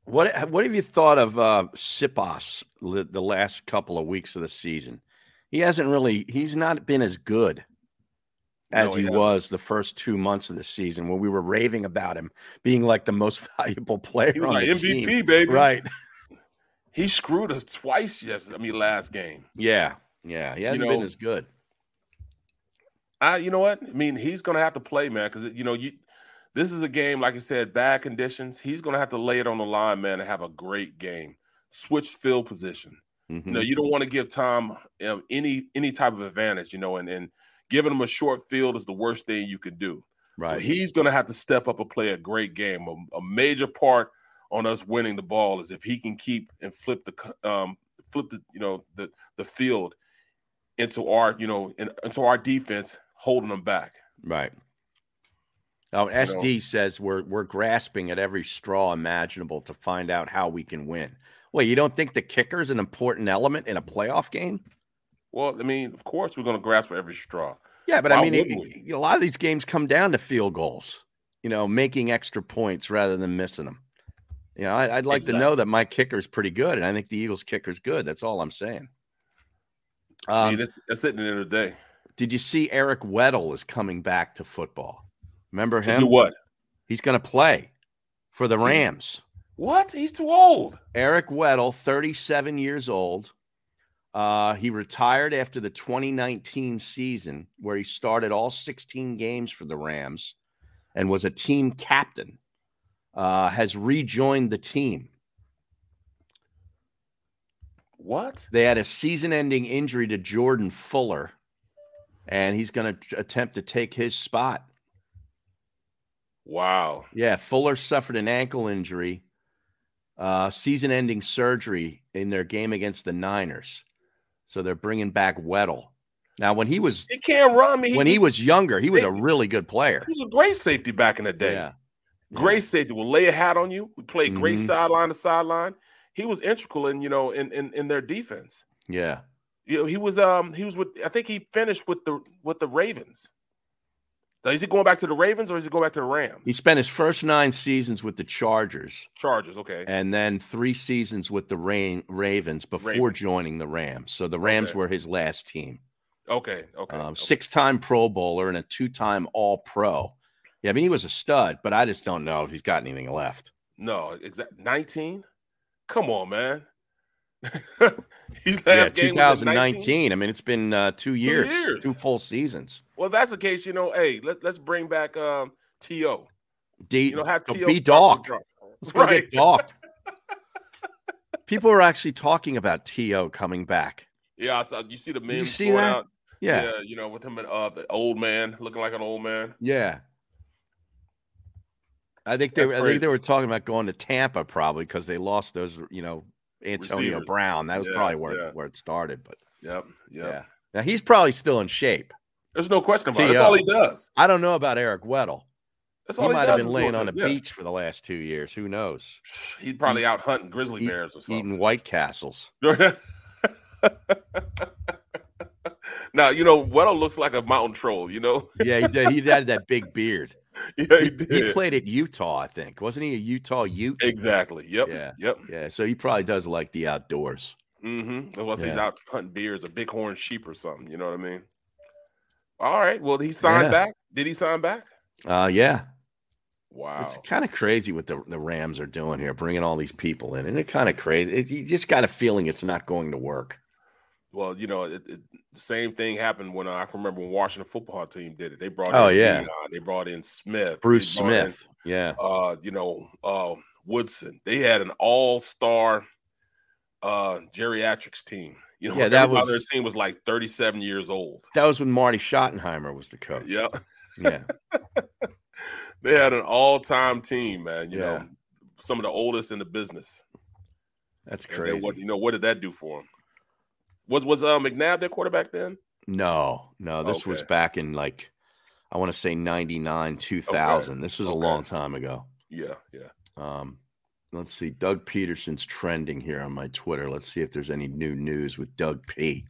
what what have you thought of uh, Siposs the, the last couple of weeks of the season? He hasn't really. He's not been as good as No, he was the first two months of the season when we were raving about him being like the most [LAUGHS] valuable player. He was like the MVP, team. baby. Right. He screwed us twice yesterday. I mean, last game. Yeah. Yeah. He hasn't You been as good. I, you know what? I mean, he's gonna have to play, man, because you know you This is a game, like I said, bad conditions. He's going to have to lay it on the line, man, and have a great game. Switch field position. Mm-hmm. You know, you don't want to give Tom um, any any type of advantage. You know, and and giving him a short field is the worst thing you could do. Right. So he's going to have to step up and play a great game. A, a, major part on us winning the ball is if he can keep and flip the um flip the you know the the field into our you know in, into our defense, holding them back. Right. Oh, SD know. says we're we're grasping at every straw imaginable to find out how we can win. Well, you don't think the kicker is an important element in a playoff game? Well, I mean, of course we're going to grasp for every straw. Yeah, but Why I mean, it, a lot of these games come down to field goals. You know, making extra points rather than missing them. You know, I, would like exactly. to know that my kicker is pretty good, and I think the Eagles' kicker is good. That's all I'm saying. Um, mean, that's, that's it at the end of the day. Did you see Eric Weddle is coming back to football? Remember him? What? He's going to play for the Rams. What? He's too old. Eric Weddle, 37 years old. Uh, he retired after the 2019 season, where he started all 16 games for the Rams and was a team captain. Uh, has rejoined the team. What? They had a season ending injury to Jordan Fuller, and he's going to attempt to take his spot. Wow. Yeah, Fuller suffered an ankle injury, uh, season ending surgery in their game against the Niners. So they're bringing back Weddle. Now, when he was he can't run. me. when he, he was younger, he was a really good player. He was a great safety back in the day. Yeah. Great yeah. safety. Will lay a hat on you. We played great mm-hmm. sideline to sideline. He was integral in, you know, in, in in their defense. Yeah. You know, he was um he was with I think he finished with the with the Ravens. Is he going back to the Ravens or is he going back to the Rams? He spent his first nine seasons with the Chargers. Chargers, okay. And then three seasons with the Ra- Ravens before Ravens. joining the Rams. So the Rams okay. were his last team. Okay, okay. Um, okay. Six time Pro Bowler and a two time All Pro. Yeah, I mean, he was a stud, but I just don't know if he's got anything left. No, exactly. 19? Come on, man. [LAUGHS] He's last yeah, 2019. I mean, it's been uh, two, years, two years, two full seasons. Well, that's the case. You know, hey, let, let's bring back um, To. D, you know, have To be Doc. Let's go get [LAUGHS] Doc. People are actually talking about To coming back. Yeah, I saw, you see the memes. you see that? Out. Yeah. yeah, you know, with him and uh, the old man looking like an old man. Yeah, I think they, I think they were talking about going to Tampa probably because they lost those, you know, Antonio Receivers. Brown. That was yeah, probably where, yeah. where it started. But yep, yep. yeah. Now he's probably still in shape. There's no question about it. That's all he does. I don't know about Eric Weddle. That's he might have been laying on a yeah. beach for the last two years. Who knows? [SIGHS] He'd probably out hunting grizzly bears or something. Eating White Castles. [LAUGHS] now you know Weddle looks like a mountain troll. You know. yeah, he did. He had that big beard. [LAUGHS] Yeah, he, did. he played at Utah, I think. Wasn't he a Utah Ute? Exactly. Yep. Yeah. Yep. Yeah. So he probably does like the outdoors. Mm-hmm. Unless yeah. he's out hunting bears, a bighorn sheep or something. You know what I mean? All right. Well, he signed yeah. back. Did he sign back? Uh, yeah. Wow. It's kind of crazy what the, the Rams are doing here, bringing all these people in. And it's kind of crazy. It, you just got a feeling it's not going to work. Well, you know, it, it, the same thing happened when uh, I remember when Washington football team did it. They brought oh in yeah, Deion, they brought in Smith, Bruce Smith, in, yeah, uh, you know, uh, Woodson. They had an all star uh, geriatrics team. [LAUGHS] You know, yeah, that was their team was like 37 years old. That was when Marty Schottenheimer was the coach. Yep. Yeah. [LAUGHS] they had an all time team, man. You yeah. know, some of the oldest in the business. That's crazy. what you know? What did that do for them? Was was uh, McNabb their quarterback then? No, no. This okay. was back in like I want to say 99, 2000. Okay. This was okay. a long time ago. Yeah, yeah. Um, let's see. Doug Pederson's trending here on my Twitter. Let's see if there's any new news with Doug P.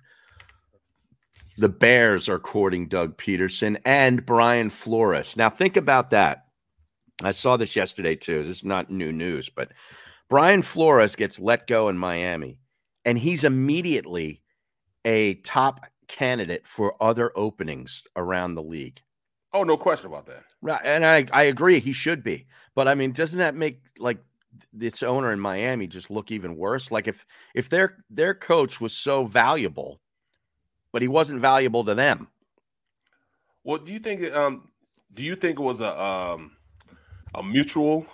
The Bears are courting Doug Pederson and Brian Flores. Now think about that. I saw this yesterday too. This is not new news, but Brian Flores gets let go in Miami, and he's immediately a top candidate for other openings around the league. Oh, no question about that. Right, and I I agree he should be. But I mean, doesn't that make like its owner in Miami just look even worse? Like if if their their coach was so valuable, but he wasn't valuable to them. Well, do you think um do you think it was a um a mutual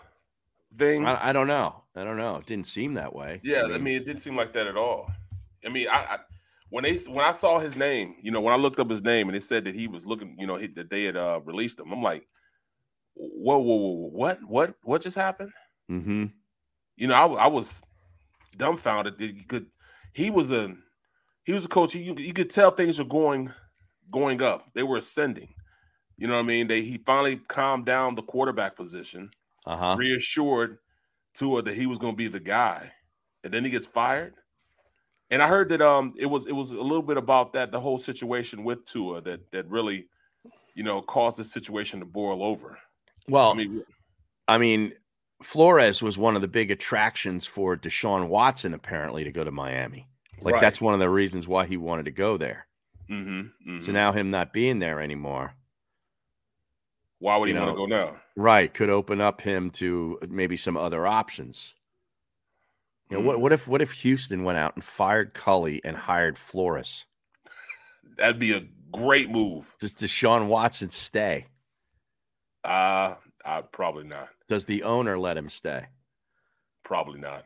thing. I, I don't know. I don't know. It didn't seem that way. Yeah, I mean, it didn't seem like that at all. I mean, I, I when they when I saw his name, you know, when I looked up his name and it said that he was looking, you know, he, that they had uh, released him, I'm like, whoa, whoa, whoa, what, what, what just happened? Mm-hmm. You know, I, I was dumbfounded that he could. He was a he was a coach. You, you could tell things are going going up. They were ascending. You know what I mean? They he finally calmed down the quarterback position, uh-huh. reassured Tua that he was going to be the guy, and then he gets fired. And I heard that um it was it was a little bit about that the whole situation with Tua that that really, you know, caused the situation to boil over. Well, I mean, I mean, Flores was one of the big attractions for Deshaun Watson apparently to go to Miami. Like right. that's one of the reasons why he wanted to go there. Mm-hmm, mm-hmm. So now him not being there anymore. Why would he know, want to go now? Right, could open up him to maybe some other options. You know, mm. what what if what if Houston went out and fired Culley and hired Flores? [LAUGHS] That'd be a great move. Does Deshaun Watson stay? Uh, uh probably not. Does the owner let him stay? Probably not.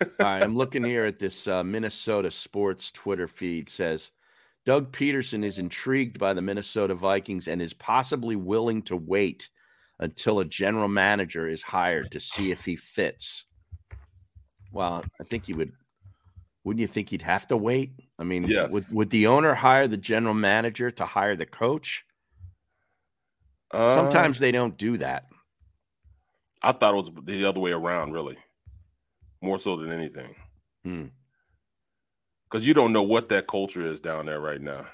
[LAUGHS] All right, I'm looking here at this uh, Minnesota sports Twitter feed says Doug Pederson is intrigued by the Minnesota Vikings and is possibly willing to wait until a general manager is hired to see if he fits. Well, I think he would. Wouldn't you think he'd have to wait? I mean, yes. would would the owner hire the general manager to hire the coach? Uh, Sometimes they don't do that. I thought it was the other way around, really, more so than anything. Hmm because you don't know what that culture is down there right now.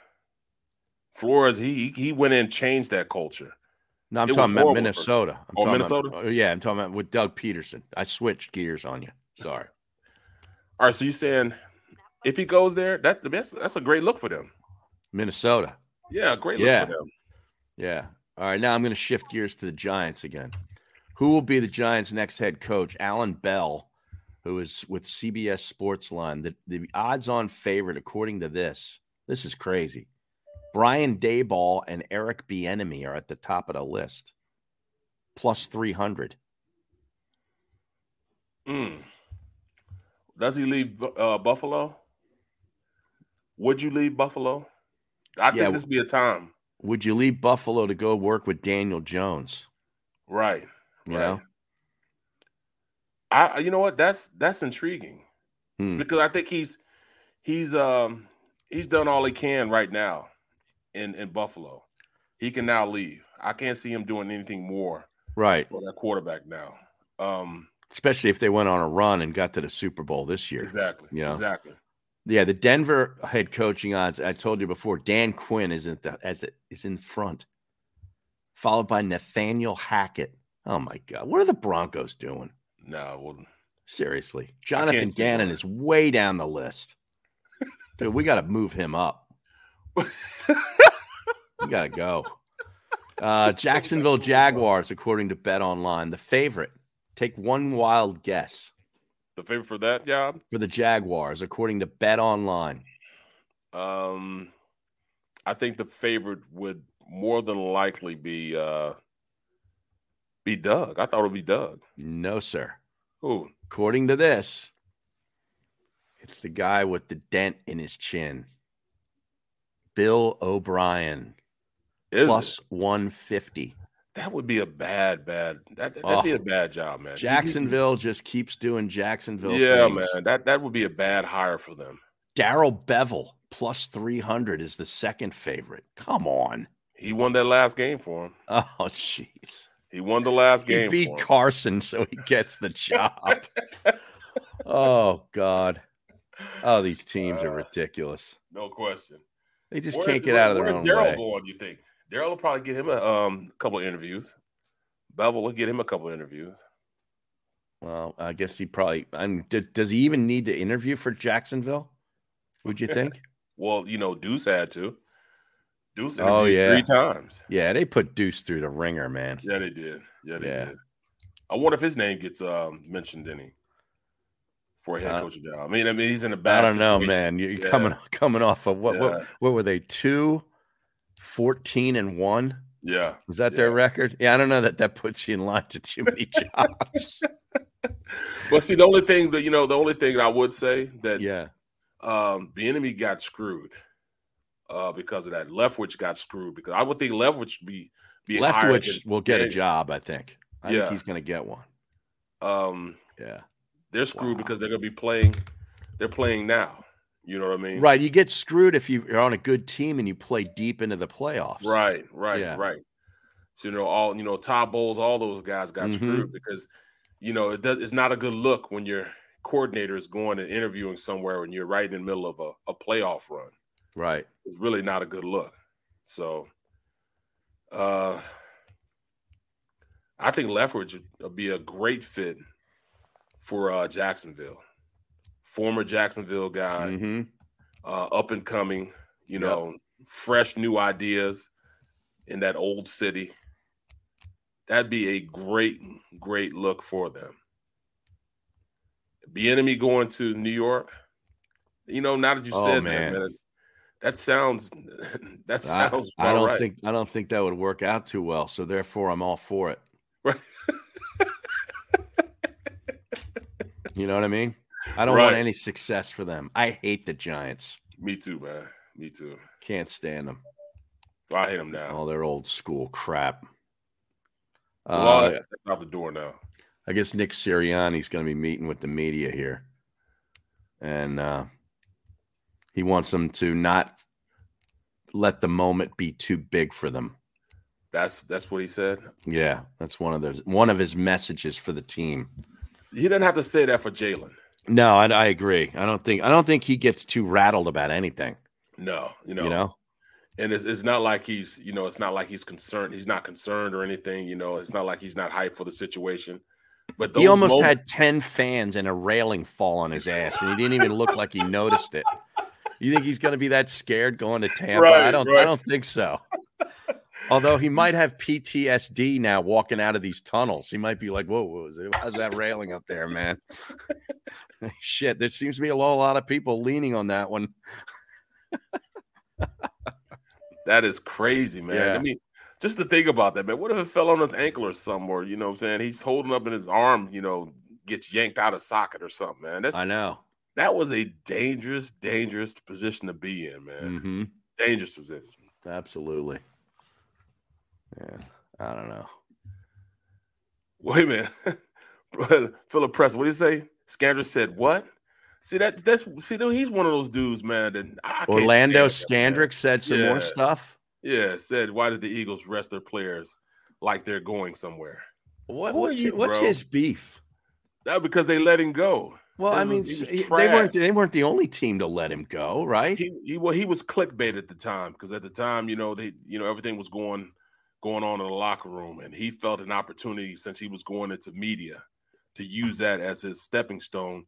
Flores, he he went in and changed that culture. No, I'm it talking about Minnesota. I'm oh, Minnesota? About, uh, yeah, I'm talking about with Doug Pederson. I switched gears on you. Sorry. All right, so you saying if he goes there, that best. that's a great look for them. Minnesota. Yeah, great look yeah. for them. Yeah. All right, now I'm going to shift gears to the Giants again. Who will be the Giants' next head coach? Alan Bell who is with CBS Sportsline. The, the odds on favorite, according to this, this is crazy. Brian Daboll and Eric Bieniemy are at the top of the list, plus 300. Mm. Does he leave uh, Buffalo? Would you leave Buffalo? I yeah, think this would be a time. Would you leave Buffalo to go work with Daniel Jones? Right. You right. know? I you know what that's that's intriguing hmm. because I think he's he's um he's done all he can right now in in Buffalo. He can now leave. I can't see him doing anything more right for that quarterback now. Um especially if they went on a run and got to the Super Bowl this year. Exactly. You know? Exactly. Yeah, the Denver head coaching odds. I told you before. Dan Quinn is at the is in front, followed by Nathaniel Hackett. Oh my God, what are the Broncos doing? No, well, seriously, Jonathan Gannon is way down the list. Dude, we got to move him up. we got to go. [LAUGHS] Uh, Jacksonville Jaguars, according to Bet Online, the favorite. Take one wild guess. The favorite for that job for the Jaguars, according to Bet Online. Um, I think the favorite would more than likely be uh be Doug. I thought it would be Doug. No, sir. Who? According to this, it's the guy with the dent in his chin. Bill O'Brien. Is plus it? 150. That would be a bad, bad. That, that'd oh, be a bad job, man. Jacksonville just keeps doing Jacksonville. Yeah, things. man. That that would be a bad hire for them. Darrell Bevell plus 300 is the second favorite. Come on. He won that last game for him. [LAUGHS] Oh, jeez. He won the last game. He beat Carson, so he gets the job. [LAUGHS] oh God. Oh, these teams uh, are ridiculous. No question. They just where, can't get where, out of their where's own way. going? You think Darrell will probably get him a um, couple of interviews. Bevell will get him a couple of interviews. Well, I guess he probably. I mean, does, does he even need to interview for Jacksonville? Would you think? [LAUGHS] well, you know, Deuce had to. Deuce oh yeah, three times. Yeah, they put Deuce through the ringer, man. Yeah, they did. Yeah, they yeah. did. I wonder if his name gets um, mentioned any for a head uh, coach job. I mean, I mean, he's in a bad. I don't situation. know, man. You're yeah. coming [LAUGHS] coming off of what, yeah. what? What were they? Two, 14 and one. Yeah. Is that their record? Yeah, I don't know that that puts you in line to too many [LAUGHS] jobs. But see, the only thing that you know, the only thing I would say that yeah, um, Bieniemy got screwed uh, because of that. Leftwich got screwed because I would think Leftwich be be Leftwich will get a job. I think. I Yeah. think he's going to get one. Um, yeah, they're screwed because they're going to be playing. They're playing now. You know what I mean? Right. You get screwed if you- you're on a good team and you play deep into the playoffs. Right, right, Yeah. right. So you know, all you know, Todd Bowles, all those guys got Mhm. screwed because you know it does, it's not a good look when your coordinator is going and interviewing somewhere and you're right in the middle of a, a playoff run. Right. It's really not a good look. So, uh, I think Leftwich would be a great fit for uh, Jacksonville. Former Jacksonville guy, Mm-hmm. uh, up and coming, you know, fresh new ideas in that old city. That'd be a great, great look for them. Bieniemy going to New York. You know, now that you Oh, said man. that, man, that sounds [LAUGHS] that I, sounds I about don't right. think I don't think that would work out too well. So therefore, I'm all for it. Right. [LAUGHS] you know what I mean? I don't want any success for them. I hate the Giants. Me too, man. Me too. Can't stand them. I hate them now. All their old school crap. Well, Uh, that's out the door now. I guess Nick Sirianni's going to be meeting with the media here, and uh, he wants them to not let the moment be too big for them. That's that's what he said. Yeah, that's one of those one of his messages for the team. He didn't have to say that for Jalen. No, I, I agree. I don't think I don't think he gets too rattled about anything. No, you know, You know, and it's, it's not like he's you know it's not like he's concerned. He's not concerned or anything. You know, it's not like he's not hyped for the situation. But he almost moments- had ten fans and a railing fall on his ass, and he didn't even look like he noticed it. You think he's going to be that scared going to Tampa? I don't. I don't think so. Although he might have PTSD now walking out of these tunnels. He might be like, whoa, whoa how's that railing up there, man? [LAUGHS] Shit, there seems to be a lot, of people leaning on that one. [LAUGHS] That is crazy, man. Yeah. I mean, just to think about that, man. What if it fell on his ankle or somewhere? you know what I'm saying? He's holding up in his arm, you know, gets yanked out of socket or something, man. That's I know. that was a dangerous, dangerous position to be in, man. hmm Dangerous position. Absolutely. Yeah, I don't know. Wait a minute. [LAUGHS] Philip Press, what did he say? Scandrick said what? See that that's see though, he's one of those dudes, man. That I Orlando. Scandrick said some more stuff. Yeah, said why did the Eagles rest their players like they're going somewhere? What, what's you, what's his beef? That because they let him go. Well, I mean, they weren't they weren't the only team to let him go, right? He, he well, he was clickbait at the time because at the time, you know, they you know everything was going going on in the locker room, and he felt an opportunity since he was going into media to use that as his stepping stone,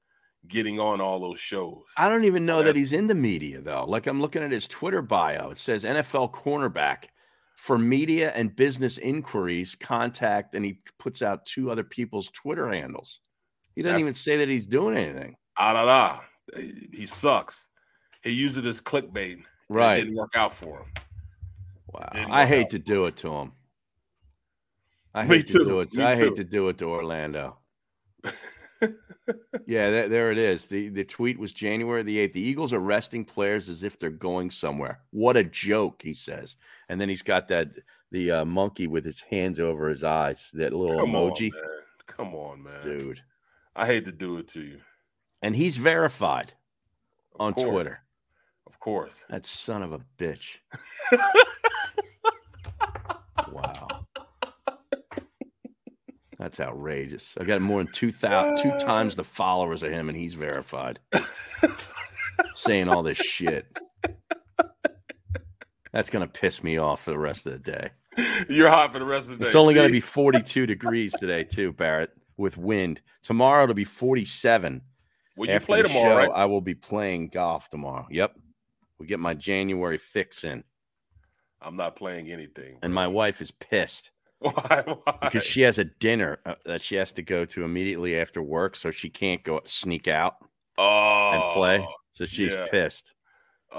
getting on all those shows. I don't even know that he's in the media though. Like I'm looking at his Twitter bio. It says NFL cornerback for media and business inquiries. Contact, and he puts out two other people's Twitter handles. He doesn't That's- even say that he's doing anything. Ah da da, he sucks. He used it as clickbait. Right. it didn't work out for him. Wow. I hate out. to do it to him. I Me hate to too, do it. me I too. hate to do it to Orlando. [LAUGHS] yeah, there, there it is. The the tweet was January the 8th. The Eagles are resting players as if they're going somewhere. What a joke, he says. And then he's got that the uh, monkey with his hands over his eyes, that little Come emoji. on. Come on, man. Dude. I hate to do it to you. And he's verified on course. Twitter. Of course. That son of a bitch. [LAUGHS] That's outrageous. I've got more than two thousand, two uh. times the followers of him, and he's verified. Saying all this shit. That's gonna piss me off for the rest of the day. You're hot for the rest of the day. It's only gonna be 42 degrees today, too, Barrett, with wind. Tomorrow it'll be 47. Well, you After play tomorrow, right? I will be playing golf tomorrow. Yep. We get my January fix in. I'm not playing anything. And my wife is pissed. Why? Why? Because she has a dinner uh, that she has to go to immediately after work, so she can't go sneak out oh, and play. So she's yeah. pissed.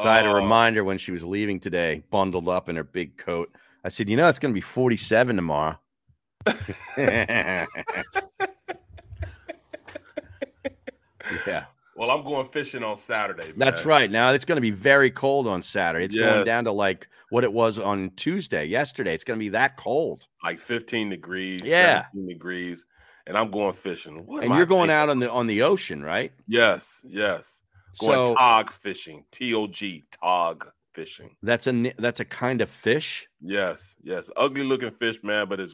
So I had a reminder when she was leaving today, bundled up in her big coat. I said, you know, it's going to be 47 tomorrow. [LAUGHS] [LAUGHS] yeah. Well, I'm going fishing on Saturday. Man. That's right. Now it's going to be very cold on Saturday. It's Yes. going down to like what it was on Tuesday, yesterday. It's going to be that cold. Like 15 degrees, Yeah. 17 degrees, and I'm going fishing. What and you're I going thinking? out on the on the ocean, right? Yes, yes. Going So- tog fishing. T O G tog fishing. That's a that's a kind of fish. Yes, yes. Ugly looking fish, man, but it's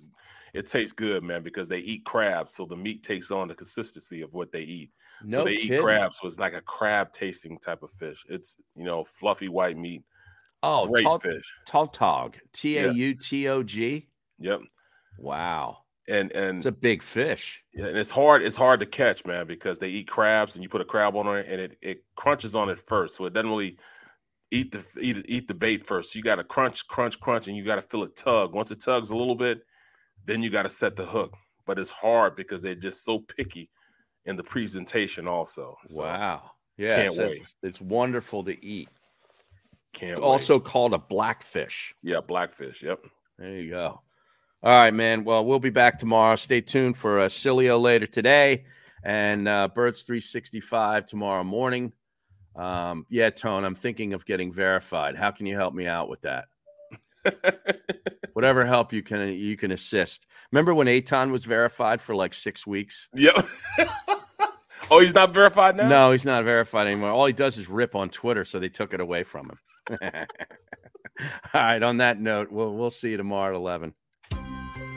it tastes good, man, because they eat crabs, so the meat takes on the consistency of what they eat. So they kidding. eat crabs, so it's like a crab tasting type of fish. It's you know fluffy white meat. Oh, great taut- fish. Tautog. T A U T O G. Yep. Wow. And and It's a big fish. Yeah, and it's hard. It's hard to catch, man, because they eat crabs, and you put a crab on it, and it, it crunches on it first, so it doesn't really eat the eat eat the bait first. You got to crunch, crunch, crunch, and you got to feel it tug. Once it tugs a little bit, then you got to set the hook. But it's hard because they're just so picky in the presentation. Also, So, wow. Yeah. can't it wait. It's wonderful to eat. Can't also wait. called a blackfish. Yeah, blackfish. Yep. There you go. All right, man. Well, we'll be back tomorrow. Stay tuned for uh, Cilio later today and uh, Birds 365 tomorrow morning. Um, yeah, Tone, I'm thinking of getting verified. How can you help me out with that? [LAUGHS] Whatever help you can you can assist. Remember when Aton was verified for like six weeks? Yep. [LAUGHS] oh, he's not verified now. No, he's not verified anymore. All he does is rip on Twitter, so they took it away from him. [LAUGHS] All right. On that note, we'll we'll see you tomorrow at eleven.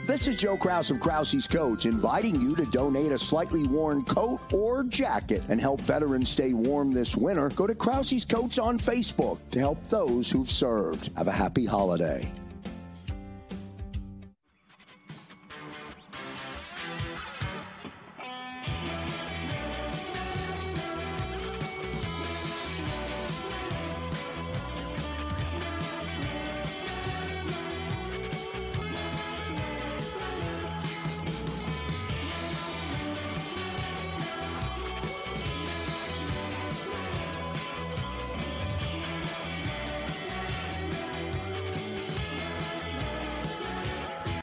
This is Joe Kraus of Krause's Coats inviting you to donate a slightly worn coat or jacket and help veterans stay warm this winter. Go to Krause's Coats on Facebook to help those who've served. Have a happy holiday.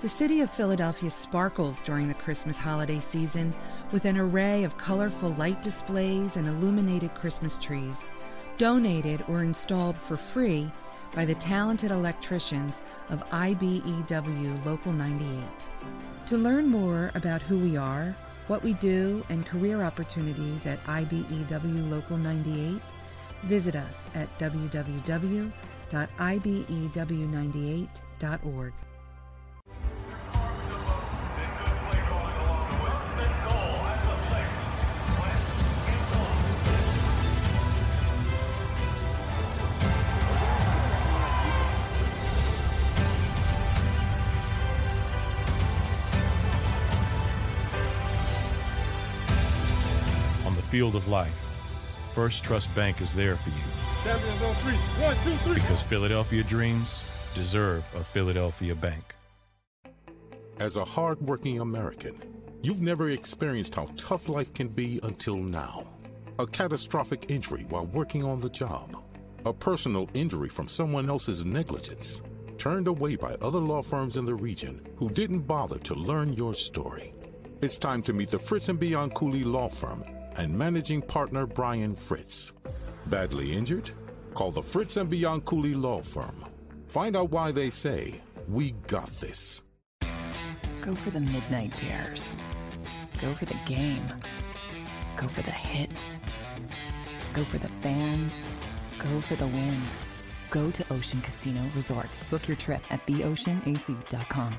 The city of Philadelphia sparkles during the Christmas holiday season with an array of colorful light displays and illuminated Christmas trees, donated or installed for free by the talented electricians of IBEW Local 98. To learn more about who we are, what we do, and career opportunities at IBEW Local 98, visit us at E www.ibew98.org. field of life, First Trust Bank is there for you Champions on three. One, two, three. because Philadelphia dreams deserve a Philadelphia bank. As a hardworking American, you've never experienced how tough life can be until now. A catastrophic injury while working on the job. A personal injury from someone else's negligence. Turned away by other law firms in the region who didn't bother to learn your story. It's time to meet the Fritz and Bianculli Law Firm and managing partner Brian Fritz. Badly injured? Call the Fritz and Bianculli Law Firm. Find out why they say, We got this. Go for the midnight dares. Go for the game. Go for the hits. Go for the fans. Go for the win. Go to Ocean Casino Resort. Book your trip at theoceanac.com.